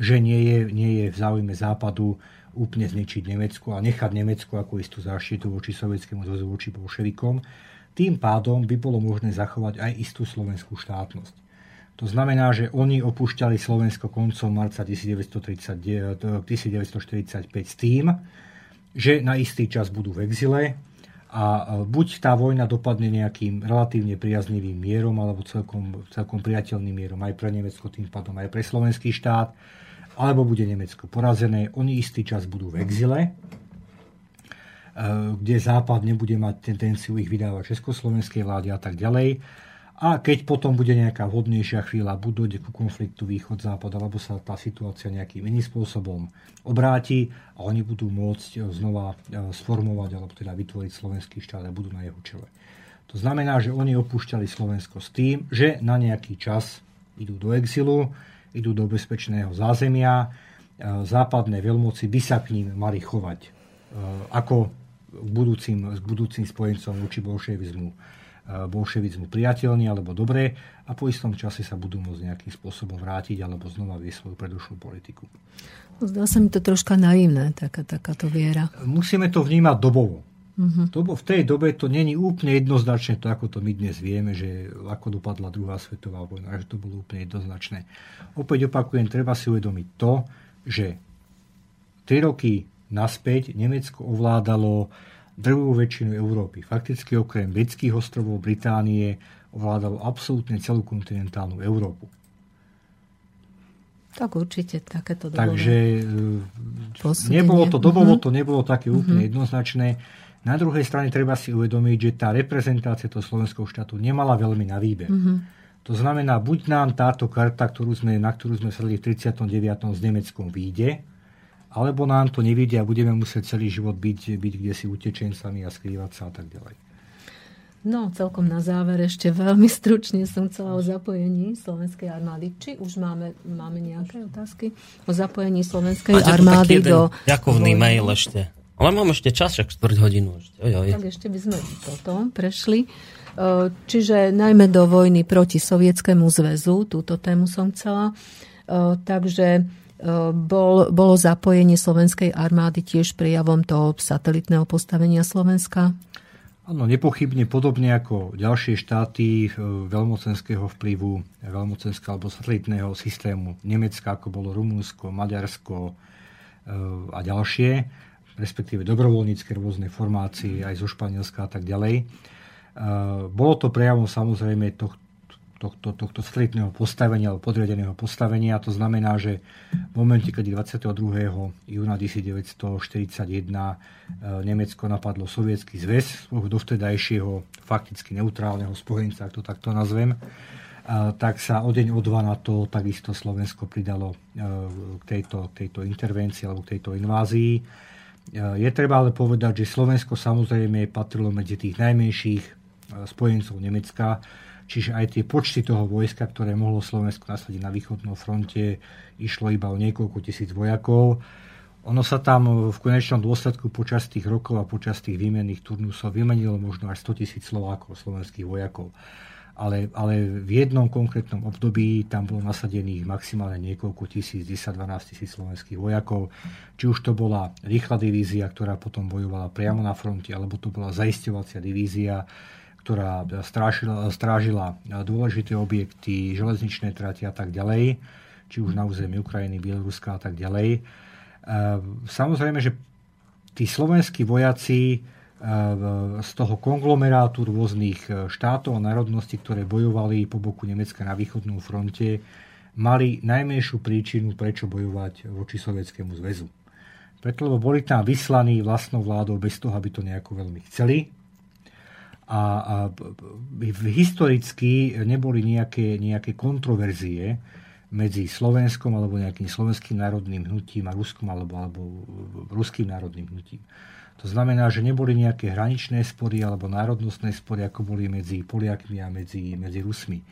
B: že nie je, nie je v záujme Západu úplne zničiť Nemecko a nechať Nemecko ako istú záštitu voči Sovietskému zväzu, voči bolševikom. Tým pádom by bolo možné zachovať aj istú slovenskú štátnosť. To znamená, že oni opúšťali Slovensko koncom marca 1930, 1945 s tým, že na istý čas budú v exile a buď tá vojna dopadne nejakým relatívne priaznivým mierom alebo celkom, celkom priateľným mierom aj pre Nemecko, tým pádom aj pre slovenský štát, alebo bude Nemecko porazené, oni istý čas budú v exile, eh, kde Západ nebude mať tendenciu ich vydávať československej vláde a tak ďalej. A keď potom bude nejaká vhodnejšia chvíľa, buď ku konfliktu východ-západ, alebo sa tá situácia nejakým iným spôsobom obráti a oni budú môcť znova eh, sformovať alebo teda vytvoriť slovenský štát a budú na jeho čele. To znamená, že oni opúšťali Slovensko s tým, že na nejaký čas idú do exilu, idú do bezpečného zázemia, západné veľmoci by sa k ním mali chovať ako k budúcim, k budúcim spojencom voči bolševizmu, bolševizmu priateľní alebo dobré a po istom čase sa budú môcť nejakým spôsobom vrátiť alebo znova viesť svoju predošlú politiku.
A: Zdá sa mi to troška naivné, taká, takáto viera.
B: Musíme to vnímať dobovo. Uh-huh. To, v tej dobe to není úplne jednoznačné, to ako to my dnes vieme, že ako dopadla druhá svetová vojna, že to bolo úplne jednoznačné. Opäť opakujem, treba si uvedomiť to, že 3 roky naspäť Nemecko ovládalo drvú väčšinu Európy. Fakticky okrem britských ostrovov Británie ovládalo absolútne celú kontinentálnu Európu.
A: Tak určite takéto
B: dobové Takže nebolo to dobovo, uh-huh. to nebolo také úplne uh-huh. jednoznačné. Na druhej strane treba si uvedomiť, že tá reprezentácia toho slovenského štátu nemala veľmi na výber. Mm-hmm. To znamená, buď nám táto karta, ktorú sme, na ktorú sme sedli v 39. s Nemeckom vyjde, alebo nám to nevidia a budeme musieť celý život byť, byť kde si utečencami a skrývať sa a tak ďalej.
A: No, celkom na záver ešte veľmi stručne som chcela o zapojení Slovenskej armády. Či už máme, máme nejaké otázky o zapojení Slovenskej Máte armády do...
D: Ďakovný mail ešte. Ale mám ešte čas, však štvrť hodinu. Ešte. Oj, oj.
A: Tak ešte by sme toto prešli. E, čiže najmä do vojny proti Sovietskému zväzu, túto tému som chcela. E, takže e, bol, bolo zapojenie slovenskej armády tiež prejavom toho satelitného postavenia Slovenska?
B: Áno, nepochybne podobne ako ďalšie štáty veľmocenského vplyvu, veľmocenského alebo satelitného systému Nemecka, ako bolo Rumunsko, Maďarsko a ďalšie respektíve dobrovoľnícke rôzne formácie aj zo Španielska a tak ďalej. Bolo to prejavom samozrejme tohto tohto, tohto satelitného postavenia alebo podriadeného postavenia. To znamená, že v momente, kedy 22. júna 1941 Nemecko napadlo Sovietský zväz, svojho dovtedajšieho fakticky neutrálneho spojenca, ak to takto nazvem, tak sa o deň, o dva na to takisto Slovensko pridalo k tejto, tejto intervencii alebo k tejto invázii. Je treba ale povedať, že Slovensko samozrejme patrilo medzi tých najmenších e, spojencov Nemecka, čiže aj tie počty toho vojska, ktoré mohlo Slovensko nasadiť na východnom fronte, išlo iba o niekoľko tisíc vojakov. Ono sa tam v konečnom dôsledku počas tých rokov a počas tých výmenných turnusov vymenilo možno až 100 tisíc Slovákov, slovenských vojakov ale, ale v jednom konkrétnom období tam bolo nasadených maximálne niekoľko tisíc, 10-12 tisíc slovenských vojakov. Či už to bola rýchla divízia, ktorá potom bojovala priamo na fronte, alebo to bola zaisťovacia divízia, ktorá strážila, strážila dôležité objekty, železničné trati a tak ďalej, či už na území Ukrajiny, Bieloruska a tak ďalej. Samozrejme, že tí slovenskí vojaci z toho konglomerátu rôznych e, štátov a národností, ktoré bojovali po boku Nemecka na východnom fronte, mali najmenšiu príčinu, prečo bojovať voči Sovietskému zväzu. Preto, boli tam vyslaní vlastnou vládou bez toho, aby to nejako veľmi chceli. A, a historicky neboli nejaké, nejaké kontroverzie medzi Slovenskom alebo nejakým slovenským národným hnutím a Ruskom alebo, alebo ruským národným hnutím. To znamená, že neboli nejaké hraničné spory alebo národnostné spory, ako boli medzi Poliakmi a medzi, medzi Rusmi. E,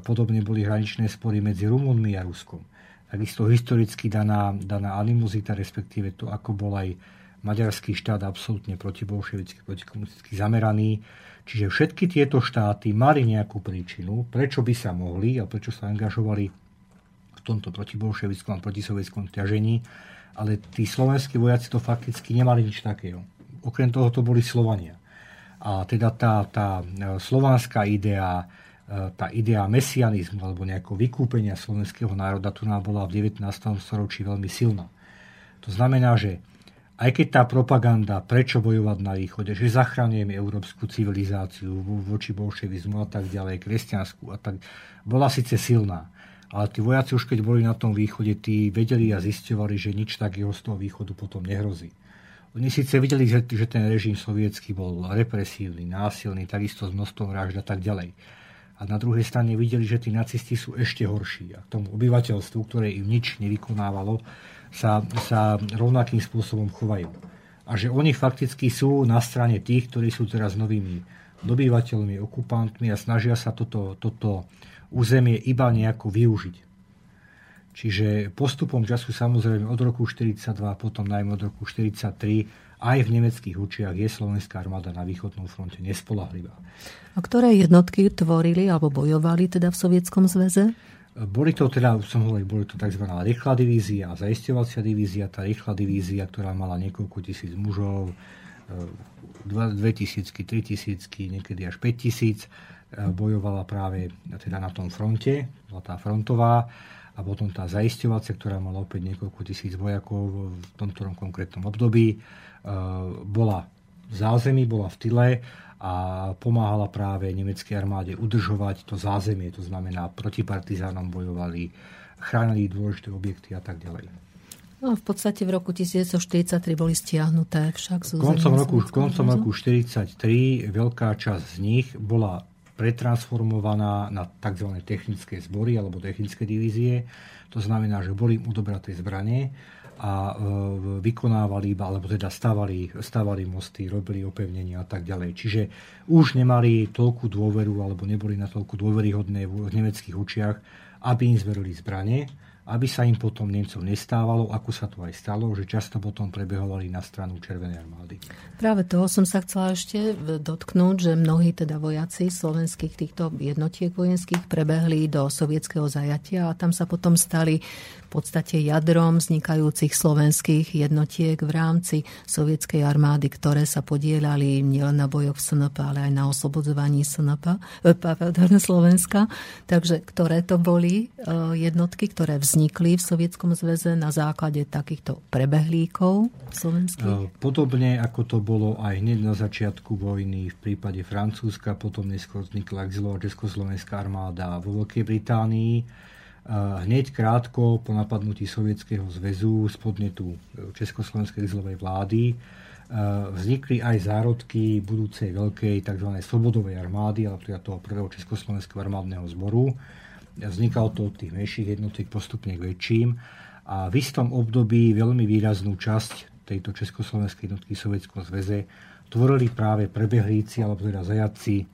B: podobne boli hraničné spory medzi Rumunmi a Ruskom. Takisto historicky daná, daná animozita, respektíve to, ako bol aj maďarský štát absolútne protibolševický, protikomunisticky zameraný. Čiže všetky tieto štáty mali nejakú príčinu, prečo by sa mohli a prečo sa angažovali v tomto protibolševickom a protisovjetskom ťažení ale tí slovenskí vojaci to fakticky nemali nič takého. Okrem toho to boli Slovania. A teda tá, tá e, slovanská idea, e, tá idea mesianizmu alebo nejakého vykúpenia slovenského národa tu nám bola v 19. storočí veľmi silná. To znamená, že aj keď tá propaganda, prečo bojovať na východe, že zachránujeme európsku civilizáciu voči bolševizmu a tak ďalej, kresťanskú a tak, bola síce silná ale tí vojaci už keď boli na tom východe, tí vedeli a zisťovali, že nič takého z toho východu potom nehrozí. Oni síce videli, že, že ten režim sovietský bol represívny, násilný, takisto s množstvom vražd a tak ďalej. A na druhej strane videli, že tí nacisti sú ešte horší. A k tomu obyvateľstvu, ktoré im nič nevykonávalo, sa, sa rovnakým spôsobom chovajú. A že oni fakticky sú na strane tých, ktorí sú teraz novými dobyvateľmi, okupantmi a snažia sa toto, toto územie iba nejako využiť. Čiže postupom času samozrejme od roku 42, potom najmä od roku 43 aj v nemeckých učiach je slovenská armáda na východnom fronte nespolahlivá.
A: A ktoré jednotky tvorili alebo bojovali teda v Sovietskom zväze?
B: Boli to teda, som hovoril, boli to tzv. rýchla divízia a zaistovacia divízia. Tá rýchla divízia, ktorá mala niekoľko tisíc mužov, 2000, 3000, niekedy až 5000, e, bojovala práve teda na tom fronte, bola tá frontová a potom tá zaisťovacia, ktorá mala opäť niekoľko tisíc vojakov v tomto konkrétnom období, e, bola v zázemí, bola v tyle a pomáhala práve nemeckej armáde udržovať to zázemie, to znamená proti partizánom bojovali, chránili dôležité objekty a tak ďalej.
A: No, v podstate v roku 1943 boli stiahnuté však
B: koncom roku, koncom roku 1943 veľká časť z nich bola pretransformovaná na tzv. technické zbory alebo technické divízie. To znamená, že boli im odobraté zbranie a e, vykonávali iba, alebo teda stavali, stavali mosty, robili opevnenia a tak ďalej. Čiže už nemali toľku dôveru, alebo neboli na toľku dôveryhodné v nemeckých učiach, aby im zverili zbranie aby sa im potom Nemcov nestávalo, ako sa to aj stalo, že často potom prebehovali na stranu Červenej armády.
A: Práve toho som sa chcela ešte dotknúť, že mnohí teda vojaci slovenských týchto jednotiek vojenských prebehli do sovietského zajatia a tam sa potom stali podstate jadrom vznikajúcich slovenských jednotiek v rámci sovietskej armády, ktoré sa podielali nielen na bojoch v SNP, ale aj na oslobodzovaní SNP, eh, pardon, Slovenska. Takže ktoré to boli eh, jednotky, ktoré vznikli v Sovietskom zväze na základe takýchto prebehlíkov slovenských?
B: Eh, podobne ako to bolo aj hneď na začiatku vojny v prípade Francúzska, potom neskôr vznikla Československá armáda vo Veľkej Británii hneď krátko po napadnutí Sovietskeho zväzu z podnetu Československej zlovej vlády vznikli aj zárodky budúcej veľkej tzv. slobodovej armády, alebo teda toho prvého Československého armádneho zboru. Vznikalo to od tých menších jednotiek postupne k väčším a v istom období veľmi výraznú časť tejto Československej jednotky v Sovietskom zväze tvorili práve prebehlíci, alebo teda zajaci, e,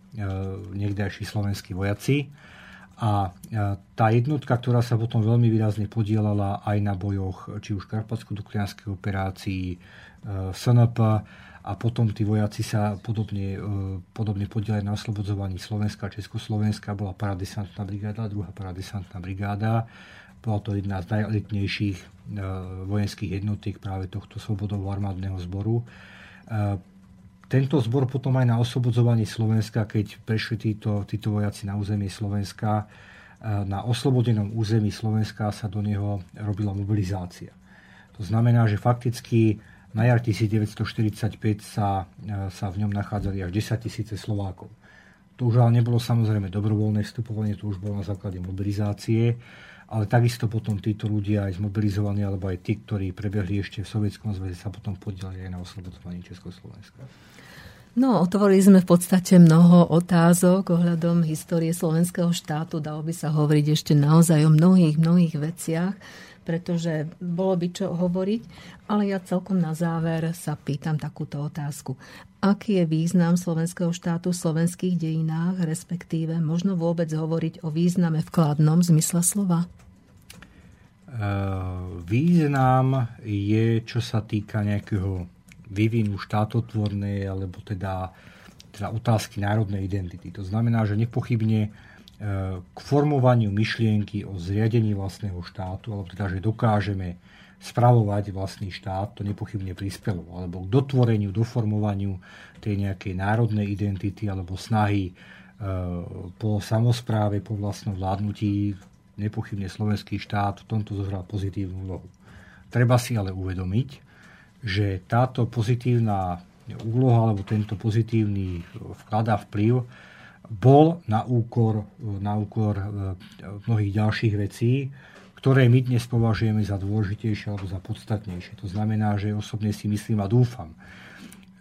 B: niekdajší slovenskí vojaci a tá jednotka, ktorá sa potom veľmi výrazne podielala aj na bojoch, či už karpatsko-duklianskej operácii, e, SNP, a potom tí vojaci sa podobne, e, podobne podielali na oslobodzovaní Slovenska a Československa. Bola paradesantná brigáda, druhá paradesantná brigáda. Bola to jedna z najelitnejších e, vojenských jednotiek práve tohto slobodovo armádneho zboru tento zbor potom aj na oslobodzovanie Slovenska, keď prešli títo, títo vojaci na územie Slovenska, e, na oslobodenom území Slovenska sa do neho robila mobilizácia. To znamená, že fakticky na jar 1945 sa, e, sa v ňom nachádzali až 10 tisíce Slovákov. To už ale nebolo samozrejme dobrovoľné vstupovanie, to už bolo na základe mobilizácie, ale takisto potom títo ľudia aj zmobilizovaní, alebo aj tí, ktorí prebehli ešte v Sovietskom zväze, sa potom podielali aj na oslobodzovaní Československa.
A: No, otvorili sme v podstate mnoho otázok ohľadom histórie slovenského štátu. Dalo by sa hovoriť ešte naozaj o mnohých, mnohých veciach, pretože bolo by čo hovoriť. Ale ja celkom na záver sa pýtam takúto otázku. Aký je význam slovenského štátu v slovenských dejinách, respektíve možno vôbec hovoriť o význame v kladnom zmysle slova?
B: Význam je, čo sa týka nejakého vývinu štátotvornej alebo teda, teda otázky národnej identity. To znamená, že nepochybne e, k formovaniu myšlienky o zriadení vlastného štátu, alebo teda, že dokážeme spravovať vlastný štát, to nepochybne prispelo. Alebo k dotvoreniu, doformovaniu tej nejakej národnej identity alebo snahy e, po samozpráve, po vlastnom vládnutí, nepochybne slovenský štát v tomto zohral pozitívnu úlohu. Treba si ale uvedomiť, že táto pozitívna úloha alebo tento pozitívny vklad a vplyv bol na úkor, na úkor e, mnohých ďalších vecí, ktoré my dnes považujeme za dôležitejšie alebo za podstatnejšie. To znamená, že osobne si myslím a dúfam,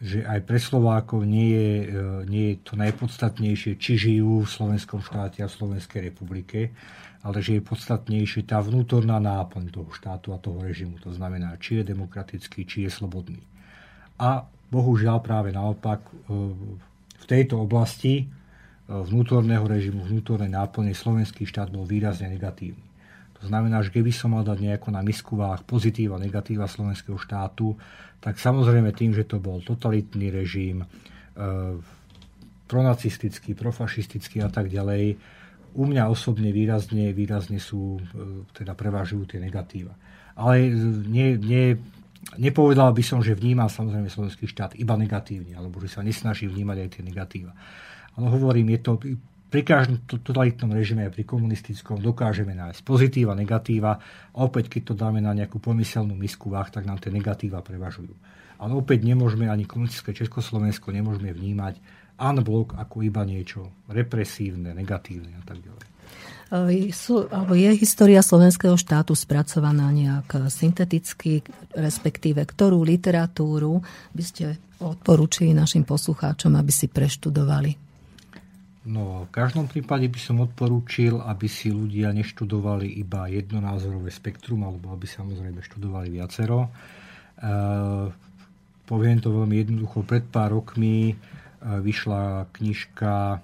B: že aj pre Slovákov nie je, e, nie je to najpodstatnejšie, či žijú v slovenskom štáte a v Slovenskej republike, ale že je podstatnejšie tá vnútorná náplň toho štátu a toho režimu. To znamená, či je demokratický, či je slobodný. A bohužiaľ práve naopak, e, v tejto oblasti vnútorného režimu, vnútornej náplne slovenský štát bol výrazne negatívny. To znamená, že keby som mal dať nejako na misku váh pozitíva, negatíva slovenského štátu, tak samozrejme tým, že to bol totalitný režim, e, pronacistický, profašistický a tak ďalej, u mňa osobne výrazne, výrazne sú, e, teda prevažujú tie negatíva. Ale nie, nie, nepovedal by som, že vníma samozrejme slovenský štát iba negatívne, alebo že sa nesnaží vnímať aj tie negatíva. Ale hovorím, je to pri každom totalitnom režime, pri komunistickom, dokážeme nájsť pozitíva, negatíva a opäť, keď to dáme na nejakú pomyselnú misku váh, tak nám tie negatíva prevažujú. Ale opäť nemôžeme ani komunistické Československo nemôžeme vnímať unblock ako iba niečo represívne, negatívne a tak ďalej.
A: Sú, alebo je história slovenského štátu spracovaná nejak synteticky, respektíve ktorú literatúru by ste odporúčili našim poslucháčom, aby si preštudovali?
B: No, v každom prípade by som odporúčil, aby si ľudia neštudovali iba jednonázorové spektrum, alebo aby samozrejme študovali viacero. E, poviem to veľmi jednoducho. Pred pár rokmi e, vyšla knižka e,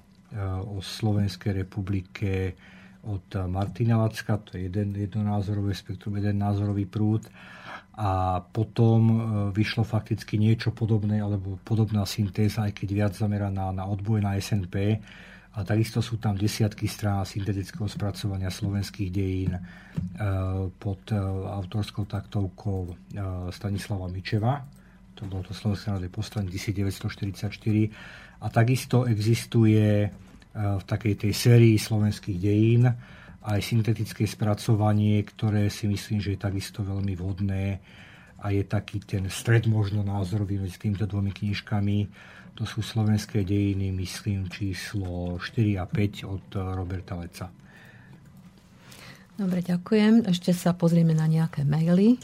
B: o Slovenskej republike od Martina Lacka, to je jeden jednonázorové spektrum, jeden názorový prúd. A potom e, vyšlo fakticky niečo podobné, alebo podobná syntéza, aj keď viac zameraná na odboj na SNP, a takisto sú tam desiatky strán syntetického spracovania slovenských dejín e, pod e, autorskou taktovkou e, Stanislava Mičeva. To bolo to Slovenské národné povstanie 1944. A takisto existuje v takej tej sérii slovenských dejín aj syntetické spracovanie, ktoré si myslím, že je takisto veľmi vhodné a je taký ten stred možno názorový medzi týmito dvomi knižkami to sú slovenské dejiny, myslím, číslo 4 a 5 od Roberta Leca.
A: Dobre, ďakujem. Ešte sa pozrieme na nejaké maily.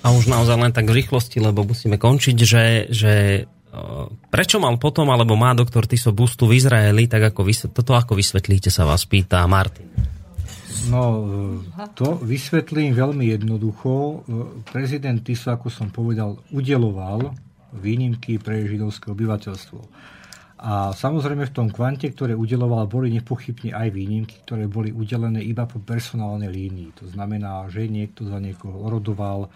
D: A už naozaj len tak v rýchlosti, lebo musíme končiť, že, že prečo mal potom, alebo má doktor Tiso bustu v Izraeli, tak ako vysvet, toto ako vysvetlíte, sa vás pýta Martin.
B: No, to vysvetlím veľmi jednoducho. Prezident Tiso, ako som povedal, udeloval výnimky pre židovské obyvateľstvo. A samozrejme v tom kvante, ktoré udeloval, boli nepochybne aj výnimky, ktoré boli udelené iba po personálnej línii. To znamená, že niekto za niekoho orodoval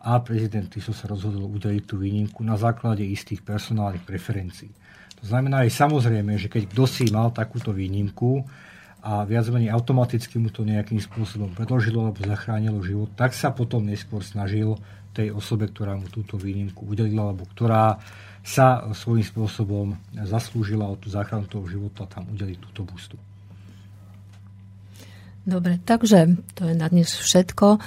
B: a prezident Tiso sa rozhodol udeliť tú výnimku na základe istých personálnych preferencií. To znamená aj samozrejme, že keď kto si mal takúto výnimku a viac menej automaticky mu to nejakým spôsobom predložilo alebo zachránilo život, tak sa potom neskôr snažil tej osobe, ktorá mu túto výnimku udelila, alebo ktorá sa svojím spôsobom zaslúžila o tú záchranu toho života tam udeliť túto bustu.
A: Dobre, takže to je na dnes všetko.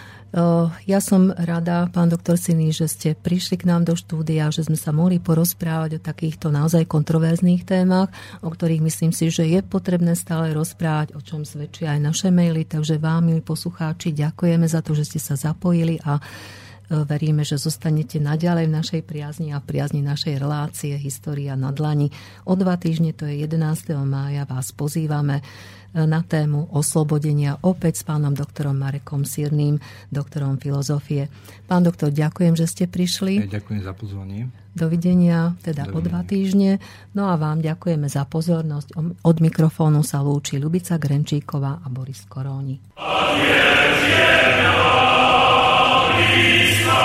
A: Ja som rada, pán doktor Siny, že ste prišli k nám do štúdia, že sme sa mohli porozprávať o takýchto naozaj kontroverzných témach, o ktorých myslím si, že je potrebné stále rozprávať, o čom svedčia aj naše maily. Takže vám, milí poslucháči, ďakujeme za to, že ste sa zapojili a Veríme, že zostanete naďalej v našej priazni a v priazni našej relácie História na dlani. O dva týždne, to je 11. mája, vás pozývame e, na tému oslobodenia opäť s pánom doktorom Marekom Sirným, doktorom filozofie. Pán doktor, ďakujem, že ste prišli.
B: Ja ďakujem za pozvanie.
A: Dovidenia, teda Dovidenia. o dva týždne. No a vám ďakujeme za pozornosť. Od mikrofónu sa lúči Lubica Grenčíková a Boris Koróni. Christa